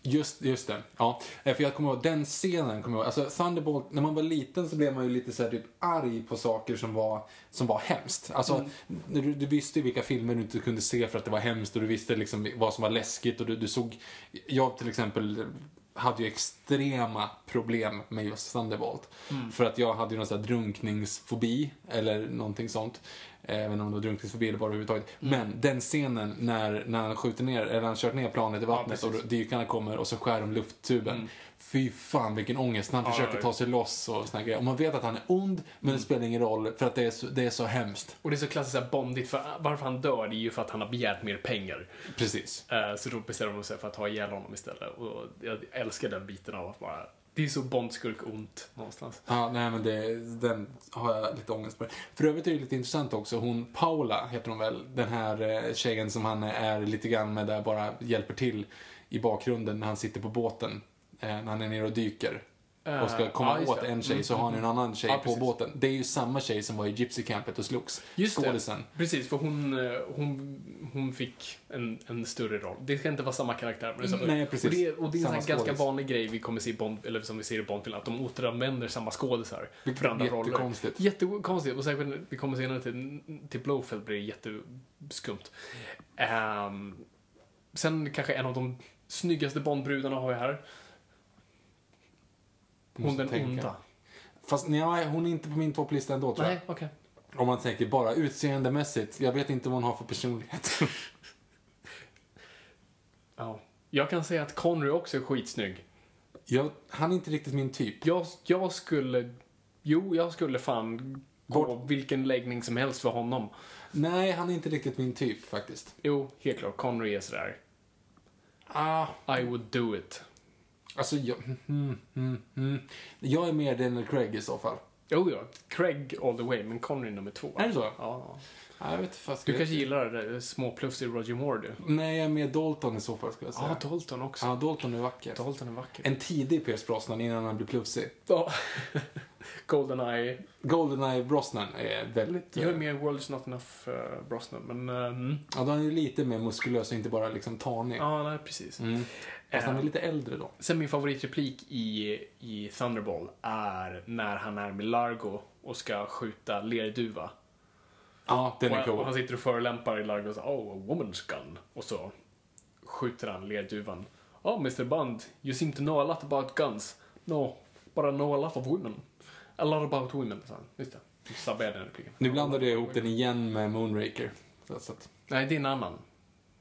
just, just det. Ja, Eh, för jag kommer ihåg den scenen. Kommer jag ihåg. Alltså Thunderbolt, när man var liten så blev man ju lite så här, typ arg på saker som var, som var hemskt. Alltså, när du, du visste ju vilka filmer du inte kunde se för att det var hemskt och du visste liksom vad som var läskigt och du, du såg... Jag till exempel hade ju extrema problem med just Thunderbolt. För att jag hade ju någon sån här drunkningsfobi eller någonting sånt. Även om det var drunkningsfobi eller bara överhuvudtaget. Men den scenen när, när han skjuter ner, eller han kört ner planet i vattnet och precis. dykarna kommer och så skär de lufttuben. Fy fan vilken ångest när han Ja, försöker ja. ta sig loss och såna grejer. Och man vet att han är ond, men det spelar ingen roll för att det är så, det är så hemskt. Och det är så klassiskt så här bondigt, för varför han dör det är ju för att han har begärt mer pengar. Precis. Eh, Så då bestämmer de sig för att ta ihjäl honom istället. Och jag älskar den biten av att bara... Det är så Bondskurk-ont någonstans. Ja, nej men det, den har jag lite ångest för. För övrigt är det lite intressant också, hon Paula heter hon väl, den här eh, tjejen som han är lite grann med där bara hjälper till i bakgrunden när han sitter på båten. Eh, när han är nere och dyker. Och ska Eh, komma just åt en tjej Mm, så har han en annan tjej Ja, på precis. båten. Det är ju samma tjej som var i Gypsy Campet och slogs. Just Skådisen. det. Precis, för hon, eh, hon, hon fick en, en större roll. Det ska inte vara samma karaktär. Men det är Nej, precis. Och det, är- och det är en Samma här ganska vanlig grej vi kommer se i Bond, eller som vi ser i Bondfilm, att de återanvänder samma skådisar för andra roller. jättekonstigt. Jättekonstigt. Och särskilt vi kommer senare till, till Blowfeld blir det jätteskumt. Ehm, sen kanske en av de snyggaste Bondbrudarna har vi här. Hon den tänka. onda. Fast nej, hon är inte på min topplista ändå tror jag. Nej, okej. Om man tänker bara utseendemässigt. Jag vet inte vad hon har för personlighet. Ja. Jag kan säga att Connery också är skitsnygg. jag, han är inte riktigt min typ. Jag, jag skulle... Jo, jag skulle fan gå Bort- vilken läggning som helst för honom. Nej, han är inte riktigt min typ faktiskt. Jo, helt klart. Connery är sådär. Ah, I would do it. Alltså jag... Mm, mm, mm. Jag är mer Daniel Craig i så fall. Jo, ja. Craig all the way, men Connery nummer två. Är det så? Ja, jag vet fast Du kanske gillar det där små plus i Roger Moore, du? Nej, jag är mer Dalton i så fall skulle jag säga. Ja, Dalton också. Ja, Dalton är vacker. Dalton är vacker. En tidig Pierce Brosnan innan han blir plufsig. Ja. Goldeneye. Goldeneye Brosnan är väldigt... Jag är eh, mer World's Not Enough uh, Brosnan, men... Mm. Ja, då är han ju lite mer muskulös och inte bara liksom tanig. Ja, nej, precis. Mm. Fast han är lite äldre då. Sen min favoritreplik i, i Thunderball är när han är med Largo och ska skjuta lerduva. Ja, den är och, och han cool. sitter och förolämpar i Largo och säger Oh, a woman's gun. Och så skjuter han lerduvan. Oh, Mr. Bond, you seem to know a lot about guns. No, but I know a lot of women. A lot about women, sa han. Just det. Nu blandade jag ihop den igen med Moonraker. Så att, Nej, det är en annan.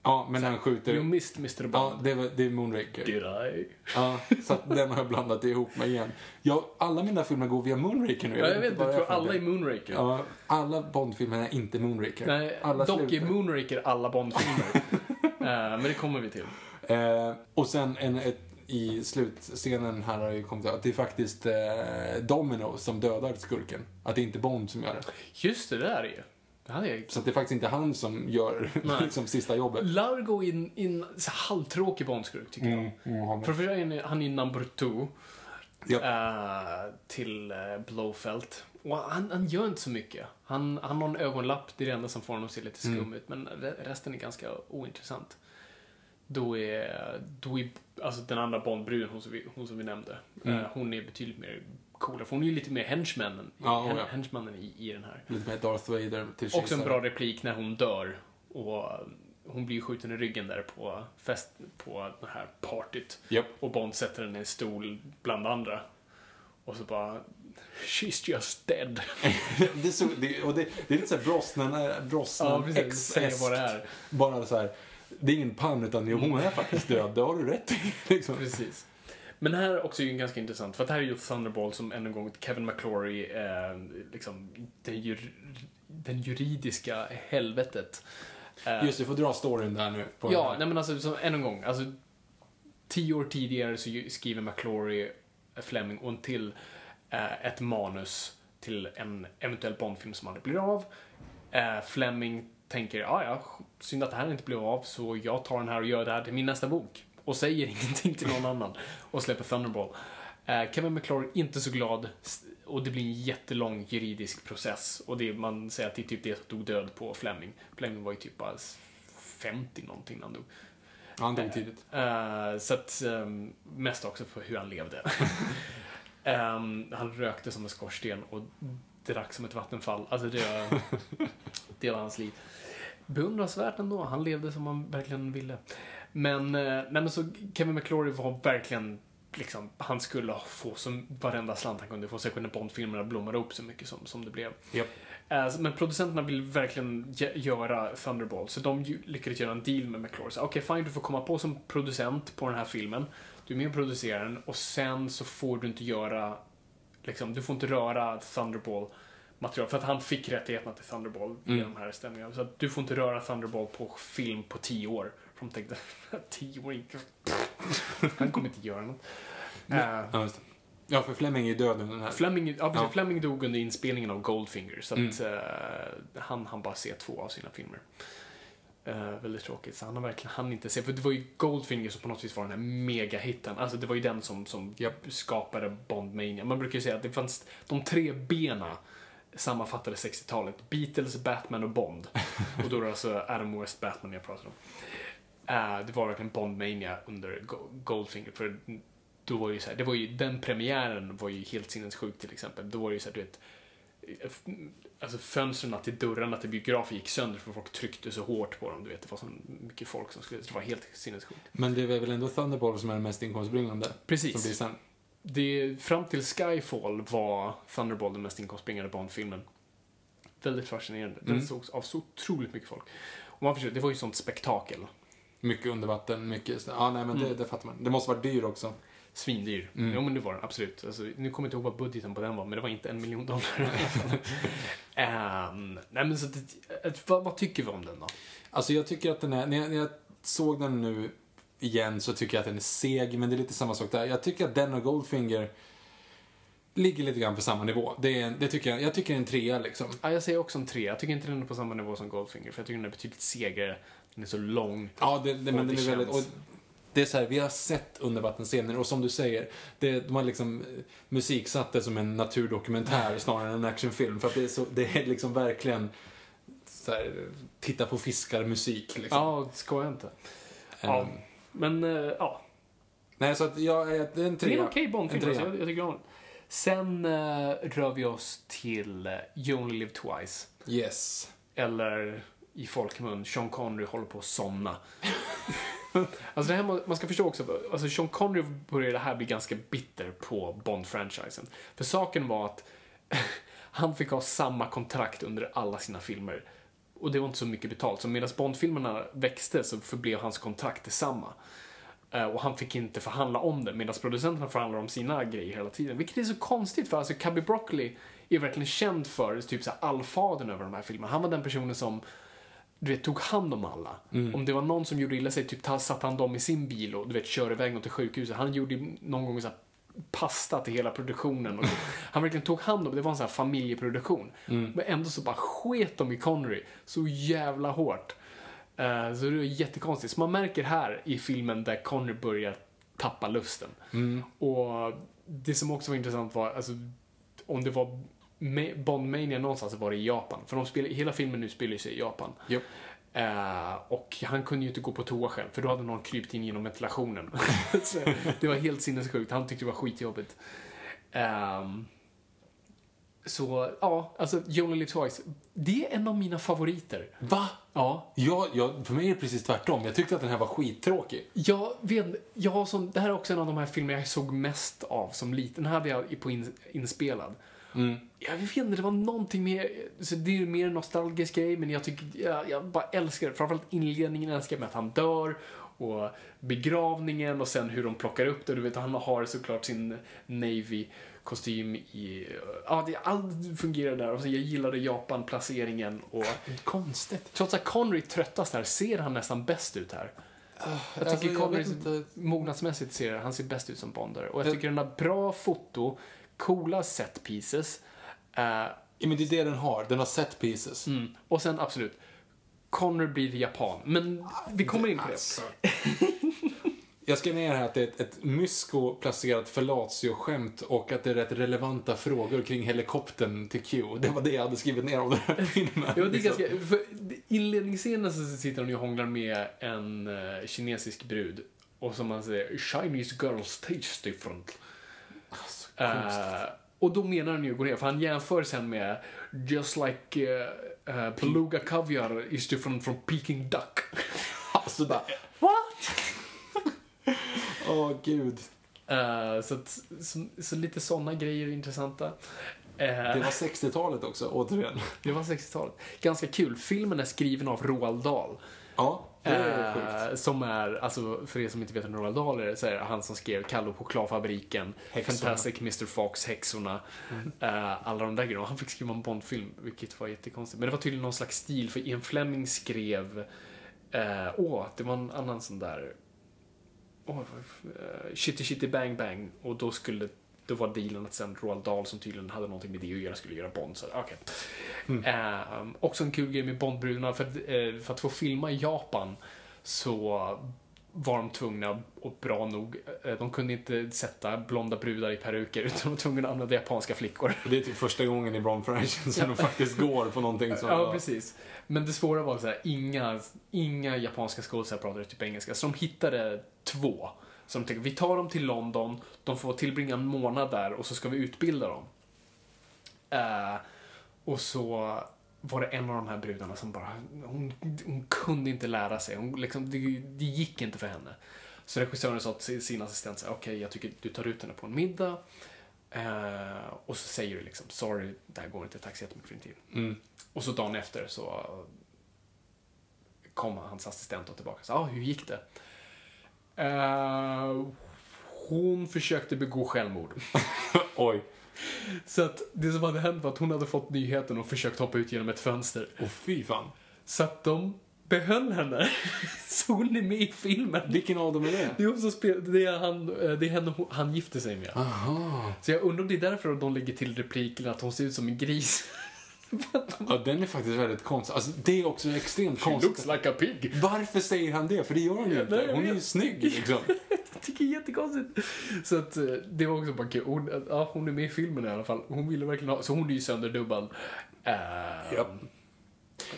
Ja, men han You skjuter... missed Mr. Bond. Ja, det, var, det är Moonraker. Did I? Ja, så att den har jag blandat ihop med igen. Ja, alla mina filmer går via Moonraker nu. Ja, jag vet jag tror varför alla är Moonraker. Ja, alla Bondfilmer är inte Moonraker. Nej, alla dock är slutar. Moonraker alla Bond-filmer. Eh, men det kommer vi till. Eh, och sen en, ett, i slutscenen här har det kommit att det är faktiskt eh, Domino som dödar skurken. Att det är inte Bond som gör det. Just det, där är ju. Det Så att det är faktiskt inte han som gör liksom, sista jobbet. Largo är en, en halvtråkig Bondskurk, tycker jag. Mm, För det första är han- är number two Ja. eh, till uh, Blowfelt. Och han, han gör inte så mycket. Han, han har en ögonlapp, det är det enda som får honom att se lite skum Mm. ut. Men re- resten är ganska ointressant. då är, då är alltså den andra Bondbruden, hon som vi, hon som vi nämnde, Mm. eh, hon är betydligt mer coolare. För hon är ju lite mer henchmannen, Ja, ja. henchmannen i, i den här. Lite mer Darth Vader till Också en bra replik när hon dör. Och hon blir ju skjuten i ryggen där på fest, på det här partyt. Japp. Och Bond sätter henne i en stol bland andra. Och så bara, she's just dead. det, är så, det, och det, det är lite såhär Brosnan, eh, Brosnan Ja, precis. Vad det är. Bara så här. Det är ingen pun utan jo, hon är faktiskt död. Det har du rätt i. Liksom. Precis. Men det här också är ju ganska intressant, för att det här är ju Thunderball som än en gång Kevin McClory, eh, liksom, den, jur, den juridiska helvetet. Eh, Just du får dra storyn där nu. På Ja, nej men alltså som, än en gång. Alltså, tio år tidigare så skriver McClory, eh, Fleming och en till eh, ett manus till en eventuell Bondfilm som aldrig blir av. Eh, Fleming tänker, ja ja, synd att det här inte blev av så jag tar den här och gör det här till min nästa bok. Och säger ingenting till någon annan. Och släpper Thunderball. Eh, Kevin McClory inte så glad och det blir en jättelång juridisk process. Och det, man säger att det är typ det som tog död på Fleming. Fleming var ju typ bara 50 någonting när han dog. Han dog tidigt. Eh, så att, ehm, mest också för hur han levde. Ehm, han rökte som en skorsten och drack som ett vattenfall. Alltså det, det var hans liv. Beundransvärt ändå. Han levde som han verkligen ville. Men, eh, men så Kevin McClory var verkligen Liksom, han skulle få som varenda slant han kunde få sig när Bond-filmerna blommade upp så mycket som, som det blev. Japp. Eh, Men producenterna vill verkligen ge- göra Thunderball, så de lyckades göra en deal med McClory. Så, Okej, fine, du får komma på som producent på den här filmen. Du är med och producerar den och sen så får du inte göra, liksom, du får inte röra Thunderball material. För att han fick rättigheterna till Thunderball Mm. i de här stämningarna. Så att du får inte röra Thunderball på film på tio år. För de tänkte, tio år, inte- han kommer inte göra något. Eh, Ja, just det. ja, för Fleming är död under den här. Fleming, ja, precis, Ja. Fleming dog under inspelningen av Goldfinger, så att Mm. eh, han han bara se två av sina filmer. Eh, väldigt tråkigt, så han har verkligen han inte se, för det var ju Goldfinger som på något vis var den här megahitten. Alltså det var ju den som, som skapade Bondmania. Man brukar ju säga att det fanns de tre bena sammanfattade 60-talet. Beatles, Batman och Bond. och då är det alltså Adam West Batman jag pratar om. Eh, det var verkligen Bondmania under Go- Goldfinger. För då var ju så här, det var ju, den premiären var ju helt sinnessjuk till exempel. Då var det ju så här, du vet, eh, alltså fönstren till dörrarna till biografer gick sönder för folk tryckte så hårt på dem. Du vet, det var så mycket folk som skulle, det var helt sinnessjukt. Men det är väl ändå Thunderball som är den mest inkomstbringande? Precis. Som blir sen. Det, fram till Skyfall var Thunderball den mest inkomstbringande Bond-filmen. Väldigt fascinerande. Den Mm. sågs av så otroligt mycket folk. Och man förstår, det var ju sånt spektakel. Mycket under vatten, mycket... Ja, nej, men det, det fattar man. Det måste vara dyr också. Svindyr. Mm. Jo, men det var den absolut. Alltså, nu kommer jag inte ihåg vad budgeten på den var, men det var inte en miljon dollar. Ehm, nej, men så det, vad, vad tycker vi om den då? Alltså jag tycker att den är, när jag, när jag såg den nu igen så tycker jag att den är seg, men det är lite samma sak där. Jag tycker att den och Goldfinger ligger lite grann på samma nivå. Det, är, det tycker jag, jag tycker det är en trea liksom. Ja, jag säger också en tre. Jag tycker inte den är på samma nivå som Goldfinger, för jag tycker den är betydligt segare. Den är så lång. Ja, det, det, men den det är väldigt... Och känns- det är så här, vi har sett undervattensscener och som du säger, det, de har liksom eh, musiksatt det som en naturdokumentär snarare än en actionfilm. För att det är, så, det är liksom verkligen så här, titta på fiskar-musik liksom. Ja, skoja inte. Ja, Ehm, men eh, ja. Nej, så att jag är det är en Det är trea. en okej Bondfilm, alltså. trea. jag, jag tycker om den. Sen uh, rör vi oss till uh, You Only Live Twice. Yes. Eller i folkmun, Sean Connery håller på att somna. alltså det här, må- man ska förstå också, alltså Sean Connery började det här bli ganska bitter på Bond-franchisen. För saken var att han fick ha samma kontrakt under alla sina filmer. Och det var inte så mycket betalt. Så medan Bond-filmerna växte så förblev hans kontrakt detsamma. Eh, Och han fick inte förhandla om det, medan producenterna förhandlar om sina grejer hela tiden. Vilket är så konstigt, för alltså Cubby Broccoli är verkligen känd för typ så allfadern över de här filmerna. Han var den personen som du vet, tog hand om alla. Om det var någon som gjorde illa sig, typ satte han dem i sin bil och du vet, kör iväg någon till sjukhuset. Han gjorde någon gång så här pasta till hela produktionen. Och han verkligen tog hand om det. var en sån här familjeproduktion. Men ändå så bara sket de i Connery så jävla hårt. Eh, så det är jättekonstigt. Så man märker här i filmen där Connery börjar tappa lusten. Och det som också var intressant var, alltså, om det var Ma- Bondmania någonstans så var det i Japan. För de spelar, hela filmen nu spelar sig i Japan. Jo. Eh, och han kunde ju inte gå på toa själv, för då hade någon krypt in genom ventilationen. Det var helt sinnessjukt. Han tyckte det var skitjobbigt. Ehm, så, ja, alltså You Only Live Twice. Det är en av mina favoriter. Va? Ja. Jag, jag, för mig är det precis tvärtom. Jag tyckte att den här var skittråkig. Jag vet, jag som, det här är också en av de här filmerna jag såg mest av som liten. Den hade jag på in, inspelad. Jag vet inte, det var någonting mer, så det är mer en nostalgisk grej, men jag tycker, jag, jag bara älskar det. Framförallt inledningen älskar jag med att han dör och begravningen och sen hur de plockar upp det. Du vet, han har såklart sin Navy-kostym i, ja, det, allt fungerar där. Och så jag gillade Japan-placeringen och Konstigt. trots att Connery tröttas där ser han nästan bäst ut här. Jag tycker alltså, Connery, inte. mognadsmässigt ser han ser bäst ut som Bond där. Och jag tycker den har bra foto, coola set pieces. Eh, Ja, men det är det den har. Den har set pieces. mm, och sen absolut, Connery blir japan. Men vi kommer in på det. Alltså. Jag skrev ner här att det är ett, ett mysko-placerat fellatio-skämt och att det är rätt relevanta frågor kring helikoptern till Q. Det var det jag hade skrivit ner om den här filmen. Ja, det är Liksom. ganska, för inledningsscenen så sitter han och hånglar med en eh, kinesisk brud. Och som man säger, Chinese girls taste different. Eh, och då menar han ju går ner, för han jämför sen med Just like uh, uh, beluga caviar is different from Peking duck. Alltså, bara, What? åh gud. Eh, så, att, så, så lite sådana grejer är intressanta. Det var 60-talet också, återigen. det var 60-talet. Ganska kul. Filmen är skriven av Roald Dahl. Ja, det är Eh, som är, alltså för er som inte vet vem Roald Dahl är, så är det han som skrev Kalle och chokladfabriken, Häxorna. Fantastic Mr Fox, Häxorna, eh, alla de där grejerna. Han fick skriva en Bondfilm, vilket var jättekonstigt. Men det var tydligen någon slags stil, för Ian Fleming skrev, eh, åh, det var en annan sån där, åh, vad- eh, Shitty Shitty Bang Bang, och då skulle då var dealen att sen Roald Dahl som tydligen hade någonting med det att göra skulle göra Bond. Så okej. Eh, också en kul grej med Bondbrudarna, för, eh, för att få filma i Japan så var de tvungna, och bra nog, eh, de kunde inte sätta blonda brudar i peruker utan de var tvungna att använda japanska flickor. Det är typ första gången i Bond-franchisen som de faktiskt går på någonting som... Ja, precis. Men det svåra var så här, inga, inga japanska skådespelare pratade typ engelska, så de hittade två. Så de tänkte, vi tar dem till London, de får tillbringa en månad där och så ska vi utbilda dem. Eh, och så var det en av de här brudarna som bara, hon, hon kunde inte lära sig. Hon, liksom, det, det gick inte för henne. Så regissören sa till sin assistent, okej, jag tycker du tar ut henne på en middag. Eh, och så säger du liksom, sorry, det här går inte, tack så jättemycket för din tid. Mm. Och så dagen efter så kom hans assistent då tillbaka. Så, ah, hur gick det? Eh, hon försökte begå självmord. Oj. Så att det som hade hänt var att hon hade fått nyheten och försökt hoppa ut genom ett fönster. Och fy fan. Så att de behöll henne. Så hon är med i filmen. Vilken av dem är det? Det är, hon som spelar, det är, han, eh, det är henne han gifter sig med. Aha. Så jag undrar om det är därför de lägger till repliken att hon ser ut som en gris. Ja, den är faktiskt väldigt konstig. Alltså, det är också extremt She konstigt. looks like a pig. Varför säger han det? För det gör hon ju inte. Hon är ju snygg liksom. Jag tycker det är jättekonstigt. Så att eh, det var också bara kul. Hon, ja, hon är med i filmen i alla fall. Hon ville verkligen ha, så hon är ju sönderdubbad. Uh, Japp.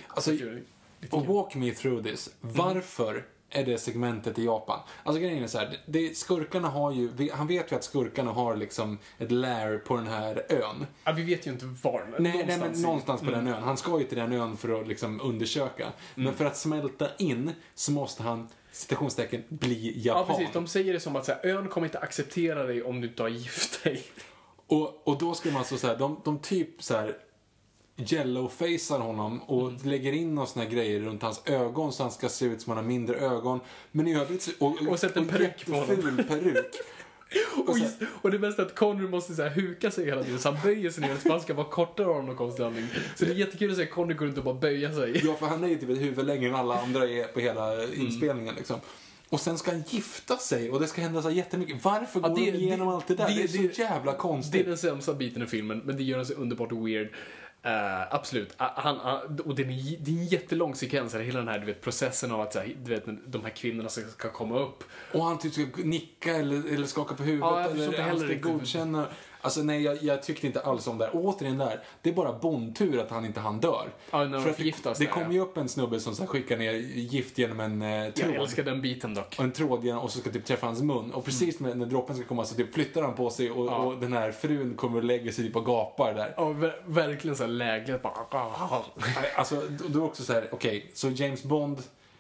Alltså, och walk me through this. Varför är det segmentet i Japan? Alltså grejen är så här, det, skurkarna har ju, han vet ju att skurkarna har liksom ett lair på den här ön. Ja, vi vet ju inte var. Nej, nej men någonstans på den ön. Han ska ju till den ön för att liksom undersöka. Men för att smälta in så måste han, citationstecken, bli Ja, japan. precis. De säger det som att så här, ön kommer inte acceptera dig om du inte har gift dig. Och, och då ska man så här, de, de typ så här yellowfacear honom och Mm. lägger in några såna grejer runt hans ögon så han ska se ut som han har mindre ögon. Men i övrigt så, och, Och sätter en peruk på honom. peruk. Och, just, och det bästa är att Connery måste så här, huka sig hela tiden så han böjer sig ner så han ska vara kortare av någon konstig anledning. Så det är jättekul att se Connery går runt och bara böja sig. Ja, för han är ju typ ett huvud längre än alla andra är på hela Mm. inspelningen liksom. Och sen ska han gifta sig och det ska hända så jättemycket. Varför Ja, går det- de igenom det- allt det där? Det, det- är så det- jävla Det är konstigt. den sämsta biten i filmen, men det gör den så underbart weird. Eh, absolut. Ah, Han, han, och det är, en, det är en jättelång sekvens, hela den här du vet, processen av att här, du vet, de här kvinnorna ska, ska komma upp. Och han typ ska nicka eller, eller skaka på huvudet Ja, eller inte heller godkänna. Alltså nej, jag, jag tyckte inte alls om det här. Återigen där, det är bara bondtur att han inte han dör. Ja, när de För att förgiftas det, det där, ja. ju upp en snubbe som så här skickar ner gift genom en eh, tråd. Jag älskar den biten dock. Och en tråd genom, och så ska typ träffa hans mun. Och precis med, när droppen ska komma så typ flyttar han på sig och, Ja. och den här frun kommer och lägger sig typ och gapar där. Ja, ver- verkligen så här lägligt bara... Nej, Alltså, då då är det också så här, okej, så James Bond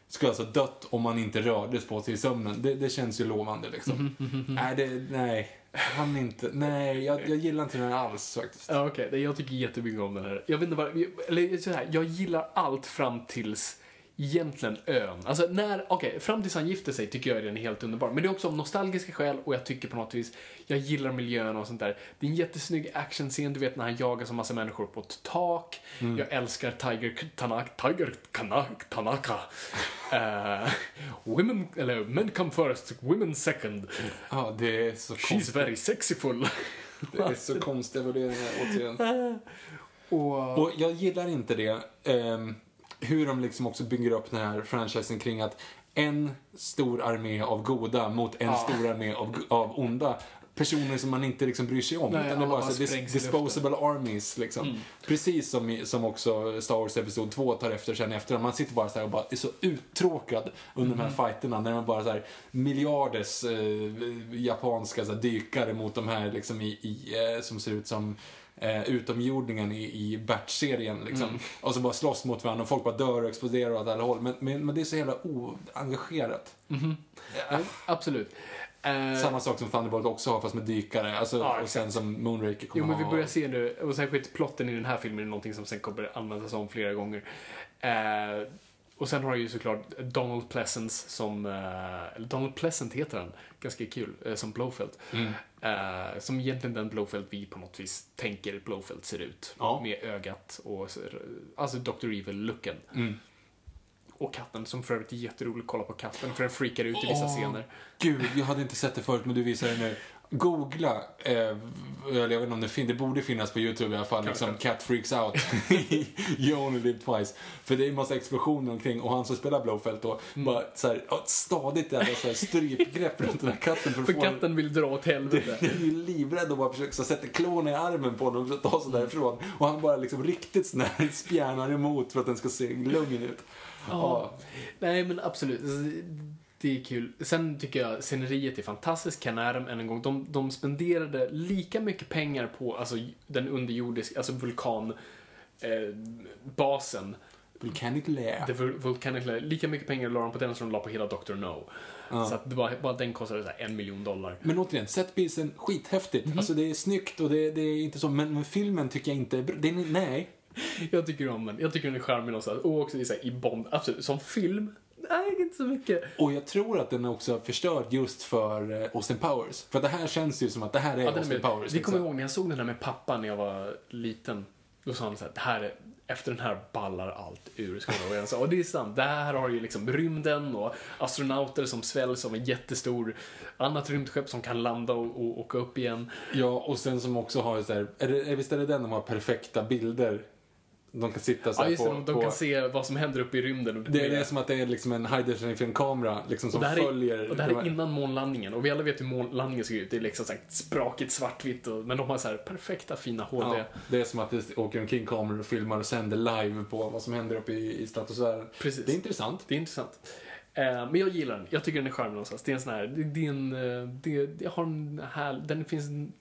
skulle alltså dött om han inte rördes på sig i sömnen. Det, det känns ju lovande liksom. Nej, det, nej, han inte, nej, jag, jag gillar inte den alls faktiskt. Ja, okej. okay. Jag tycker jättemycket om den här. Jag vet inte vad, eller så här, jag gillar allt fram tills egentligen ön. Alltså när, okej, fram tills han gifter sig tycker jag den är helt underbar. Men det är också av nostalgiska skäl och jag tycker på något vis, jag gillar miljön och sånt där. Det är en jättesnygg actionscen, du vet när han jagar så massa människor på ett tak. Jag älskar Tiger Tanaka, Tiger Tanaka, Tanaka. Eh, women, eller men come first, women second. Ja, det är så She's konstigt. very sexyful. Det är så konstiga värderingar återigen. och, Och jag gillar inte det, ehm, hur de liksom också bygger upp den här franchisen kring att en stor armé av goda mot en stor armé av, av onda. Personer som man inte liksom bryr sig om. Nej, utan det är bara bara så dis disposable armies. Liksom. Precis som, i, som också Star Wars Episod 2 tar efter sen efter. Man sitter bara så och bara är så uttråkad under de här fighterna. När man bara så här miljarders eh, japanska så här, dykare mot de här liksom i, i eh, som ser ut som eh, utomjordingen i, i Bert-serien. Liksom. Och så bara slåss mot varandra och folk bara dör och exploderar åt alla håll. Men, men, men det är så jävla oengagerat. Ja, absolut. Eh, Samma sak som Thunderbolt också har fast med dykare. Alltså, Ja, och sen som Moonraker kommer Jo, men vi börjar se nu, och särskilt plotten i den här filmen är någonting som sen kommer användas om flera gånger. Eh, och sen har du ju såklart Donald Pleasence som, eh, Donald Pleasant heter han, ganska kul, eh, som Blowfelt. Mm. Eh, som egentligen den Blowfelt vi på något vis tänker Blowfelt ser ut. Ja. Med ögat och, så- alltså Dr. Evil-looken. Mm. Och katten, som för övrigt är jätteroligt att kolla på katten, för den freakar ut i vissa Åh, scener. Gud, jag hade inte sett det förut men du visar det nu. Googla, eh, jag vet inte om det finns, det borde finnas på YouTube i alla fall, liksom Cat Freaks Out. you only live twice. För det är en massa explosioner omkring och han som spelar Blowfelt då, Mm. bara så här, ja, stadigt jävla så här strypgrepp runt den här katten för För få katten vill dra åt helvete. Jag är ju livrädd och bara försöker så sätta klorna i armen på honom för att ta sig därifrån. Och han bara liksom riktigt sån här spjärnar emot för att den ska se lugn ut. Ja. Nej, men absolut. Det är kul. Sen tycker jag sceneriet är fantastiskt. Ken Adam, än en gång. De, de spenderade lika mycket pengar på alltså, den underjordiska, alltså vulkan... Eh. Volcanic Lair. The Vul- Volcanic Lair. Lika mycket pengar la de på den som de la på hela Dr. No. Så att det bara, bara den kostade så en miljon dollar. Men återigen, setpisen, skithäftigt. Mhm. Alltså det är snyggt och det, det är inte så, men, men filmen tycker jag inte är bra. Den nej. Jag tycker om den. Jag tycker den är charmig någonstans. Och också i, så här, i Bond. Absolut. Som film, nej, inte så mycket. Och jag tror att den är också förstörd just för eh, Austin Powers. För det här känns ju som att det här är Ja, är Austin med. Powers. Vi liksom. kommer ihåg när jag såg den här med pappa när jag var liten. Då sa han så här, det här är, efter den här ballar allt ur. Och jag sa, och det är sant. Där har ju liksom rymden och astronauter som sväljs av en jättestor annat rymdskepp som kan landa och, och åka upp igen. Ja, och sen som också har så här, är det, är, visst är det den de har perfekta bilder? De kan sitta så Ja, just på... det, de, på kan se vad som händer uppe i rymden. det, är- det är som att det är liksom en high definition kamera liksom, och som här, följer... är, och det här är innan månlandningen. Och vi alla vet hur månlandningen ser ut. Det är liksom så här sprakigt svartvitt. Och, men de har så här perfekta fina HD. Ja, det är som att det åker omkring kameror och filmar och sänder live på vad som händer uppe i, i stratosfären. Precis. Det är intressant. Det är intressant. Eh, men jag gillar den. Jag tycker den är charmig någonstans. Det är en sån här, det, är en, eh, det, det har en här, den finns en,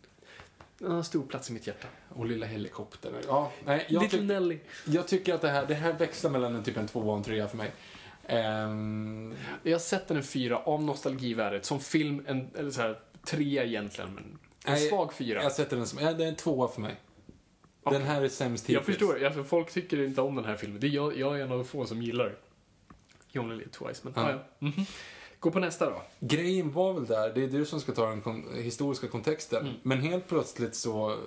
har en stor plats i mitt hjärta. Och lilla helikoptern. Ja, nej, jag, Little Nelly. jag tycker att det här, det här växlar mellan en typ en tvåa och en trea för mig. Ehm, Jag har sett den en fyra av nostalgivärdet. Som film, en, eller så här, trea egentligen, men en Nej, svag fyra. jag sätter den som, ja, det är en tvåa för mig. Den här är sämst jag hittills. förstår, alltså, folk tycker inte om den här filmen. Det är jag, jag är en av de få som gillar only live twice, men Ja. ja. ja. Mhm. Gå på nästa då. Grejen var väl där, det är du som ska ta den kon- historiska kontexten. Mm. Men helt plötsligt så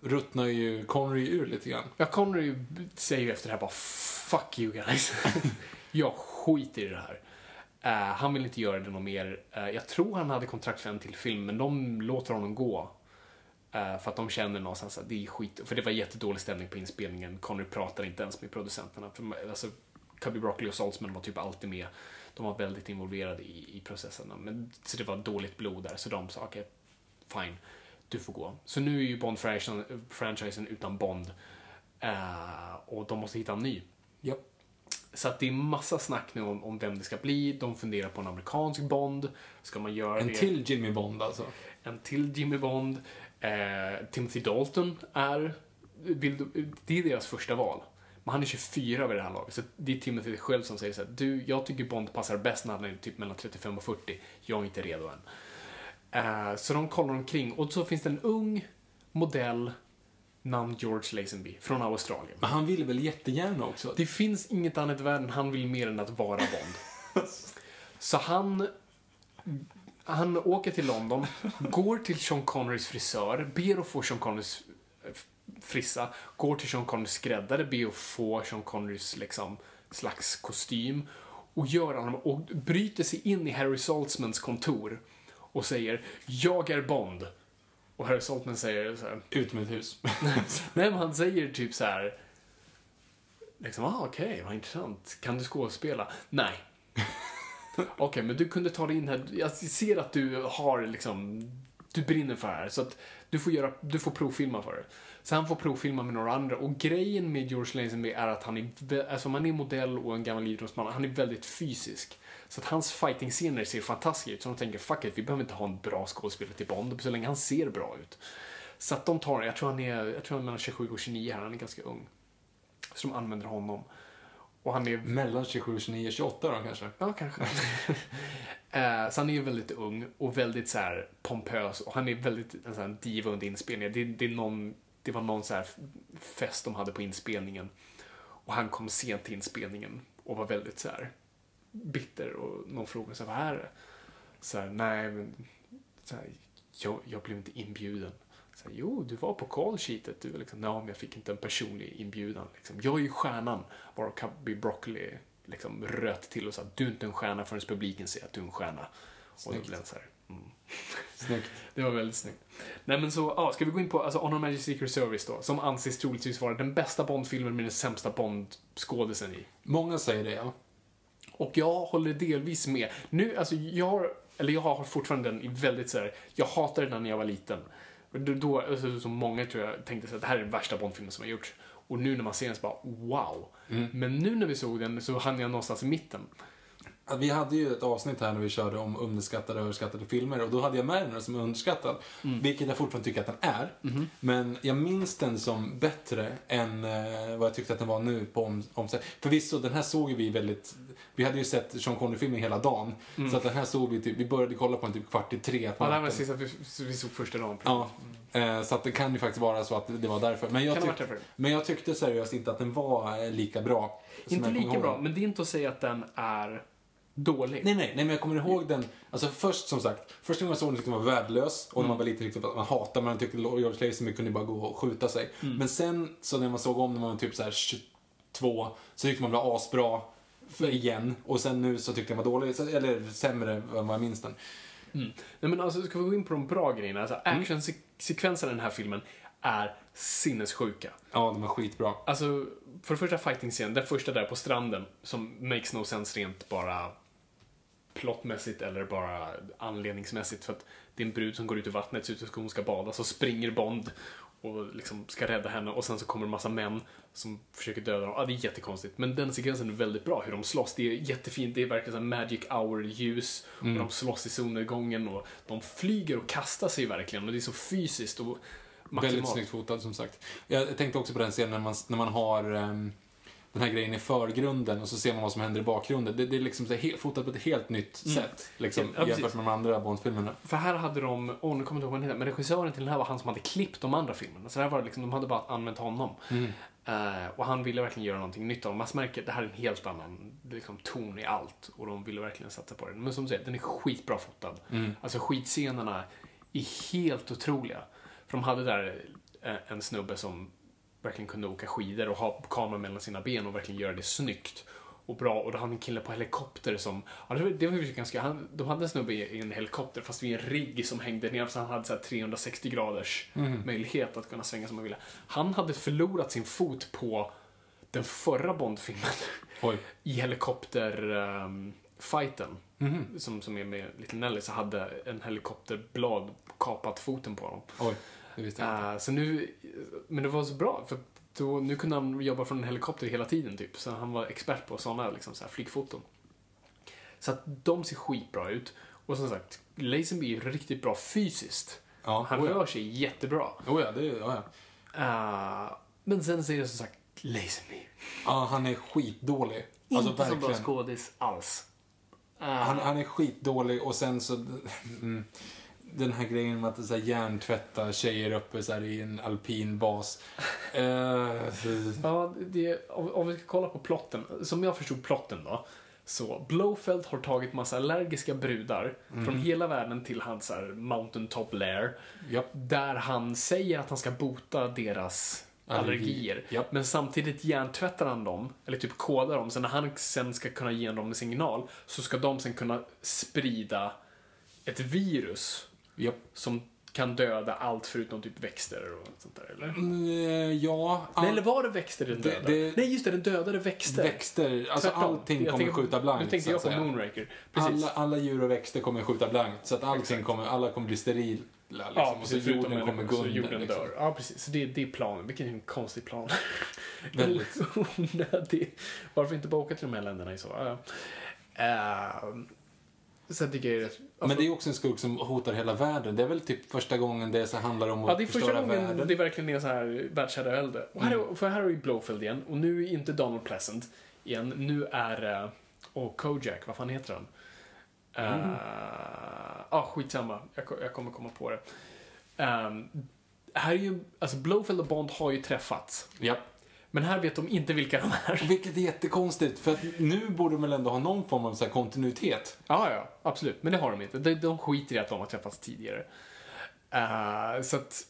ruttnar ju Connery ur lite grann. Kommer ju säger ju efter det här bara fuck you guys. jag skiter i det här. Eh, han vill inte göra det något mer. Eh, jag tror han hade kontrakt för en till film, men de låter honom gå. Eh, för att de känner någonstans att det är skit. För det var jättedålig stämning på inspelningen. Connery pratar inte ens med producenterna. För, alltså, Cubby Broccoli och Saltzman var typ alltid med. De var väldigt involverade i, i processerna. Men, så det var dåligt blod där, så de sa okej, fine. du får gå. Så nu är ju Bond-franchisen utan Bond. Eh, och de måste hitta en ny. Japp. Så att det är massa snack nu om, om vem det ska bli. De funderar på en amerikansk Bond. Ska man göra En det? till Jimmy Bond alltså. En till Jimmy Bond. Eh, Timothy Dalton är, vill, det är deras första val. Men han är 24 vid det här laget, så det är Timothy själv som säger så här, du, jag tycker Bond passar bäst när han är typ mellan 35 och 40. Jag är inte redo än. Eh, så de kollar omkring och så finns det en ung modell namn George Lazenby från Australien. Men han ville väl jättegärna också? Det finns inget annat i världen han vill mer än att vara Bond. Så han, han åker till London, går till Sean Connerys frisör, ber att få Sean Connerys eh, frissa, går till Sean Connerys skräddare, ber att få Sean Connerys liksom, slags kostym och gör alla, och bryter sig in i Harry Saltzmans kontor och säger “Jag är Bond”. Och Harry Saltzman säger så här, Ut med hus. Nej, men han säger typ så här. Liksom, ah, okej, vad intressant. Kan du skådespela? Nej. Okej, men du kunde ta dig in här. Jag ser att du har liksom, du brinner för det här. Så att du får, göra, du får provfilma för det. Så han får provfilma med några andra. Och grejen med George Lazenby är att han är, alltså man är modell och en gammal idrottsman. Han är väldigt fysisk. Så att hans fighting-scener ser fantastiska ut. Så de tänker, fuck it, vi behöver inte ha en bra skådespelare till Bond, så länge han ser bra ut. Så att de tar, jag tror han är, jag tror han är mellan 27 och 29 här, han är ganska ung. Så de använder honom. Och han är Mellan 27, 29, 28 då kanske? Ja, kanske. Eh, så han är ju väldigt ung och väldigt så här pompös och han är väldigt en sån diva under inspelningen. Det, det, är någon, det var någon så här fest de hade på inspelningen och han kom sent till inspelningen och var väldigt så här bitter och någon frågade så här, vad är det? Så här, nej men, så här, jag, jag blev inte inbjuden. Så här, jo, du var på call sheetet. Du liksom, nej, men jag fick inte en personlig inbjudan. Liksom. Jag är ju stjärnan. Var Cubby Broccoli liksom röt till och sa du är inte en stjärna förrän publiken säger att du är en stjärna. Och då Snyggt. blev så här. Mm. Snyggt. Det var väldigt snyggt. Nej men så, ja, ska vi gå in på alltså, Honor Magic Secret Service då, som anses troligtvis vara den bästa Bond-filmen med den sämsta Bond-skådisen i. Många säger det, ja. Och jag håller delvis med. Nu, alltså jag har, eller jag har fortfarande den i väldigt så här, jag hatade den när jag var liten. Då, alltså, så många tror jag tänkte att det här är den värsta Bondfilmen som har gjorts. Och nu när man ser den så bara, wow. Men nu när vi såg den så hamnade jag någonstans i mitten. Vi hade ju ett avsnitt här när vi körde om underskattade och överskattade filmer och då hade jag med den som underskattad. Vilket jag fortfarande tycker att den är. Men jag minns den som bättre än eh, vad jag tyckte att den var nu på om, om Förvisso, den här såg vi väldigt... Vi hade ju sett Sean Connery-filmen hela dagen. Så att den här såg vi typ, vi började kolla på den typ kvart i tre på Ja, det här var sista vi, vi såg första dagen. Ja, eh, så att det kan ju faktiskt vara så att det var därför. Men jag, tyck, därför. men jag tyckte seriöst inte att den var eh, lika bra. Inte lika bra, men det är inte att säga att den är dålig. Nej, nej, nej, men jag kommer ihåg den. Alltså först som sagt, första gången jag såg den tyckte jag var värdelös. Och när man var liten tyckte man hatade men man tyckte George Lazenby kunde bara gå och skjuta sig. Men sen så när man såg om den när man var typ så här 22 så tyckte man var asbra för igen. Och sen nu så tyckte jag var dålig, eller sämre än vad jag minns den. Nej men alltså, ska vi gå in på de bra grejerna? Alltså, actionsekvenserna i den här filmen är sinnessjuka. Ja, den var skitbra. Alltså, för det första fighting-scenen, den första där på stranden, som makes no sense rent bara plottmässigt eller bara anledningsmässigt. För att det är en brud som går ut i vattnet, ser ut som hon ska bada, så springer Bond och liksom ska rädda henne och sen så kommer en massa män som försöker döda dem. Ja, det är jättekonstigt. Men den sekvensen är väldigt bra, hur de slåss. Det är jättefint, det är verkligen så magic hour-ljus och de slåss i solnedgången och de flyger och kastar sig verkligen och det är så fysiskt och maximalt. Väldigt snyggt fotad som sagt. Jag tänkte också på den scenen när man, när man har ehm, den här grejen i förgrunden och så ser man vad som händer i bakgrunden. Det, det är liksom här, fotat på ett helt nytt sätt. Liksom, Mm. Ja, jämfört med de andra Bond-filmerna. För här hade de, åh nu kommer jag inte ihåg vad han heter, men regissören till den här var han som hade klippt de andra filmerna. Så det här var liksom, de hade bara använt honom. Eh, och han ville verkligen göra någonting nytt av dem. Man märker att det här är en helt annan liksom, ton i allt. Och de ville verkligen satsa på den. Men som du säger, den är skitbra fotad. Alltså skitscenerna är helt otroliga. För de hade där eh, en snubbe som verkligen kunde åka skidor och ha kameran mellan sina ben och verkligen göra det snyggt och bra. Och då hade en kille på helikopter som, ja, det var, det var ganska, han, de hade en snubbe i, i en helikopter fast vid en rigg som hängde ner så han hade så här 360 graders möjlighet att kunna svänga som han ville. Han hade förlorat sin fot på den förra Bondfilmen i helikopterfighten. som, som är med Little Nelly, så hade en helikopterblad kapat foten på honom. Oj, Eh, så nu, men det var så bra, för då, nu kunde han jobba från en helikopter hela tiden typ. Så han var expert på sådana liksom, så här, flygfoton. Så att de ser skitbra ut. Och som sagt, Lazenby är riktigt bra fysiskt. Ja, han oh rör sig jättebra. Oh ja, det, ja. Eh, men sen så är det som sagt Lazenby. ja, han är skitdålig. Alltså Inte så bra verkligen. skådis alls. Eh, Han, han är skitdålig och sen så... Mm, den här grejen med att så här, hjärntvätta tjejer uppe så här, i en alpin bas. Eh, Ja, det, om, om vi ska kolla på plotten. Som jag förstod plotten då. Så Blowfeld har tagit massa allergiska brudar från hela världen till hans här, mountain top lair. Japp. Där han säger att han ska bota deras Allergi. allergier. Japp. Men samtidigt hjärntvättar han dem, eller typ kodar dem. Så när han sen ska kunna ge dem en signal så ska de sen kunna sprida ett virus japp. som kan döda allt förutom typ växter och sånt där, eller? Mm, eh, ja, all, Nej, eller var det växter den dödade? det- Nej, just det, den dödade växter. växter. Alltså Tvärtom. allting Jag kommer tänker- skjuta blankt. Nu tänkte jag på. Moonraker. Precis. Alla, alla djur och växter kommer skjuta blankt. Så att allting Exakt. kommer, alla kommer bli sterila. Liksom, ja, och precis. så jorden kommer gå under. jorden liksom. dör. Ja, precis. Så det, det är planen. Vilken konstig plan. Väldigt. Onödig. Varför inte bara åka till de här länderna i så? Ehm, så jag tycker jag är rätt... Men det är också en skurk som hotar hela världen. Det är väl typ första gången det så handlar om att Ja, det är första förstöra gången världen. det verkligen är så här världsherravälde. Och här, är- för här har vi Blowfield igen. Och nu är inte Donald Pleasant igen. Nu är... Uh, och Kojak, vad fan heter han? Ja, ah, skitsamma. Jag, jag kommer komma på det. Ehm, här är ju... Alltså, Blowfield och Bond har ju träffats. Japp. Men här vet de inte vilka de är. Vilket är jättekonstigt, för att nu borde de väl ändå ha någon form av så här kontinuitet. Ja, ja, absolut. Men det har de inte. De, de skiter i att de har träffats tidigare. Eh, så att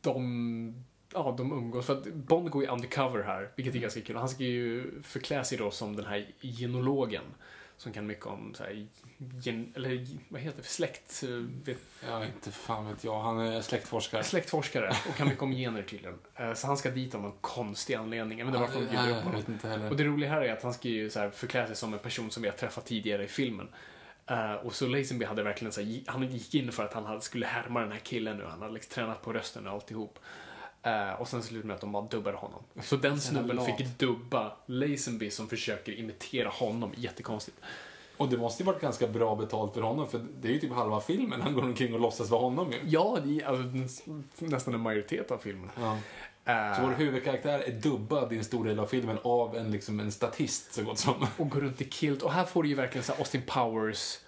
de, ja, de umgås. För att Bond går ju undercover här, vilket är ganska kul. Han ska ju förklä sig då som den här genologen. Som kan mycket om så här, gen, eller vad heter det, släkt, eh, vet, Ja, inte fan vet jag. Han är släktforskare. släktforskare och kan mycket om gener tydligen. Eh, så han ska dit av någon konstig anledning. Jag vet inte varför de bjuder upp honom. vet inte heller. Och det roliga här är att han ska ju så här förklä sig som en person som vi har träffat tidigare i filmen. Eh, och så Lazenby hade verkligen så här, han gick in för att han hade, skulle härma den här killen nu. Han hade liksom tränat på rösten och alltihop. Eh, och sen slutade med att de bara dubbade honom. Så den snubben fick dubba Lazenby som försöker imitera honom. Jättekonstigt. Och det måste ju varit ganska bra betalt för honom, för det är ju typ halva filmen han går omkring och låtsas vara honom ju. Ja, det är alltså, nästan en majoritet av filmen. Ja. Eh, Så vår huvudkaraktär är dubbad i en stor del av filmen av en, liksom, en statist så gott som. och går runt i kilt. Och här får du ju verkligen så här Austin Powers.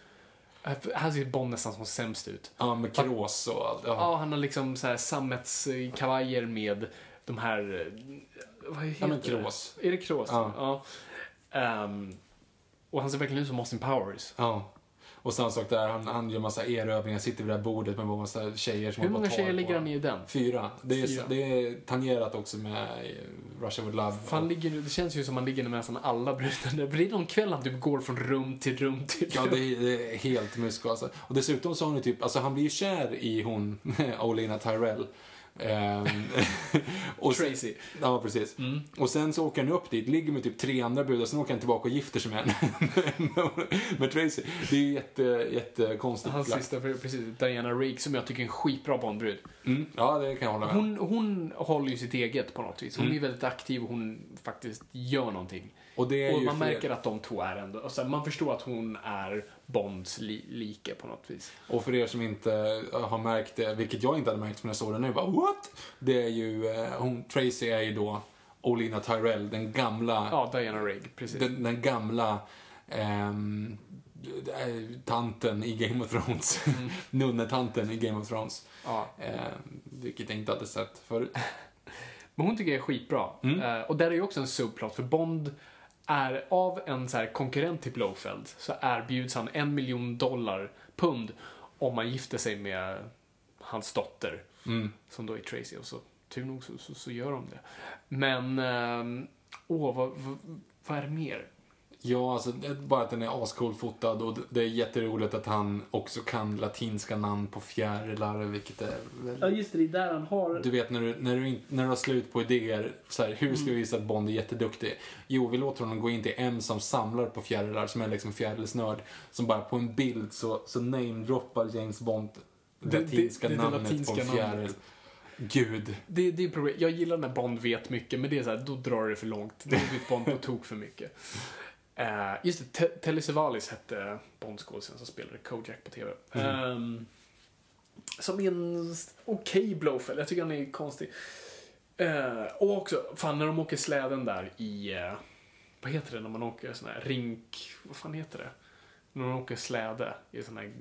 Här- ser Bond nästan som sämst ut. Ja, med krås och allt. Ja. Ja, han har liksom så här sammetskavajer med de här... eh, Vad heter Ja, men det? krås. Är det krås? Ja. Ehm, och han ser verkligen ut som Austin Powers. ja. Och samma sak där, han, han gör massa erövringar, sitter vid det här bordet med bara massa tjejer som Hur han många tjejer ligger han i i den? Fyra. Det är, Fyra. det är tangerat också med Russia with Love. För han ligger, det känns ju som han ligger med nästan alla brudar. Det är någon kväll han typ går från rum till rum till Ja, rum. det är, det är helt mysko alltså. Och dessutom så har hon ju typ, alltså han blir ju kär i hon, Olena Tyrell. Ehm, och sen- Tracy. Ja, precis. Och sen så åker han upp dit, ligger med typ tre andra brudar, sen åker han tillbaka och gifter sig med henne. med Tracy. Det är ju jätte, jättekonstigt. Hans sista, precis, Diana Rigg, som jag tycker är en skitbra Bondbrud. Mm. Ja, det kan jag hålla med. Hon, hon håller ju sitt eget på något vis. Hon är väldigt aktiv och hon faktiskt gör någonting. Och det är Och man fler- märker att de två är ändå, alltså man förstår att hon är Bonds li, like på något vis. Och för er som inte har märkt det, vilket jag inte hade märkt förrän jag såg det nu, bara what? Det är ju, eh, hon, Tracy är ju då Olina Tyrell, den gamla, Ja, Diana Rigg, precis. den, den gamla ehm, eh, tanten i Game of Thrones. Nunnetanten i Game of Thrones. Ja. Ehm, vilket jag inte hade sett förut. Men hon tycker jag är skitbra. Eh, och där är ju också en subplot, för Bond är av en så konkurrent till Blowfeld så erbjuds han en miljon dollar, pund, om man gifter sig med hans dotter. Som då är Tracy. Och så tur nog så, så, så gör de det. Men, ehm, åh, vad, vad, vad är det mer? Ja, alltså det bara att den är ascool fotad och det- det är jätteroligt att han också kan latinska namn på fjärilar, vilket är väl... Ja, just det. Det är där han har... Du vet när du, när, du, när du har slut på idéer, så här, hur ska vi visa att Bond är jätteduktig? Jo, vi låter honom gå in till en som samlar på fjärilar, som är liksom fjärilsnörd, som bara på en bild så, så namedroppar James Bond Det- det- latinska det- det namnet latinska på en namnet. fjäril. Gud. Det, det är problem. Jag gillar när Bond vet mycket, men det är så här, då drar det för långt. Då vet Bond på tok för mycket. Uh, just det, Te- Telly Savalas hette Bondskådisen som spelade Kojak på TV. Ehm, som är en okej Blowfell. Jag tycker han är konstig. Eh, och också, fan när de åker släden där i, eh, vad heter det när man åker sån här rink, vad fan heter det? När man åker släde i sån här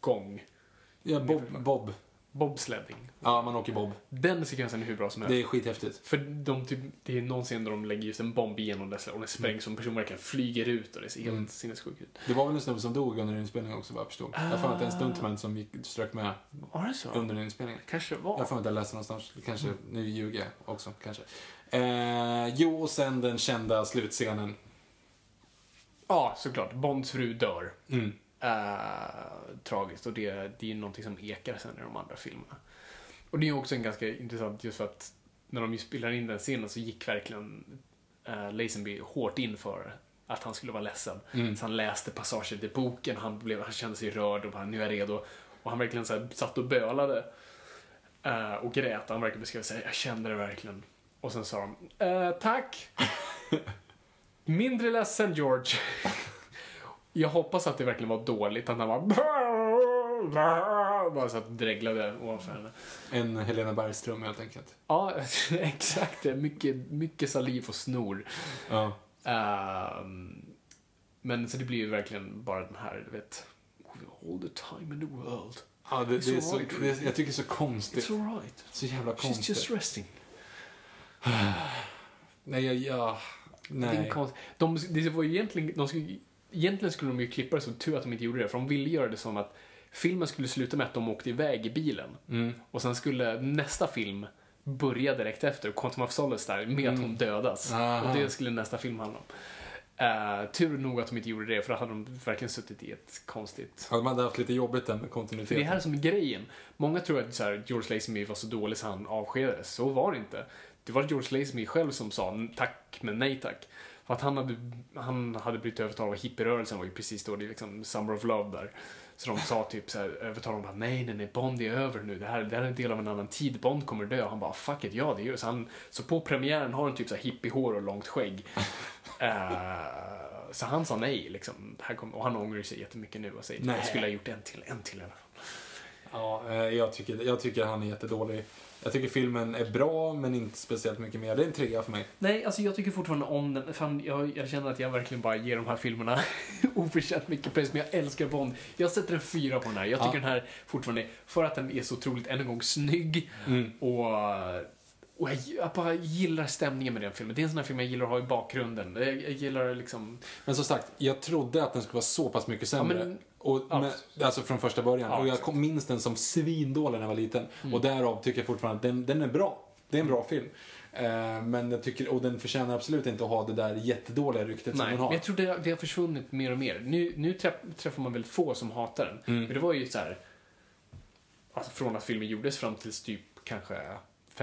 gång. Ja, Bob. Bob. Bobsledding. Ja, man åker Bob. Den sekvensen är hur bra som helst. Det är skithäftigt. För de typ, det är någon scen där de lägger just en bomb igenom dessa och den sprängs och en person verkligen flyger ut och det ser helt Mm. sinnessjukt ut. Det var väl en snubbe som dog under inspelningen också, vad jag förstod. Jag har att det är en stuntman som gick, strök med Var det så? under inspelningen. Kanske Jag har var. för mig att jag läste någonstans, kanske, nu ljuger jag också, kanske. Eh, jo, och sen den kända slutscenen. Ja, såklart. Bonds fru dör. Mm. Eh, tragiskt och det, det är någonting som ekar sen i de andra filmerna. Och det är också en ganska intressant just för att när de ju spelar in den scenen så gick verkligen uh, Lazenby hårt in för att han skulle vara ledsen. Mm. Så han läste passager i boken, han, blev, han kände sig rörd och bara nu är jag redo. Och han verkligen så här, satt och bölade eh, och grät. Han verkligen beskrev sig, jag kände det verkligen. Och sen sa de, eh, tack. Mindre ledsen George. Jag hoppas att det verkligen var dåligt, att han var bara så att dreglade ovanför henne. En Helena Bergström helt enkelt. Ja, exakt. Mycket, mycket saliv och snor. Ja. Ehm, men så det blir ju verkligen bara den här, du vet, all the time in the world. Ja, det, det är så, alright. det jag tycker det är så konstigt. It's alright. Så jävla She's konstigt. just resting. Nej, jag, ja, Det är nej. konst... de, det var egentligen, de skulle, egentligen skulle de ju klippa det så tur att de inte gjorde det. För de ville göra det som att filmen skulle sluta med att de åkte iväg i bilen. Mm. Och sen skulle nästa film börja direkt efter, Quantum of Solace där, med att hon dödas. Mm. Aha. Och det skulle nästa film handla om. Uh, tur nog att de inte gjorde det, för då hade de verkligen suttit i ett konstigt... Ja, de hade haft lite jobbigt där med För det kontinuiteten. här som är grejen. Många tror att så här, George Lazenby var så dålig så han avskedades. Så var det inte. Det var George Lazenby själv som sa tack men nej tack. För att han hade, han hade blivit övertalad av hippierörelsen var ju precis då, det är liksom Summer of Love där. Så de sa typ så här, övertalade honom bara nej, nej, nej, Bond är över nu. Det här, det här är en del av en annan tid. Bond kommer dö. Han bara fuck it, ja det gör det. Så, han, så på premiären har han typ så här hippiehår och långt skägg. Eh, så han sa nej liksom. Här kom, och han ångrar sig jättemycket nu och säger Nej. jag skulle ha gjort en till, en till. Ja, eh, jag tycker, jag tycker han är jättedålig. Jag tycker filmen är bra, men inte speciellt mycket mer. Det är en trea för mig. Nej, alltså jag tycker fortfarande om den. Fan, jag, jag känner att jag verkligen bara ger de här filmerna oförtjänt mycket pris, men jag älskar Bond. Jag sätter en fyra på den här. Jag tycker Ja. den här fortfarande, för att den är så otroligt, än en gång, snygg Mm. och, och jag, jag bara gillar stämningen med den filmen. Det är en sån här film jag gillar att ha i bakgrunden. Jag, jag gillar liksom... Men som sagt, jag trodde att den skulle vara så pass mycket sämre. Ja, men- och, men, alltså från första början. Ja, och jag kom, minns den som svindålig när jag var liten. Och därav tycker jag fortfarande att den, den är bra. Det är en bra film. Eh, men jag tycker, och den förtjänar absolut inte att ha det där jättedåliga ryktet som Nej, den men har. jag tror det, det har försvunnit mer och mer. Nu, nu träff, träffar man väl få som hatar den. Mm. Men det var ju så här, alltså från att filmen gjordes fram till typ kanske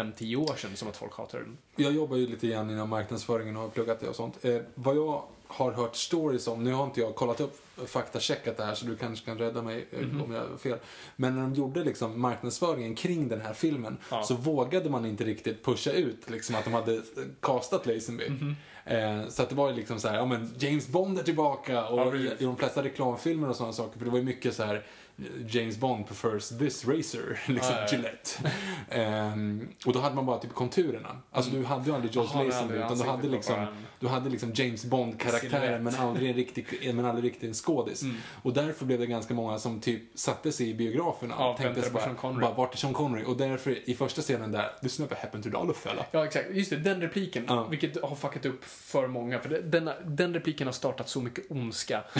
5-10 år sedan som att folk hatade den. Jag jobbar ju lite grann inom marknadsföringen och har pluggat det och sånt. Eh, vad jag har hört stories om, nu har inte jag kollat upp faktacheckat det här så du kanske kan rädda mig eh, Mhm. om jag har fel. Men när de gjorde liksom marknadsföringen kring den här filmen Ja. så vågade man inte riktigt pusha ut liksom att de hade eh, castat Lazenby. Mhm. Eh, så att det var ju liksom så här, ja men James Bond är tillbaka och Ja, i, i de flesta reklamfilmer och sådana saker, för det var ju mycket så här eh, James Bond prefers this racer, liksom Ja, ja, ja. Gillette. Ehm, och då hade man bara typ konturerna. Alltså du hade ju aldrig George Lazenby utan du hade liksom, en- du hade liksom James Bond-karaktären men aldrig en riktig, men aldrig riktigt en skådis. Mm. Och därför blev det ganska många som typ satte sig i biograferna Ja, och tänkte så på bara, bara, vart är Sean Connery? Och därför i första scenen där, this never happened to fella. Ja, exakt. Just det, den repliken. Ja. Vilket har fuckat upp för många. För den, den repliken har startat så mycket ondska.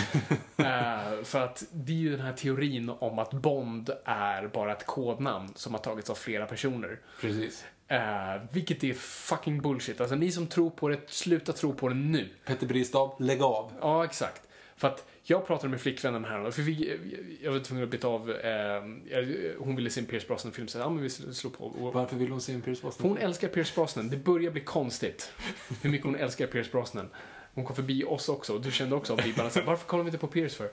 Eh, för att det är ju den här teorin om att Bond är bara ett kodnamn som har tagits av flera personer. Precis. Eh, vilket är fucking bullshit. Alltså ni som tror på det, sluta tro på det nu. Petter Bristav, lägg av. Ja, exakt. För att jag pratade med flickvännen här för vi, jag var tvungen att byta av, eh, hon ville se en Pierce Brosnan-film så ja men vi slog på. Och, Varför vill hon se en Pierce Brosnan? hon älskar Pierce Brosnan. Det börjar bli konstigt hur mycket hon älskar Pierce Brosnan. Hon kom förbi oss också och du kände också av vibbarna. Så Varför kollar vi inte på Pierce för?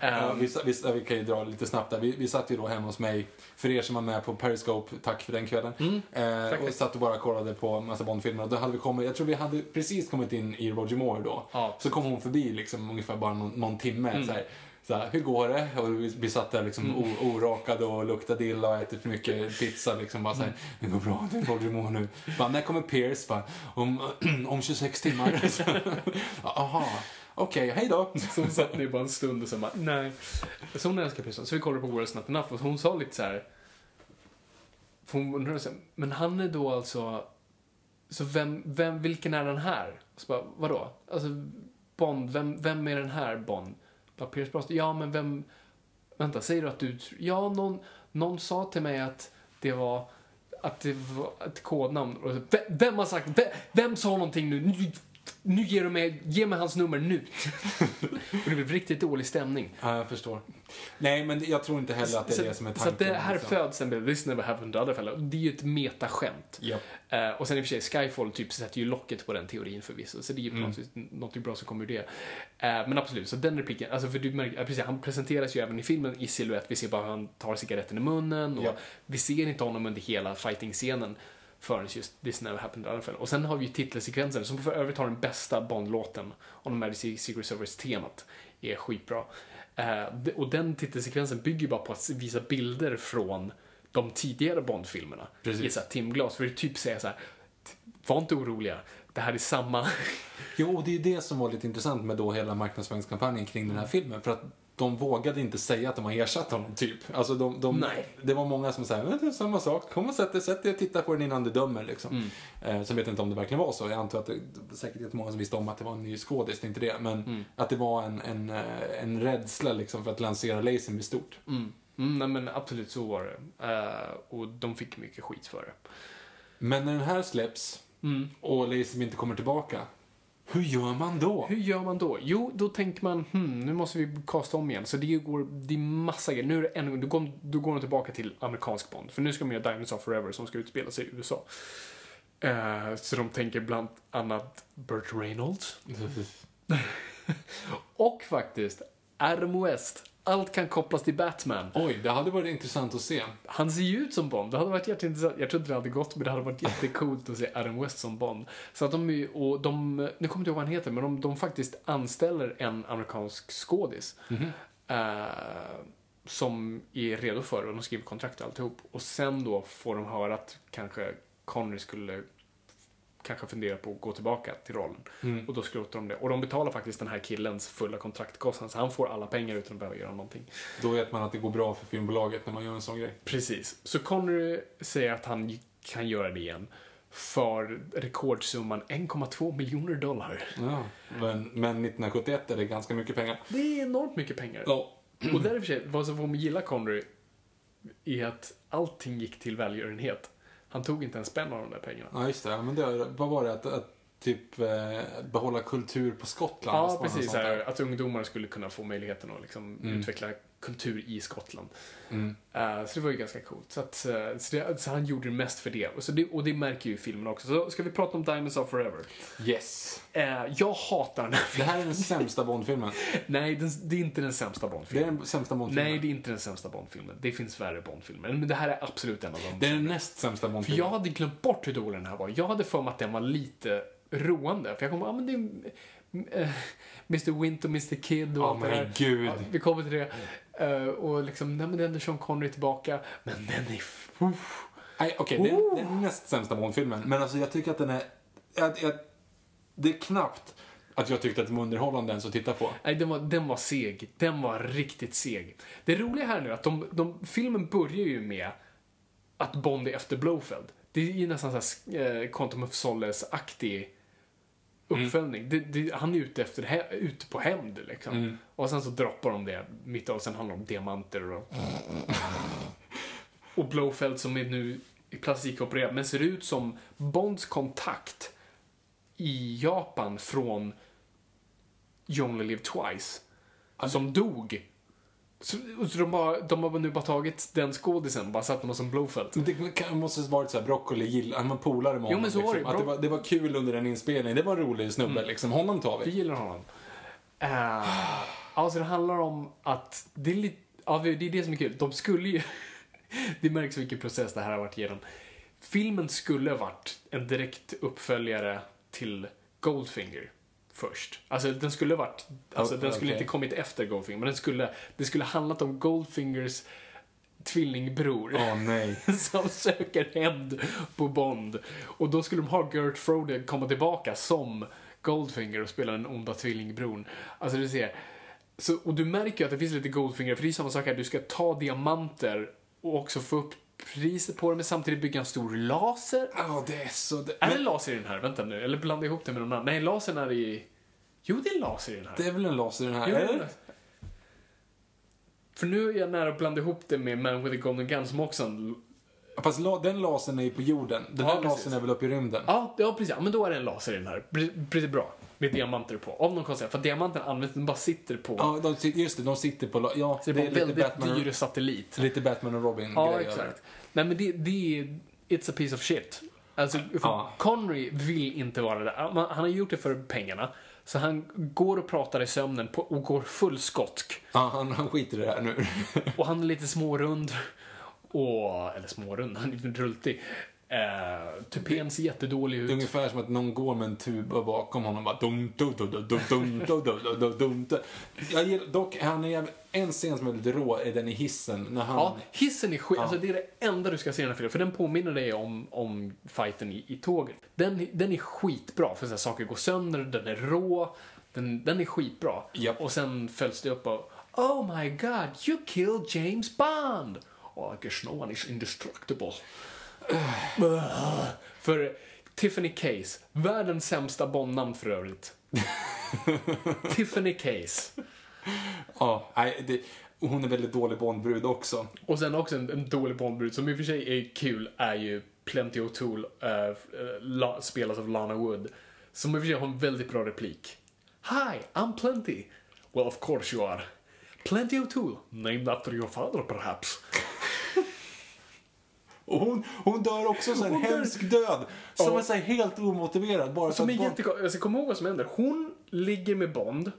Ja, Um, vi, vi, vi kan ju dra lite snabbt där. Vi, vi satt ju då hemma hos mig, för er som var med på Periscope, tack för den kvällen. Mm. eh, tack. och satt och bara kollade på massa Bondfilmer. Och då hade vi kommit, jag tror vi hade precis kommit in i Roger Moore då. Ja. Så kom hon förbi liksom ungefär bara någon, någon timme. Mm. Så här, så här, hur går det? Och vi, vi satt där liksom o, orakade och luktade illa och ätit för mycket pizza. Liksom bara så här, det går bra, det är Roger Moore nu. Bara, när kommer Pierce? Bara, om, om 26 timmar. Jaha, okej, hej då. så hon satt ner bara en stund och så bara, nej. Så hon älskar Brosnan. Så vi kollade på World's Not Enough och hon sa lite så här. Hon undrade så här, men han är då alltså, så vem, vem, vilken är den här? Så bara, vadå? Alltså, Bond, vem, vem är den här Bond? Bara, Pierce Brosnan, ja men vem, vänta, säger du att du, ja någon, någon sa till mig att det var, att det var ett kodnamn. Och Vem har sagt, vem, vem sa någonting nu? Nu, ger du mig, ge mig hans nummer nu. och det blev riktigt dålig stämning. Ja, jag förstår. Nej, men jag tror inte heller att det är så, det som är tanken. så att det här liksom. föds en bild, this never happened to other fellow. Det är ju ett metaskämt. Japp. Eh, och sen i och för sig, Skyfall typ sätter ju locket på den teorin förvisso. Så det är ju Mm. något bra som kommer ur det. Eh, men absolut, så den repliken, alltså för du märker, ja, precis, han presenteras ju även i filmen i silhuett. Vi ser bara hur han tar cigaretten i munnen och Ja. vi ser inte honom under hela fighting-scenen förrän just This Never Happened Fellow. Och sen har vi ju titelsekvensen som för övrigt har den bästa Bond-låten om de här Secret Service-temat. Är skitbra. Eh, och den titelsekvensen bygger ju bara på att visa bilder från de tidigare Bond-filmerna. I så här timglas. För det typ säga så här, var inte oroliga. Det här är samma. Jo, och det är det som var lite intressant med då hela marknadsföringskampanjen kring den här filmen. För att de vågade inte säga att de har ersatt honom, typ. Alltså, de, de, Nej. Det var många som sa, "Men det är samma sak, kom och sätt dig, sätt dig och titta på den innan du dömer, liksom. Mm. Eh, sen vet jag inte om det verkligen var så. Jag antar att det, det säkert jättemånga som visste om att det var en ny skådis, det är inte det. Men Mm. att det var en, en, eh, en rädsla, liksom, för att lansera Lazenby stort. Mm. Mm, nej men absolut så var det. Eh, och de fick mycket skit för det. Men när den här släpps Mm. och Lazenby inte kommer tillbaka, hur gör man då? Hur gör man då? Jo, då tänker man, hmm, nu måste vi kasta om igen. Så det går, det är massa grejer. Nu är det en gång, då går, då går de tillbaka till amerikansk Bond. För nu ska de göra Diamonds of Forever som ska utspela sig i USA. Eh, så de tänker bland annat Burt Reynolds. Och faktiskt, Adam West. Allt kan kopplas till Batman. Oj, det hade varit intressant att se. Han ser ju ut som Bond. Det hade varit jätteintressant. Jag tror inte det hade gått, men det hade varit jättecoolt att se Adam West som Bond. Så att de, och de, nu kommer jag inte ihåg vad han heter, men de, de faktiskt anställer en amerikansk skådis. eh, som är redo för det och de skriver kontrakt och alltihop. Och sen då får de höra att kanske Connery skulle kanske fundera på att gå tillbaka till rollen. Och då skrotar de det. Och de betalar faktiskt den här killens fulla kontraktkostnad, så han får alla pengar utan att behöva göra någonting. Då vet man att det går bra för filmbolaget när man gör en sån grej. Precis. Så Connery säger att han kan göra det igen för rekordsumman 1,2 miljoner dollar. Ja, men, men 1971 är det ganska mycket pengar. Det är enormt mycket pengar. I och för sig, vad som får mig gilla Connery är att allting gick till välgörenhet. Han tog inte en spänn av de där pengarna. Ja, just det. Ja, Men det, vad var det? Att, att typ eh, behålla kultur på Skottland? Ja, precis. här, att ungdomar skulle kunna få möjligheten att liksom utveckla kultur i Skottland. Mm. Eh, så det var ju ganska coolt. Så, att, eh, så, det, så han gjorde det mest för det. Och, så det. och det märker ju filmen också. Så ska vi prata om Diamonds of Forever. Yes. Eh, jag hatar den här Det filmen. här är den sämsta Bondfilmen. Nej, den, det är inte den sämsta Det är Bondfilmen. den sämsta Bondfilmen. Nej, det är inte den sämsta Bondfilmen. Det finns värre Bondfilmer. Men det här är absolut en av dem. Det är den näst sämsta För Bondfilmen. jag hade glömt bort hur dålig den här var. Jag hade för mig att den var lite roande. För jag kom ja men det är Mr. Wint och Mr. Kid och Ja, allt det där. gud. Ja, vi kommer till det. Eh, och liksom, nej men det är Sean Connery tillbaka. Men den är... Uff. Nej, okej, det, är- det är näst sämsta Bondfilmen. Men alltså jag tycker att den är... Jag, jag, det är knappt att jag tyckte att den var underhållande ens att titta på. Nej, den var, den var seg. Den var riktigt seg. Det roliga här nu är att de, de, filmen börjar ju med att Bond är efter Blofeld. Det är ju nästan så här eh, Quantum of Solace-aktig uppföljning. Det, det, han är ute, efter, he, ute på hämnd liksom. Och sen så droppar de det mitt av, och sen handlar det om diamanter och... och Blofeld som är nu är plastikopererad, men ser ut som Bonds kontakt i Japan från You Only Live Twice. Som dog. Så, så de, bara, de har nu bara tagit den skådisen och bara satt honom som Blowfelt. Det måste ha varit så här, Broccoli gillar, han var polare med Jo, honom. men så var det. liksom. Att det, var, det var kul under den inspelningen. Det var en rolig snubbe liksom. Honom tar Vi vi. gillar honom. Uh, alltså det handlar om att det är lite, ja det är det som är kul. De skulle ju, det märks vilken process det här har varit igenom. Filmen skulle ha varit en direkt uppföljare till Goldfinger först. Alltså den skulle varit, alltså Oh, den skulle inte kommit efter Goldfinger, men den skulle, det skulle handlat om Goldfingers tvillingbror. Åh nej. som söker hämnd på Bond. Och då skulle de ha Gert Frode komma tillbaka som Goldfinger och spela den onda tvillingbron. Alltså du ser. Så, och du märker ju att det finns lite Goldfinger, för det är samma sak här, du ska ta diamanter och också få upp priset på det, men samtidigt bygga en stor laser. Ja, det är så... Det, Är det men, laser i den här? Vänta nu, eller blandar jag ihop det med någon annan? Nej, lasern är i... Jo, det är laser i den här. det är väl en laser i den här? Jo, eller? För nu är jag nära att blanda ihop det med Man with a Golden Gun som också är en Fast den lasern är ju på jorden. Den Ja, här precis. lasern är väl uppe i rymden? Ja, ja precis. Ja, men då är det en laser i den här. Pre- Precis bra. Med diamanter på. Av någon konstig För diamanten används, den bara sitter på, Ja, de, just det. De sitter på... Ja, det på är en lite Batman, dyr satellit. lite Batman och Robin Ja, grejer. exakt. Nej, men det, det är... It's a piece of shit. Alltså, Ja. Connery vill inte vara där. Han han har gjort det för pengarna. Så han går och pratar i sömnen på, och går full skotsk. Ja, han, han skiter i det här nu. Och han är lite smårund. Och, eller smårund, han är lite rultig. Uh, tupén ser jättedålig Det är ut. ungefär som att någon går med en tuba bakom honom bara dum, dum, dum, dum, dum, dum, dum, dum, dum, dum, dum. Jag gillar, dock, han är en scen som är lite rå är den i hissen. När han, Ja, hissen är skit. Alltså det är det enda du ska se i den här filmen. För den påminner dig om, om fighten i, i tåget. Den, den är skitbra. För så här, saker går sönder, den är rå. Den, den är skitbra. Japp. Och sen följs det upp av Oh my god, you killed James Bond! Oh, I guess no one is indestructible. för Tiffany Case, världens sämsta Bond-namn för övrigt. Tiffany Case. ja, nej, det, hon är väldigt dålig Bondbrud också. Och sen också en, en dålig Bondbrud som i och för sig är kul är ju Plenty O'Toole, äh, la, spelas av Lana Wood. Som i och för sig har en väldigt bra replik. Hi, I'm Plenty. Well, of course you are. Plenty O'Toole, named after your father perhaps. Och hon, hon dör också en Hon här dör- hemsk död. Som Ja. är så helt omotiverad. Bara för Som är Bond-. Jag ska komma ihåg vad som händer. Hon ligger med Bond,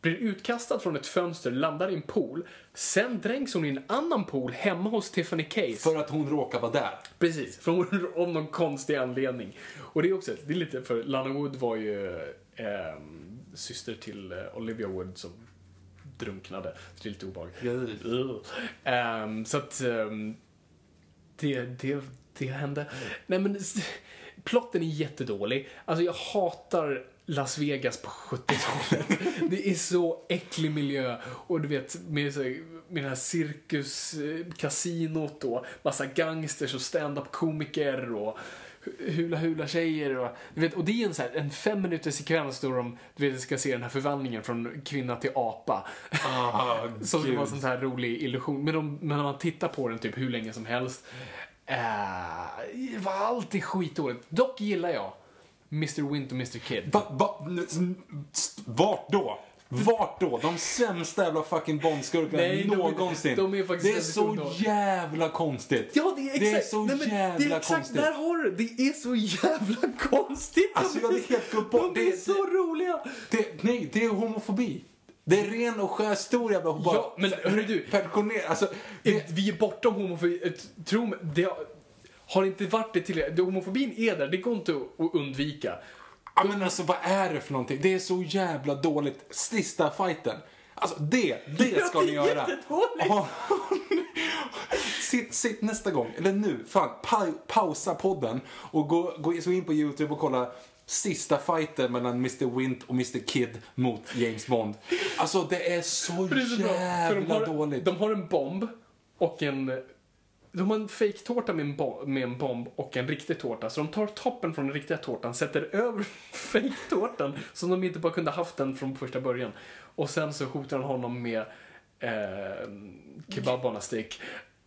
blir utkastad från ett fönster, landar i en pool. Sen dränks hon i en annan pool hemma hos Tiffany Case. För att hon råkar vara där. Precis, från, om någon konstig anledning. Och det är också, det är lite, för Lana Wood var ju ehm, syster till eh, Olivia Wood som drunknade. Så det är lite obehagligt. Ugh. Ehm, så att ehm, det, det, det hände. Nej men, plotten är jättedålig. Alltså jag hatar Las Vegas på 70-talet. Det är så äcklig miljö. Och du vet, med, så, med det här cirkuskasinot och massa gangsters och stand-up komiker och hula hula tjejer och, du vet, och det är en, så här, en fem minuters sekvens då de du vet, ska se den här förvandlingen från kvinna till apa. Ah, Som vara en sån här rolig illusion. Men, de, men man tittar på den typ hur länge som helst. Uh, det var alltid skitdåligt. Dock gillar jag Mr. Wint och Mr. Kid. Va, va, vart då? Vart då? De sämsta jävla fucking Bondskurkarna Nej, de någonsin. de är faktiskt det är så underbara. jävla konstigt. Ja, det är exakt, Det är så nej, men jävla det är exakt, konstigt. Där har du det. Det är så jävla konstigt. Alltså, jag hade helt glömt bort. De är Det- så roliga. Det, nej, det är homofobi. Det är ren och skär stor jävla bara Ja, men hörru du. Perkoner, alltså, det, Vi är bortom homofobi. Eh, Tro mig, det har- inte varit det till Homofobin är där, det går inte att undvika. Ja, men alltså vad är det för någonting? Det är så jävla dåligt. Sista fighten. Alltså det, det ska ni det är göra. jättedåligt. Sitt, sitt nästa gång, eller nu, fan, pa, pausa podden och gå, gå så in på YouTube och kolla sista fighten mellan Mr. Wint och Mr. Kid mot James Bond. Alltså det är så det är så för de jävla har, dåligt. De har en bomb och en... De har en fake-tårta med, en bo- med en bomb och en riktig tårta. Så de tar toppen från den riktiga tårtan, sätter över fake-tårtan som de inte bara kunde haft den från första början. Och sen så hotar han honom med eh, kebab.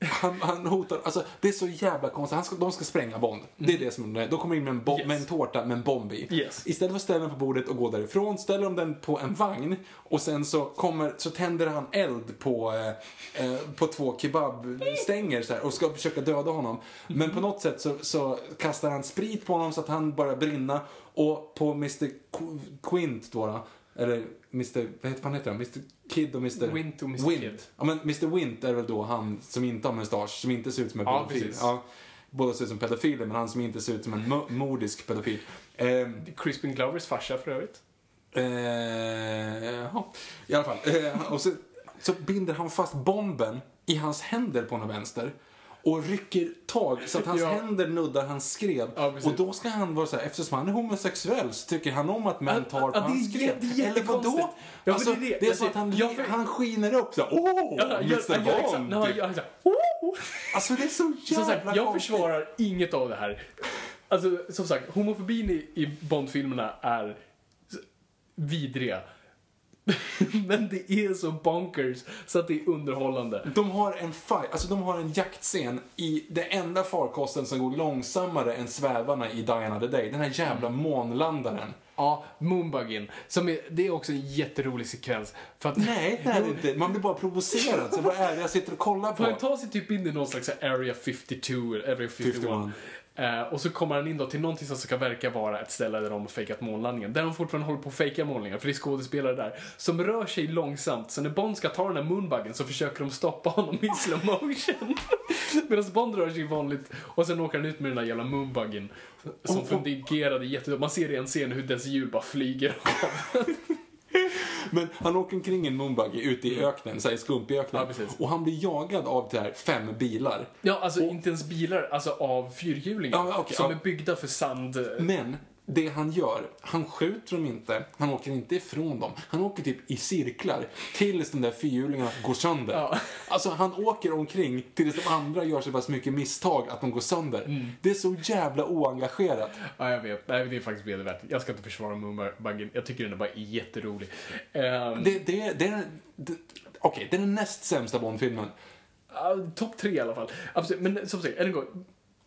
Han, han hotar, alltså det är så jävla konstigt. Han ska, de ska spränga Bond. Det är det som är De kommer in med en, Yes. med en tårta med en bomb i. Yes. Istället för att ställa den på bordet och gå därifrån ställer de den på en vagn och sen så, kommer, så tänder han eld på, eh, eh, på två kebabstänger så här, och ska försöka döda honom. Men på något sätt så, så kastar han sprit på honom så att han börjar brinna och på Mr Qu- Quint då, då eller Mr, vad heter, vad heter han? Mr Kid och Mr... Wint och Mr. Wint. Kid. Ja, men Mr Wint är väl då han som inte har mustasch, som inte ser ut som en Ja, pedofil. precis. Ja, båda ser ut som pedofiler, men han som inte ser ut som en mo- modisk pedofil. Ehm, Crispin Glovers farsa för övrigt. eh, jaha. I alla fall. Eh, och så, så binder han fast bomben i hans händer på den vänster. Och rycker tag så att hans Ja. händer nuddar hans skrev. Ja, och då ska han vara så här, eftersom han är homosexuell så tycker han om att män tar på ja, hans skrev. det är Eller vadå? Ja, alltså, det är det. det är så Alltså, att han, jag han skiner upp så här, åh, Ja, Mr Bond. oh! Alltså det är så Så jävla sagt, jag försvarar inget av det här. Alltså, som sagt, homofobin i, i Bond-filmerna är vidriga. Men det är så bonkers så att det är underhållande. De har en fight, alltså de har en jaktscen i det enda farkosten som går långsammare än svävarna i Die Another Day. Den här jävla Mm. månlandaren. Ja, Moonbuggen. Som är, det är också en jätterolig sekvens. För att, Nej, det är det inte. Man blir bara provocerad. Så vad är det jag sitter och kollar För han på? tar sig typ in i någon slags Area 52, eller Area 51. 51. Eh, och så kommer han in då till någonting som ska verka vara ett ställe där de har fejkat månlandningen. Där de fortfarande håller på att fejka målningar, för det är skådespelare där. Som rör sig långsamt, så när Bond ska ta den här moonbuggen så försöker de stoppa honom i slow motion. Medan Bond rör sig vanligt och sen åker han ut med den där jävla moonbuggen. Som fungerade jättedåligt. Man ser i en scen hur dess hjul bara flyger av. Men han åker omkring en moonbuggy ute i öknen, så här i skumpiöknen. Ja, och han blir jagad av det här fem bilar. Ja, alltså inte ens bilar, alltså av fyrhjulingar. Ja, okej, som ja. är byggda för sand... Men det han gör, han skjuter dem inte, han åker inte ifrån dem. Han åker typ i cirklar tills de där fyrhjulingarna går sönder. Ja. Alltså han åker omkring tills de andra gör så pass mycket misstag att de går sönder. Mm. Det är så jävla oengagerat. Ja, jag vet. Nej, det är faktiskt vedervärt. Jag ska inte försvara Moonbuggen. Jag tycker den är bara jätterolig. Ehm, Det, det, det, är- det, Okej, det är den näst sämsta Bond-filmen. ja, Topp tre i alla fall. Absolut. Men som sagt, än en gång.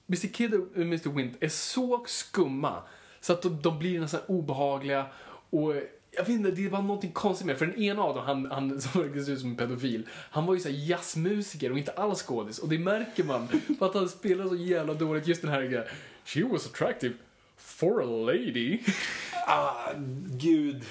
Mr Kid och Mr Wint är så skumma så att de, de blir nästan obehagliga. Och eh, jag vet inte, det var någonting konstigt med För den ena av dem, han, han som verkar se ut som en pedofil, han var ju såhär jazzmusiker och inte alls skådis. Och det märker man för att han spelar så jävla dåligt. Just den här grejen. She was attractive for a lady. Ah, gud.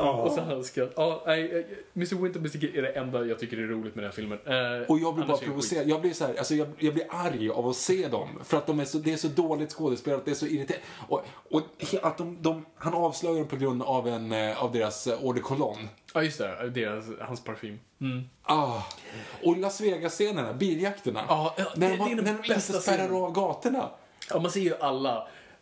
Och så han ska... Ja, nej, eh, Mr. Winter Mr. Kid är det enda jag tycker är roligt med den här filmen. Eh, Och jag blir bara provocerad. Jag blir så här, alltså jag, jag blir arg av att se dem. För att de är så, det är så dåligt skådespelat, det är så irriterande. Och, och att de, de, han avslöjar dem på grund av, en, eh, av deras eh, eau de cologne. Ja, just det. Deras, hans parfym. Ah. Och Las Vegas-scenerna, biljakterna. Ja, ja, när det- de, det är den när de inte spärrar av gatorna. Ja, man ser ju alla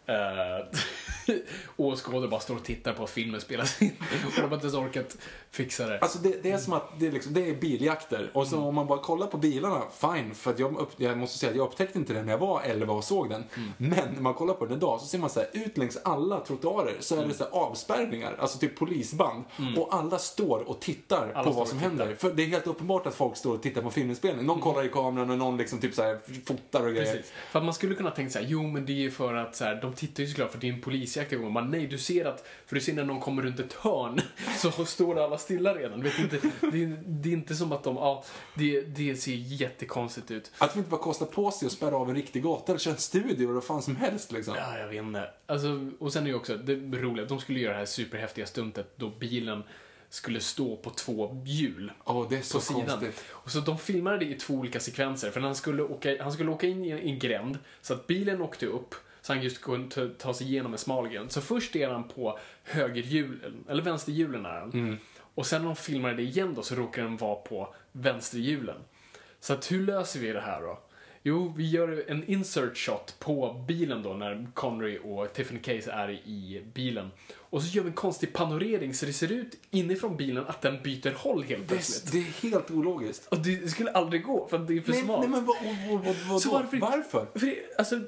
eh, åskådare bara står och tittar på att filmen spelas in. Och de har inte ens orkat fixa det. Alltså det, det är som att det är, liksom, det är biljakter. Och så Mm. om man bara kollar på bilarna, fine. För att jag, upp, jag måste säga att jag upptäckte inte det när jag var 11 och såg den. Mm. Men när man kollar på den idag så ser man så här, ut längs alla trottoarer så är Mm. det så här avspärrningar, alltså typ polisband. Och alla står och tittar Alla på vad som. Mm. händer. För det är helt uppenbart att folk står och tittar på filminspelning. Någon kollar i kameran och någon liksom typ så här fotar och grejer. Precis. För att man skulle kunna tänka så här, jo men det är ju för att så här, de tittar ju såklart för det är en polisjakt igång. Men nej, du ser att, för du ser när någon kommer runt ett hörn så står alla stilla redan. Vet inte, det, är, det är inte som att de, ja, det, det ser jättekonstigt ut. Att vi inte bara kostar på sig att spärra av en riktig gata eller köra en studio eller vad fan som helst liksom. Ja, jag vet inte. Alltså, och sen är ju också, det roliga, de skulle göra det här superhäftiga stuntet då bilen skulle stå på två hjul. Åh, det är så på sidan. konstigt. Och så de filmade det i två olika sekvenser. För han skulle åka, han skulle åka in i en, i en gränd, så att bilen åkte upp, så han just kunde ta, ta sig igenom en smal gränd. Så först är han på högerhjulen, eller vänsterhjulen är han. Mm. Och sen när de filmade det igen då så råkar den vara på vänsterhjulen. Så att hur löser vi det här då? Jo, vi gör en insert shot på bilen då när Connery och Tiffany Case är i bilen. Och så gör vi en konstig panorering så det ser ut inifrån bilen att den byter håll helt Det plötsligt. det är helt ologiskt. Och det skulle aldrig gå för det är för Nej, smart. nej men vad, vad, vad, vad Så varför- varför? För det, alltså,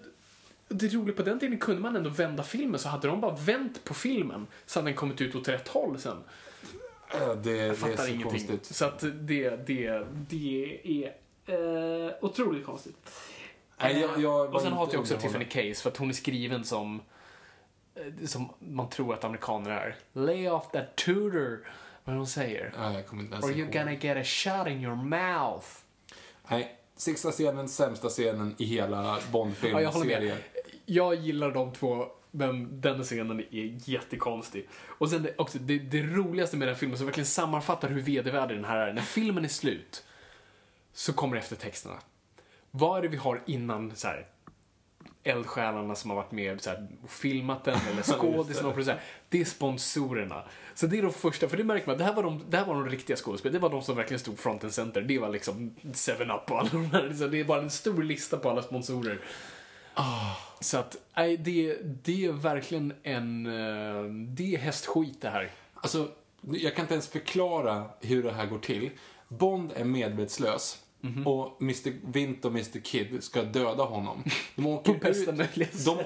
det roliga på den tiden kunde man ändå vända filmen så hade de bara vänt på filmen så hade den kommit ut åt rätt håll sen. Det, det är Jag fattar så ingenting. konstigt. Så att det, det, det är Eh, otroligt konstigt. Nej, jag- jag och sen hatar jag också. Tiffany Case för att hon är skriven som eh, som man tror att amerikaner är. Lay off that tutor. Vad är det hon säger? Ja, jag kommer inte ens Or you're gonna get a shot in your mouth. Nej, sista scenen, sämsta scenen i hela Ja, jag håller Bond-filmserien. med. Jag gillar de två, men den scenen är jättekonstig. Och sen det, också det, det roligaste med den filmen som verkligen sammanfattar hur vedervärdig den här är. När filmen är slut så kommer eftertexterna. Vad är det vi har innan så här eldsjälarna som har varit med så här, och filmat den eller skådisarna och producerat. Det är sponsorerna. Så det är de första, för det märker man, det här var de, det här var de riktiga skådespelarna. Det var de som verkligen stod front and center. Det var liksom 7-Up och alla de. Så det är bara en stor lista på alla sponsorer. Så att, nej, det, det är verkligen en... eh, Det är hästskit det här. Alltså, jag kan inte ens förklara hur det här går till. Bond är medvetslös. Mhm. Och Mr. Vint och Mr. Kid ska döda honom. De åker På bästa ut, möjliga de,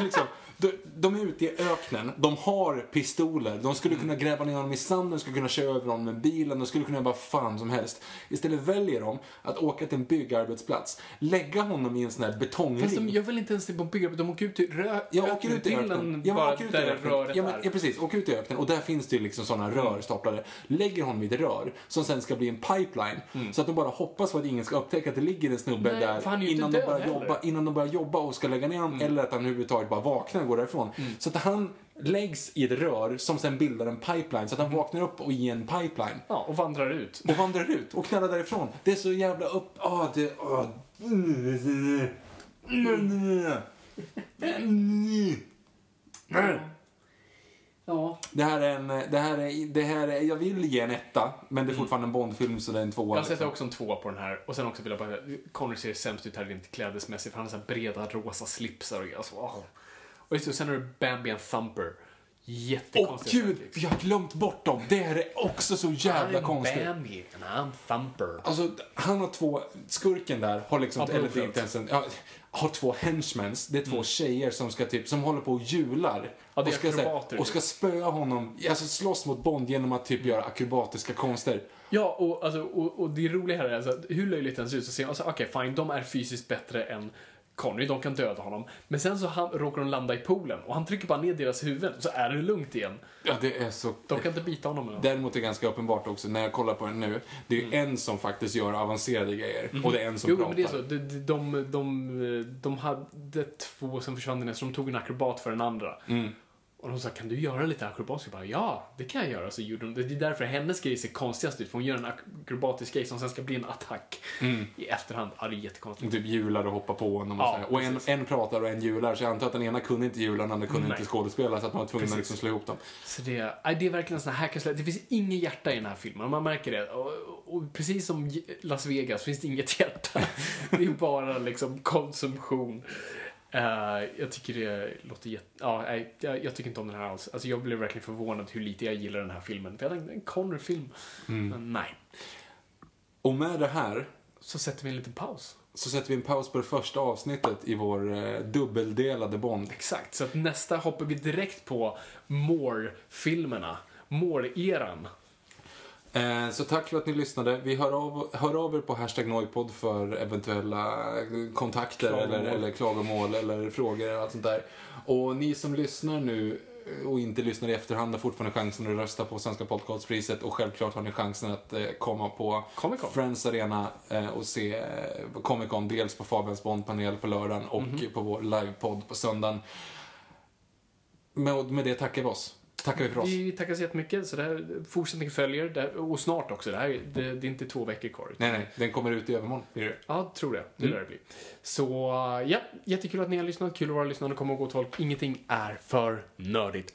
liksom, de, de är ute i öknen, de har pistoler, de skulle Mm. kunna gräva ner honom i sanden, de skulle kunna köra över honom med bilen, de skulle kunna göra vad fan som helst. Istället väljer de att åka till en byggarbetsplats, lägga honom i en sån här betongring. Fast de gör väl inte ens det på bygget, de åker ut rö- Jag åker ut i öknen. en, Ja, bara åker ut i öknen. röret Ja, men, ja, precis. Åker ut i öknen och där finns det ju liksom sådana rör staplade. Lägger honom i ett rör som sen ska bli en pipeline. Så att de bara hoppas på att ingen ska upptäcka att det ligger en snubbe Nej, där för han är ju inte innan de, död börjar heller. jobba, innan de börjar jobba och ska lägga ner honom. Eller att han överhuvudtaget bara vaknar och går därifrån. Så att han läggs i ett rör som sen bildar en pipeline. Så att han vaknar upp och i en pipeline. Ja, och vandrar ut. Och vandrar ut och knallar därifrån. Det är så jävla upp... Ah, det... Ah. Ja. Det här är en, det här är, det här är, jag vill ge en etta, men det är fortfarande en Bondfilm så det är en tvåa. Jag sätter liksom. också en tvåa på den här. Och sen också vill jag bara Connery ser sämst ut här rent klädesmässigt för han har så här breda rosa slipsar och alltså, åh. Och just det, sen har du Bambi and Thumper. Åh Jättekonstigt. gud, vi har glömt bort dem. Det här är också så jävla I'm konstigt. Bambi and I'm Thumper. Alltså, han har två, skurken där har liksom, Ja, eller det är inte ens en, ja, har två henchmens. Det är två tjejer som ska typ, som håller på och hjular. Mm. Ja, det och, ska, så här, akrobater, och ska spöa honom, alltså slåss mot Bond genom att typ göra akrobatiska konster. Ja, och, alltså, och, och det roliga här är alltså, hur löjligt den ser ut så ser man, alltså, okej fine, de är fysiskt bättre än Connery, de kan döda honom. Men sen så han, råkar de landa i poolen och han trycker bara ner deras huvuden så är det lugnt igen. Ja, det är så... De kan inte bita honom. Med Däremot är det ganska uppenbart också, när jag kollar på den nu, det är ju en som faktiskt gör avancerade grejer och det är en som jo, pratar. men det är så. De, de, de, de, de hade två som försvann innan, så de tog en akrobat för den andra. Och de sa, kan du göra lite akrobatiskt? Jag bara, ja, det kan jag göra. Så gjorde de, det är därför hennes grej ser konstigast ut, för hon gör en akrobatisk grej som sen ska bli en attack i efterhand. Ja, det är jättekonstigt. Typ hjular och hoppar på honom och Ja. Och en, en pratar och en hjular, så jag antar att den ena kunde inte hjula, den andra kunde Nej. inte skådespela, så att man var tvungen att Precis. liksom slå ihop dem. Så det, nej, det är verkligen en sån här hack. Det finns inget hjärta i den här filmen, man märker det. Och, och precis som Las Vegas finns det inget hjärta. Det är bara liksom konsumtion. Eh, jag tycker det låter jätte... Ja, nej, jag, jag tycker inte om den här alls. Alltså, jag blev verkligen förvånad hur lite jag gillar den här filmen. För jag tänkte, en Connery-film. Men nej. Och med det här Så sätter vi en liten paus. så sätter vi en paus på det första avsnittet i vår eh, dubbeldelade Bond. Exakt, så att nästa hoppar vi direkt på Moore-filmerna. Moore-eran. Eh, så tack för att ni lyssnade. Vi hör av, hör av er på hashtag Noipod för eventuella kontakter Klagomål. eller, eller klagomål eller frågor eller allt sånt där. Och ni som lyssnar nu och inte lyssnar i efterhand har fortfarande chansen att rösta på Svenska podcastpriset och självklart har ni chansen att eh, komma på Comic Con. Friends Arena eh, och se eh, Comic Con dels på Fabians Bondpanel på lördagen och Mhm. på vår livepodd på söndagen. Med, med det tackar vi oss. Tackar vi för oss. Vi tackar så jättemycket. Så det här, fortsättning följer. Det här, och snart också. Det, här, det, det är inte två veckor kvar. Nej, nej, den kommer ut i övermorgon. Ja, tror det. Det Mm. lär det bli. Så ja, jättekul att ni har lyssnat. Kul att vara lyssnande. Gå till folk. Ingenting är för nördigt.